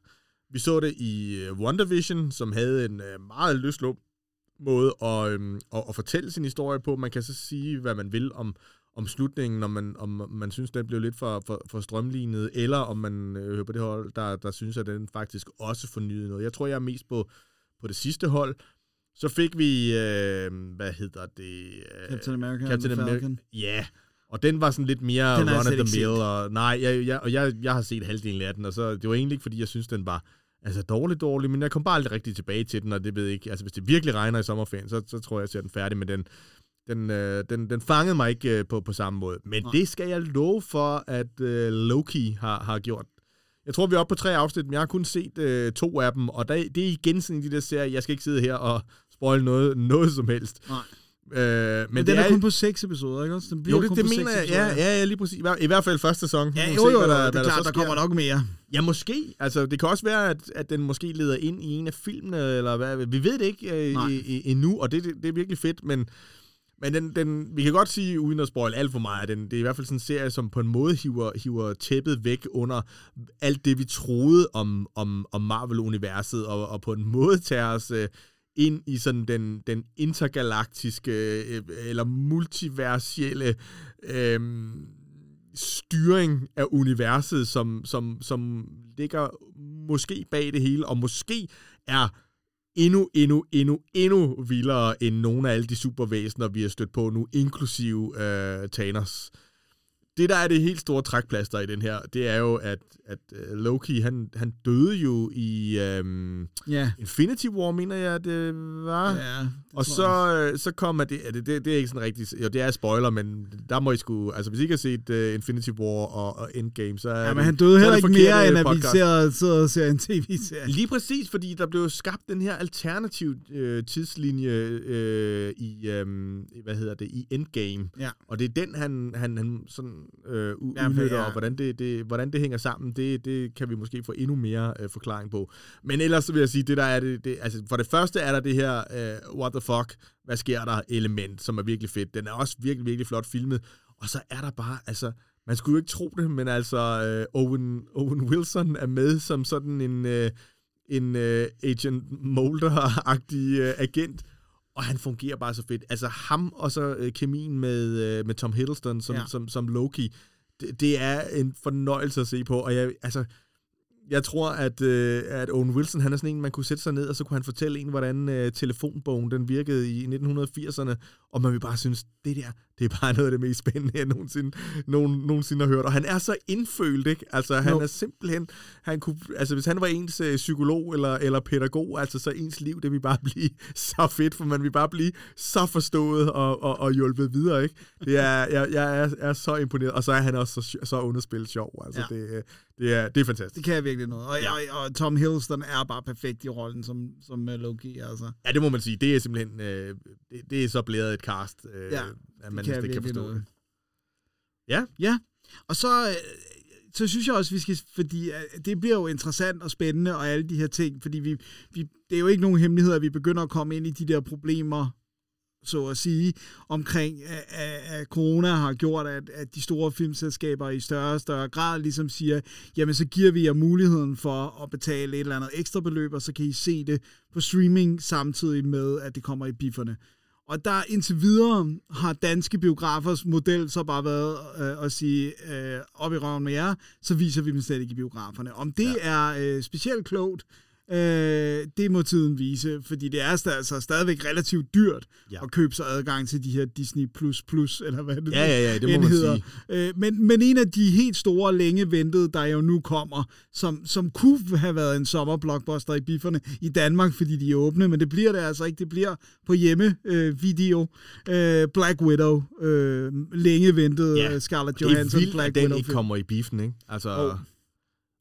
Vi så det i øh, WandaVision, som havde en øh, meget løslum måde at, øh, at, at fortælle sin historie på. Man kan så sige, hvad man vil om, om slutningen, når man, om man synes, den blev lidt for, for, for strømlignet, eller om man øh, hører på det hold, der, der synes, at den faktisk også fornyede noget. Jeg tror, jeg er mest på, på det sidste hold. Så fik vi, øh, hvad hedder det? Øh, Captain America Captain America. Falcon. Ja, og den var sådan lidt mere Den run at the mill. Og, nej, jeg, jeg, og jeg, jeg har set halvdelen af den, og så, det var egentlig ikke, fordi jeg synes, den var altså, dårlig, dårlig, men jeg kom bare aldrig rigtig tilbage til den, og det ved jeg ikke. Altså, hvis det virkelig regner i sommerferien, så, så tror jeg, jeg ser den færdig, men den, den, øh, den, den fangede mig ikke øh, på, på samme måde. Men Nej. det skal jeg love for, at øh, Loki har, har gjort. Jeg tror, vi er oppe på tre afsnit, men jeg har kun set øh, to af dem, og der, det er igen sådan af de der serier, jeg skal ikke sidde her og spoil noget, noget som helst. Nej. Øh, men, Men den er, kun på seks episoder, ikke også? Den bliver Jo, det, kun det på mener seks jeg. Ja, ja, ja, lige præcis. I hver- I hvert fald første sæson. Ja, jo, se, jo, hvad jo, der- det hvad er der klart, så der kommer nok mere. Ja, måske. Altså, det kan også være, at, at den måske leder ind i en af filmene, eller hvad. Vi ved det ikke øh, i, i, endnu, og det, det, det er virkelig fedt, men, men den, den, vi kan godt sige, uden at spoil alt for meget, at den, det er i hvert fald sådan en serie, som på en måde hiver, hiver tæppet væk under alt det, vi troede om, om, om Marvel-universet, og, og på en måde tager os øh, ind i sådan den, den intergalaktiske øh, eller multiversielle øh, styring af universet, som, som, som ligger måske bag det hele, og måske er endnu, endnu, endnu, endnu vildere end nogle af alle de supervæsener, vi har stødt på nu, inklusive øh, Thanos. Det, der er det helt store trækplaster i den her, det er jo, at, at øh, Loki, han, han døde jo i øhm, Ja. Infinity War, mener jeg, det var. Ja, det Og tror jeg. så, øh, så kommer det, det, det, det er ikke sådan rigtigt, jo det er spoiler, men der må I sgu, altså hvis I ikke har set uh, Infinity War og, og Endgame, så er Ja, men han døde så er heller ikke mere, end at vi ser, sidder og ser en tv-serie. Lige præcis, fordi der blev skabt den her alternativ øh, tidslinje øh, i, øh, hvad hedder det, i Endgame. Ja. Og det er den, han, han, han sådan øh, udnytter, ja. og hvordan det, det, hvordan det hænger sammen, det, det kan vi måske få endnu mere øh, forklaring på. Men ellers så vil jeg sige, det der er det, det, altså for det første er der det her, øh, what the fuck, hvad sker der element, som er virkelig fedt. Den er også virkelig, virkelig flot filmet. Og så er der bare, altså, man skulle jo ikke tro det, men altså, øh, Owen, Owen Wilson er med som sådan en, øh, en øh, Agent Mulder-agtig øh, agent, og han fungerer bare så fedt. Altså ham og så øh, kemien med, øh, med Tom Hiddleston som, Ja. som, som Loki, det, det er en fornøjelse at se på, og jeg, altså, jeg tror, at, øh, at Owen Wilson, han er sådan en, man kunne sætte sig ned, og så kunne han fortælle en, hvordan øh, telefonbogen den virkede i 1980'erne, og man vil bare synes, det der, det er bare noget af det mest spændende, jeg nogensinde, nogen, nogensinde har hørt. Og han er så indfølt, ikke? Altså, han Jo. er simpelthen, han kunne, altså hvis han var ens øh, psykolog eller, eller pædagog, altså så ens liv, det vil bare blive så fedt, for man vil bare blive så forstået og, og, og hjulpet videre, ikke? Det er, jeg, jeg er, er så imponeret, og så er han også så, så underspillet sjov, altså Ja. det, øh, det, er, det er fantastisk. Det kan jeg virkelig noget. Og, Ja. og, og Tom Hiddleston er bare perfekt i rollen som, som uh, Loki, altså. Ja, det må man sige. Det er simpelthen, øh, det, det er så blevet et cast, øh, Ja, at man kan ikke kan forstå noget. det. Ja, Ja, og så, øh, så synes jeg også, vi skal, fordi øh, det bliver jo interessant og spændende og alle de her ting, fordi vi, vi, det er jo ikke nogen hemmelighed, at vi begynder at komme ind i de der problemer, så at sige, omkring, at, at, at corona har gjort, at, at de store filmselskaber i større og større grad ligesom siger, jamen så giver vi jer muligheden for at betale et eller andet ekstra beløb, og så kan I se det på streaming samtidig med, at det kommer i bifferne. Og der indtil videre har danske biografers model så bare været øh, at sige, øh, op i røven med jer, så viser vi dem slet ikke i biograferne. Om det ja. er øh, specielt klogt, øh, det må tiden vise, fordi det er altså stadigvæk relativt dyrt Ja. at købe sig adgang til de her Disney++, Plus Plus, eller hvad det Ja, ja, ja, det må man hedder. sige. Øh, men, men en af de helt store, længe ventede, der jo nu kommer, som, som kunne have været en sommerblockbuster i bifferne i Danmark, fordi de er åbne, men det bliver det altså ikke. Det bliver på hjemme øh, video. Øh, Black Widow, øh, længe ventet Ja, ja, Scarlett det er Johansson, vildt, Black at den Widow. ikke kommer i biffen, ikke? Altså, Jo.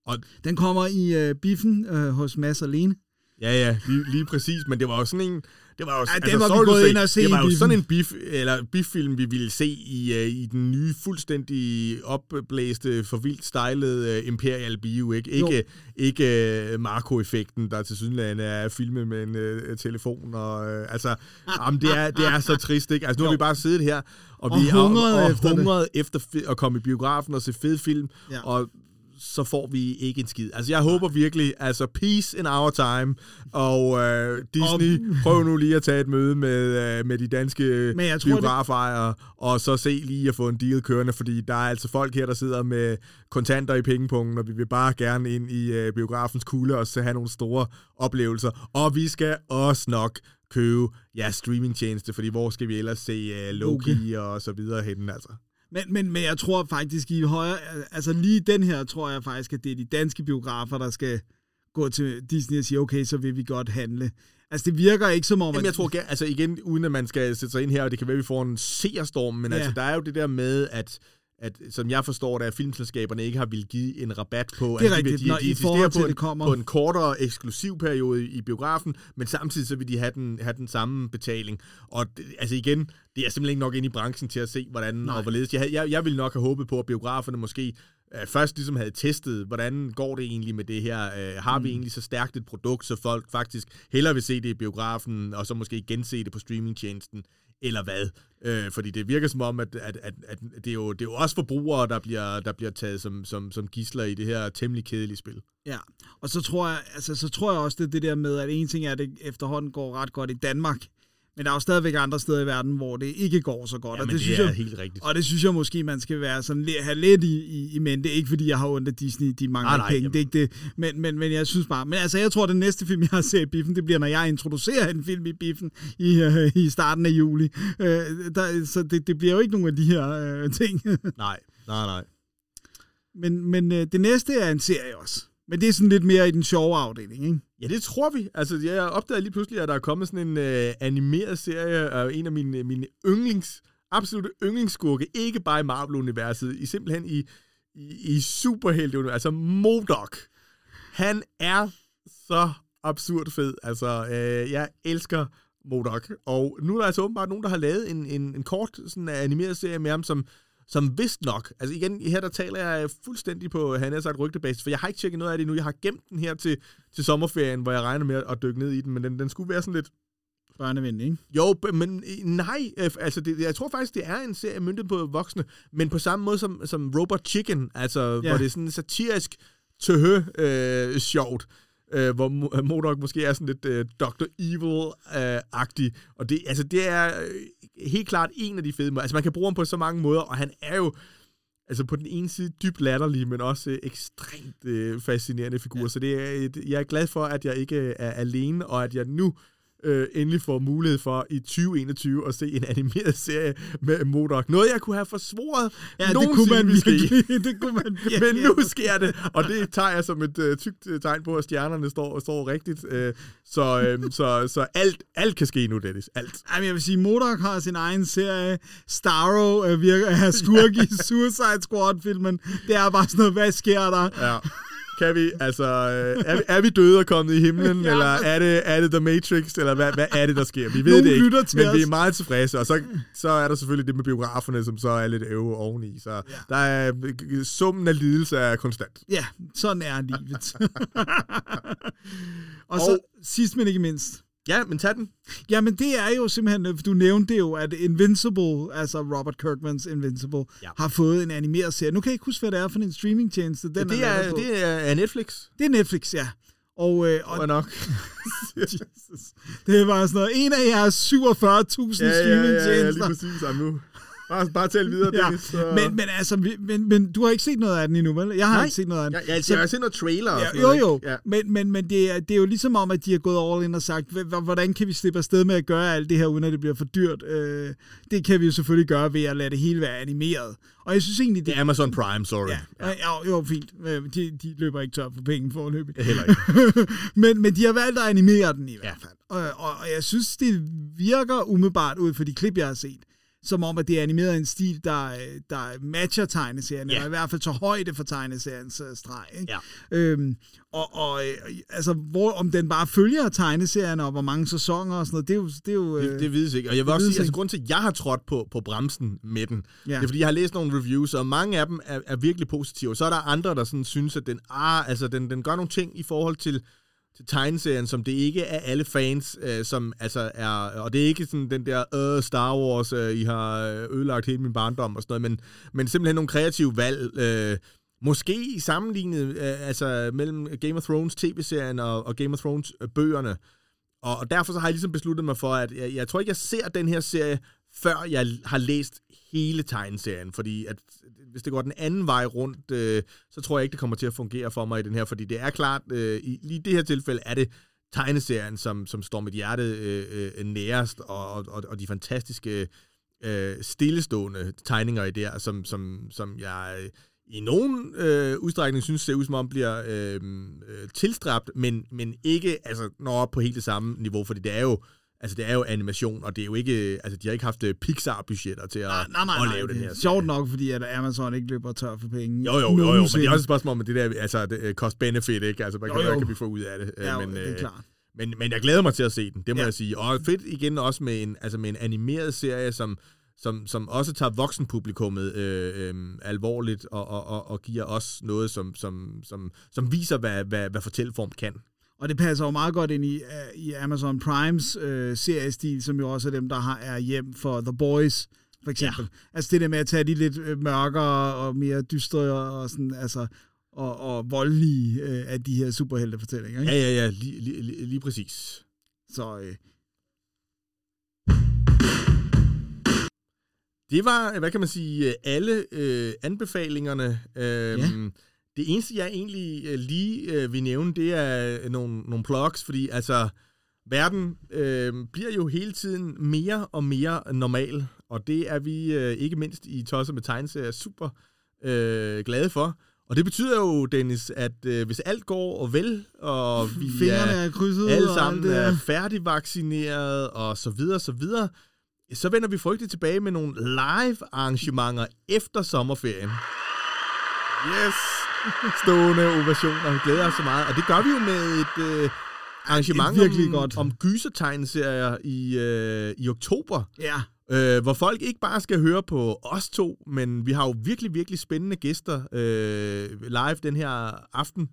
Og, Den kommer i øh, biffen øh, hos Mads alene. ja, ja, lige, lige præcis, men det var jo sådan en... Det var jo, Ja, den var vi sorry to gået say, ind og se Det var jo biffen. sådan en bif, eller biffilm, vi ville se i, uh, i den nye, fuldstændig opblæste, forvildt stylede uh, Imperial Bio, ikke? Jo. Ikke, ikke uh, Marco-effekten, der til sydenland er filmet med en uh, telefon, og uh, altså, jamen, det, er, det er så trist, ikke? Altså, nu har Jo. vi bare siddet her, og, Og vi hungret og, og efter det. hungret efter fi- at komme i biografen og se fed film, Ja. og så får vi ikke en skid. Altså, jeg håber virkelig, altså, peace in our time, og øh, Disney, prøv nu lige at tage et møde med, øh, med de danske tror, det- biografejere, og så se lige at få en deal kørende, fordi der er altså folk her, der sidder med kontanter i pengepungen, og vi vil bare gerne ind i øh, biografens kugle og så have nogle store oplevelser. Og vi skal også nok købe ja, streamingtjeneste, fordi hvor skal vi ellers se øh, Loki Loki. og så videre hen, altså. Men, men, men jeg tror faktisk i højere... Altså lige den her tror jeg faktisk, at det er de danske biografer, der skal gå til Disney og sige, okay, så vil vi godt handle. Altså det virker ikke som om... Jamen, at- jeg tror, altså igen, uden at man skal sætte sig ind her, og det kan være, at vi får en seerstorm, men ja. altså, der er jo det der med, at at, som jeg forstår det, at filmselskaberne ikke har vil give en rabat på, Det er at rigtigt, de, de, de i insisterer på, det en, kommer. på en kortere eksklusiv periode i biografen, men samtidig så vil de have den, have den samme betaling. Og det, altså igen, det er simpelthen ikke nok ind i branchen til at se, hvordan Nej. og hvorledes. Jeg, jeg, jeg ville nok have håbet på, at biograferne måske øh, først ligesom havde testet, hvordan går det egentlig med det her? Øh, har vi Mm. egentlig så stærkt et produkt, så folk faktisk hellere vil se det i biografen, og så måske gense det på streamingtjenesten, eller hvad? Øh, fordi det virker som om, at, at, at, at det, er jo, det er jo også forbrugere, der bliver, der bliver taget som, som, som gisler i det her temmelig kedelige spil. Ja, og så tror jeg, altså, så tror jeg også, det det der med, at en ting er, at det efterhånden går ret godt i Danmark, men der er jo stadigvæk andre steder i verden, hvor det ikke går så godt. Ja, og men det, synes det er jeg, helt rigtigt. Og det synes jeg måske, man skal være sådan, lidt- have lidt i, i, i mente. Ikke fordi jeg har ondt af Disney, de mangler Nej, nej, penge, jamen. det er ikke det. Men, men, men jeg synes bare, men altså jeg tror, den næste film, jeg har set i biffen, det bliver, når jeg introducerer en film i biffen i, øh, i starten af juli. Øh, der, så det, det bliver jo ikke nogen af de her øh, ting. Nej, nej, nej. men men øh, det næste er en serie også. Men det er sådan lidt mere i den sjove afdeling, ikke? Ja, det tror vi. Altså, jeg opdagede lige pludselig, at der er kommet sådan en øh, animeret serie af en af mine, mine yndlings, absolutte yndlingsskurke, ikke bare i Marvel-universet, i simpelthen i, i, i superhelte altså Modok. Han er så absurd fed. Altså, øh, jeg elsker Modok. Og nu er der altså åbenbart nogen, der har lavet en, en, en kort sådan animeret serie med ham, som som vist nok, altså igen, her der taler jeg fuldstændig på, han har sagt rygtebasis, for jeg har ikke tjekket noget af det nu. Jeg har gemt den her til, til sommerferien, hvor jeg regner med at dykke ned i den, men den, den skulle være sådan lidt, Børnevenlig, ikke? jo, men øh, nej, øh, altså det, jeg tror faktisk, det er en serie myndet på voksne, men på samme måde som, som Robot Chicken, altså Ja. hvor det er sådan satirisk tøhø øh, sjovt, øh, hvor Mo- Modok måske er sådan lidt øh, Dr. Evil-agtig, og det, altså, det er øh, helt klart en af de fede. Altså man kan bruge ham på så mange måder, og han er jo altså på den ene side dybt latterlig, men også øh, ekstremt øh, fascinerende figur. Ja. Så det er, jeg er glad for, at jeg ikke øh, er alene, og at jeg nu øh, endelig får mulighed for i 2021 at se en animeret serie med Modok. Noget, jeg kunne have forsvoret Ja, det kunne man virkelig. det kunne man virkelig. Men nu sker det, og det tager jeg som et øh, tykt øh, tegn på, at stjernerne står, står rigtigt. Øh, så, øh, så, så alt, alt kan ske nu, Dennis. Alt. Ej, men jeg vil sige, Modok har sin egen serie. Starro øh, virker er skurk i Suicide Squad-filmen. Det er bare sådan noget, hvad sker der? Ja. Kan vi, altså, øh, er, vi, er vi døde og kommet i himlen, Ja. eller er det, er det The Matrix, eller hvad, hvad er det, der sker? Vi ved Nogen det ikke, men os. vi er meget tilfredse, og så, så er der selvfølgelig det med biograferne, som så er lidt øve oveni, så ja. der er, summen af lidelse er konstant. Ja, sådan er livet. og så Og- sidst men ikke mindst. Ja, men tag den. Jamen det er jo simpelthen, øh, du nævnte det jo, at Invincible, altså Robert Kirkmans Invincible, ja. Ja. har fået en animeret serie. Nu kan jeg ikke huske, hvad det er for en streamingtjeneste. Den det, lavet er, det er Netflix, det er Netflix, ja. Og, øh, og nok. Jesus, det var sådan noget, en af jeres 47.000 ja, ja, ja, ja, lige streamingtjenester. præcis. Ja, nu. Bare, bare tal videre, Ja, Dennis. Så. men, men altså, vi- men, men du har ikke set noget af den endnu, vel? Jeg har Nej. ikke set noget af den. jeg, jeg, jeg har set noget trailer. og Ja, jo, jo? Ja. men, men, men det, er, det er jo ligesom om, at de har gået all in og sagt, "H- h- hvordan kan vi slippe afsted med at gøre alt det her, uden at det bliver for dyrt? Øh, det kan vi jo selvfølgelig gøre ved at lade det hele være animeret. Og jeg synes egentlig, det Det er Amazon Prime, sorry. Ja, ja. ja jo, fint. Øh, De, de løber ikke tør for penge forløbig. Heller ikke. men, men de har valgt at animere den i hvert Ja. fald. Og, og, og jeg synes, det virker umiddelbart ud for de klip, jeg har set, som om, at det er animeret i en stil, der, øh, der matcher tegneserien, Ja. eller i hvert fald tager højde for tegneseriens uh, streg. Ikke? Ja. Øhm, og, og øh, altså, hvor, om den bare følger tegneserien, og hvor mange sæsoner og sådan noget, det er jo... Det, er jo, øh, Det, det vides ikke. Og jeg vil også sige, altså ikke. grund til, at jeg har trådt på, på bremsen med den, ja. det er, fordi jeg har læst nogle reviews, og mange af dem er, er virkelig positive. Så er der andre, der sådan synes, at den, ah, altså, den, den gør nogle ting i forhold til, til tegneserien, som det ikke er alle fans, øh, som altså er, og det er ikke sådan den der, øh, Star Wars, øh, I har øh, ødelagt hele min barndom og sådan noget, men, men simpelthen nogle kreative valg, øh, Måske sammenlignet øh, altså mellem Game of Thrones tv-serien og, og Game of Thrones øh, bøgerne. Og, og derfor så har jeg ligesom besluttet mig for, at jeg, jeg tror ikke, jeg ser den her serie, før jeg har læst hele tegneserien. Fordi at, hvis det går den anden vej rundt, øh, så tror jeg ikke, det kommer til at fungere for mig i den her. Fordi det er klart, øh, i lige det her tilfælde er det tegneserien, som, som står mit hjerte øh, øh, nærest, og, og, og de fantastiske øh, stillestående tegninger i der, som, som, som jeg øh, i nogen øh, udstrækning synes ser ud som om bliver øh, øh, tilstræbt, men, men ikke altså, når op på helt det samme niveau, fordi det er jo Altså, det er jo animation, og det er jo ikke... Altså, de har ikke haft øh, Pixar-budgetter til at, Nej, nej, nej, at nej, lave det den er her. Sjovt nok, fordi at Amazon ikke løber tør for penge. Jo, jo, jo, jo, men det er også et spørgsmål om det der, altså, det, øh, cost-benefit, ikke? Altså, hvad kan, Jo, kan vi få ud af det? Øh, Ja, men, det er øh, klart. Men, men jeg glæder mig til at se den, det må Ja. jeg sige. Og fedt igen også med en, altså med en animeret serie, som, som, som også tager voksenpublikummet øh, øh, alvorligt og, og, og, og giver os noget, som, som, som, som viser, hvad, hvad, hvad fortælleform kan. Og det passer jo meget godt ind i, øh, i Amazon Primes øh, seriestil, som jo også er dem, der har er hjem for The Boys, for eksempel. Ja. Altså det der med at tage de lidt øh, mørkere og mere dystre og sådan, altså og, og voldelige øh, af de her superheltefortællinger. Ikke? Ja, ja, ja, lige, lige, lige, lige præcis. Så øh, Det var, hvad kan man sige, alle øh, anbefalingerne. Øh, Ja. Det eneste, jeg egentlig øh, lige øh, vil nævne, det er nogle, nogle plugs, fordi altså, verden øh, bliver jo hele tiden mere og mere normal, og det er vi øh, ikke mindst i Tosser med tegneserier super øh, glade for. Og det betyder jo, Dennis, at øh, hvis alt går vel, og vi fingrene er er krydset alle og sammen er færdigvaccineret og så videre, så videre, så vender vi frygteligt tilbage med nogle live arrangementer efter sommerferien. Yes! Stående ovationer. Vi glæder os så meget. Og det gør vi jo med et øh, arrangement virkelig om, godt. om gysertegneserier i, øh, i oktober. Ja, Øh, hvor folk ikke bare skal høre på os to, men vi har jo virkelig, virkelig spændende gæster øh, live den her aften.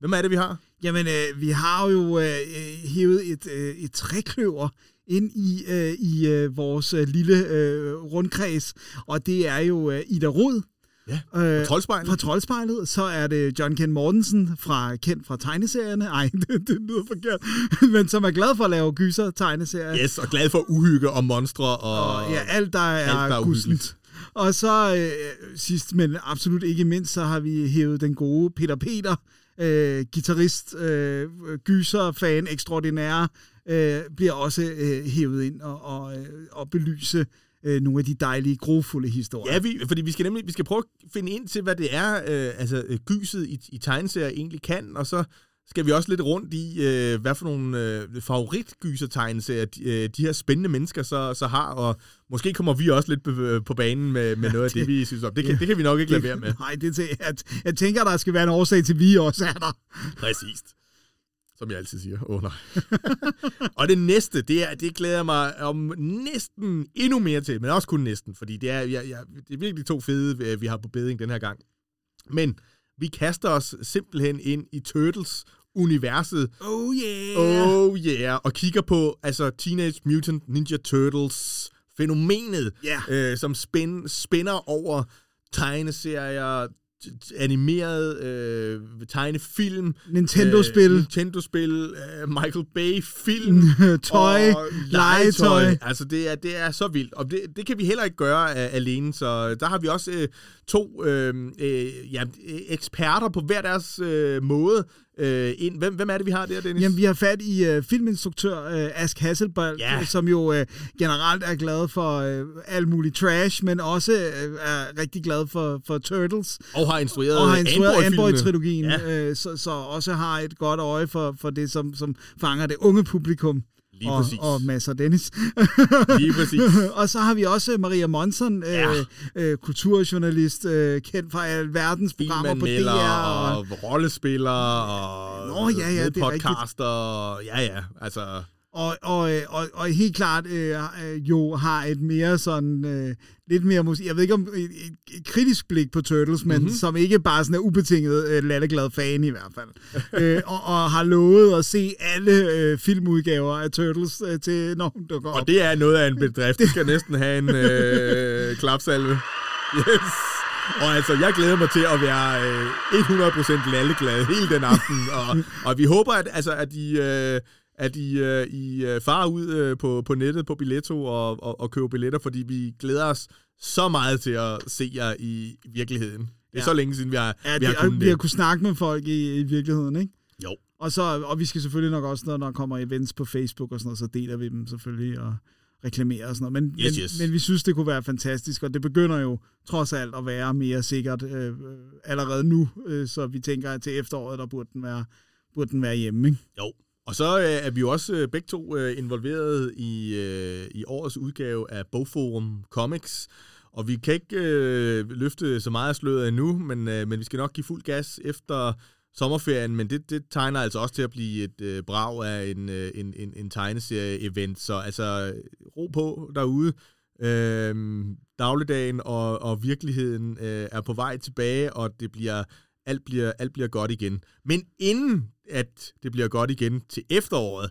Hvem er det, vi har? Jamen, øh, vi har jo øh, hævet et, øh, et trækløver ind i, øh, i øh, vores øh, lille øh, rundkreds, og det er jo øh, Ida Rod. Ja, øh, Troldspejlet. Fra Troldspejlet. Så er det John Ken Mortensen, fra, kendt fra tegneserierne. Ej, det, det lyder forkert. Men som er glad for at lave gyser tegneserier. Yes, og glad for uhygge og monstre. Og, Og ja, alt der er, alt, der er gussent. Og så øh, sidst, men absolut ikke mindst, så har vi hævet den gode Peter Peter, øh, gitarrist, øh, gyser, fan, ekstraordinære, øh, bliver også øh, hævet ind og, og, øh, og belyse øh, nogle af de dejlige, grofulde historier. Ja, vi, fordi vi skal nemlig vi skal prøve at finde ind til, hvad det er, øh, altså øh, gyset i, i tegneserier egentlig kan, og så skal vi også lidt rundt i, øh, hvad for nogle øh, favoritgyser-tegneserier de, øh, de her spændende mennesker så, så har, og måske kommer vi også lidt på, på banen med, med noget af det, vi synes om. Det kan, det kan vi nok ikke lade være med. Nej, det er, jeg, jeg tænker, der skal være en årsag til, at vi også er der. Præcis. Som jeg altid siger. Åh oh, nej. og det næste, det, er, det glæder mig om næsten endnu mere til, men også kun næsten, fordi det er, jeg, jeg, det er virkelig to fede, øh, vi har på beding den her gang. Men vi kaster os simpelthen ind i Turtles-universet. Oh yeah! Oh yeah! Og kigger på altså Teenage Mutant Ninja Turtles fænomenet, Ja. øh, som spænd, spænder over tegneserier, animeret øh, tegnefilm, Nintendo-spil. øh, Nintendo-spil, øh, Michael Bay-film, Tøj, og legetøj. Altså, det er, det er så vildt, og det, det kan vi heller ikke gøre uh, alene, så der har vi også øh, to øh, øh, ja, øh, eksperter på hver deres øh, måde øh, ind. Hvem, hvem er det, vi har der, Dennis? Jamen, vi har fat i øh, filminstruktør øh, Ask Hasselbalg, Ja. som jo øh, generelt er glad for øh, alt muligt trash, men også øh, er rigtig glad for, for Turtles. og har instrueret, Og har instrueret. Android-trilogien, Ja. øh, så, så også har et godt øje for, for det, som, som fanger det unge publikum. Lige og, præcis. og Mads og Dennis. Lige præcis. og så har vi også Maria Monson, øh, Ja. øh, kulturjournalist, øh, kendt fra alverdens programmer på DR. Og, og rollespillere og Nå, ja, ja, det er rigtigt. podcaster. Ja, ja, altså... og, og, øh, og, og helt klart øh, øh, jo har et mere sådan, øh, lidt mere musik, jeg ved ikke om et, et, et kritisk blik på Turtles, men Mhm. mm-hmm. som ikke bare sådan er ubetinget øh, latterglad fan i hvert fald. øh, og, og har lovet at se alle øh, filmudgaver af Turtles øh, til, når hun dukker op. Og det er noget af en bedrift. Det skal næsten have en øh, klapsalve. Yes. Og altså, jeg glæder mig til at være øh, 100% lalleglad hele den aften. Og, og vi håber, at, altså, at I... Øh, at I, øh, I øh, farer ud øh, på, på nettet på Billetto og, og, og køber billetter, fordi vi glæder os så meget til at se jer i virkeligheden. Det er Ja. så længe siden, vi har, ja, vi har det, kunnet vi har kunnet snakke med folk i, i virkeligheden, ikke? Jo. Og, så, og vi skal selvfølgelig nok også, når der kommer events på Facebook og sådan noget, så deler vi dem selvfølgelig og reklamerer og sådan noget. Men, Yes, men, yes. men vi synes, det kunne være fantastisk, og det begynder jo trods alt at være mere sikkert øh, allerede nu, øh, så vi tænker, at til efteråret, der burde den være, burde den være hjemme. Ikke? Jo, og så øh, er vi jo også øh, begge to øh, involveret i, øh, i årets udgave af Bogforum Comics. Og vi kan ikke øh, løfte så meget af sløret endnu, men, øh, men vi skal nok give fuld gas efter sommerferien, men det, det tegner altså også til at blive et øh, brag af en, øh, en, en, en tegneserie-event. Så altså, ro på derude. Øh, dagligdagen og, og virkeligheden øh, er på vej tilbage, og det bliver alt bliver, alt bliver godt igen. Men inden at det bliver godt igen til efteråret,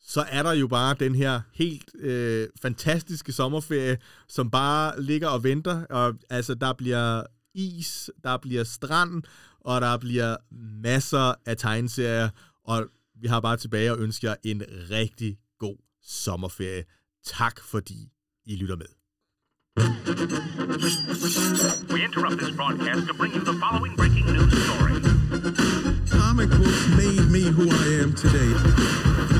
så er der jo bare den her helt øh, fantastiske sommerferie, som bare ligger og venter. Og altså, der bliver is, der bliver strand, og der bliver masser af tegneserier, og vi har bare tilbage og ønsker jer en rigtig god sommerferie. Tak fordi I lytter med. We interrupt this broadcast to bring you the following breaking news story. Comic books made me who I am today.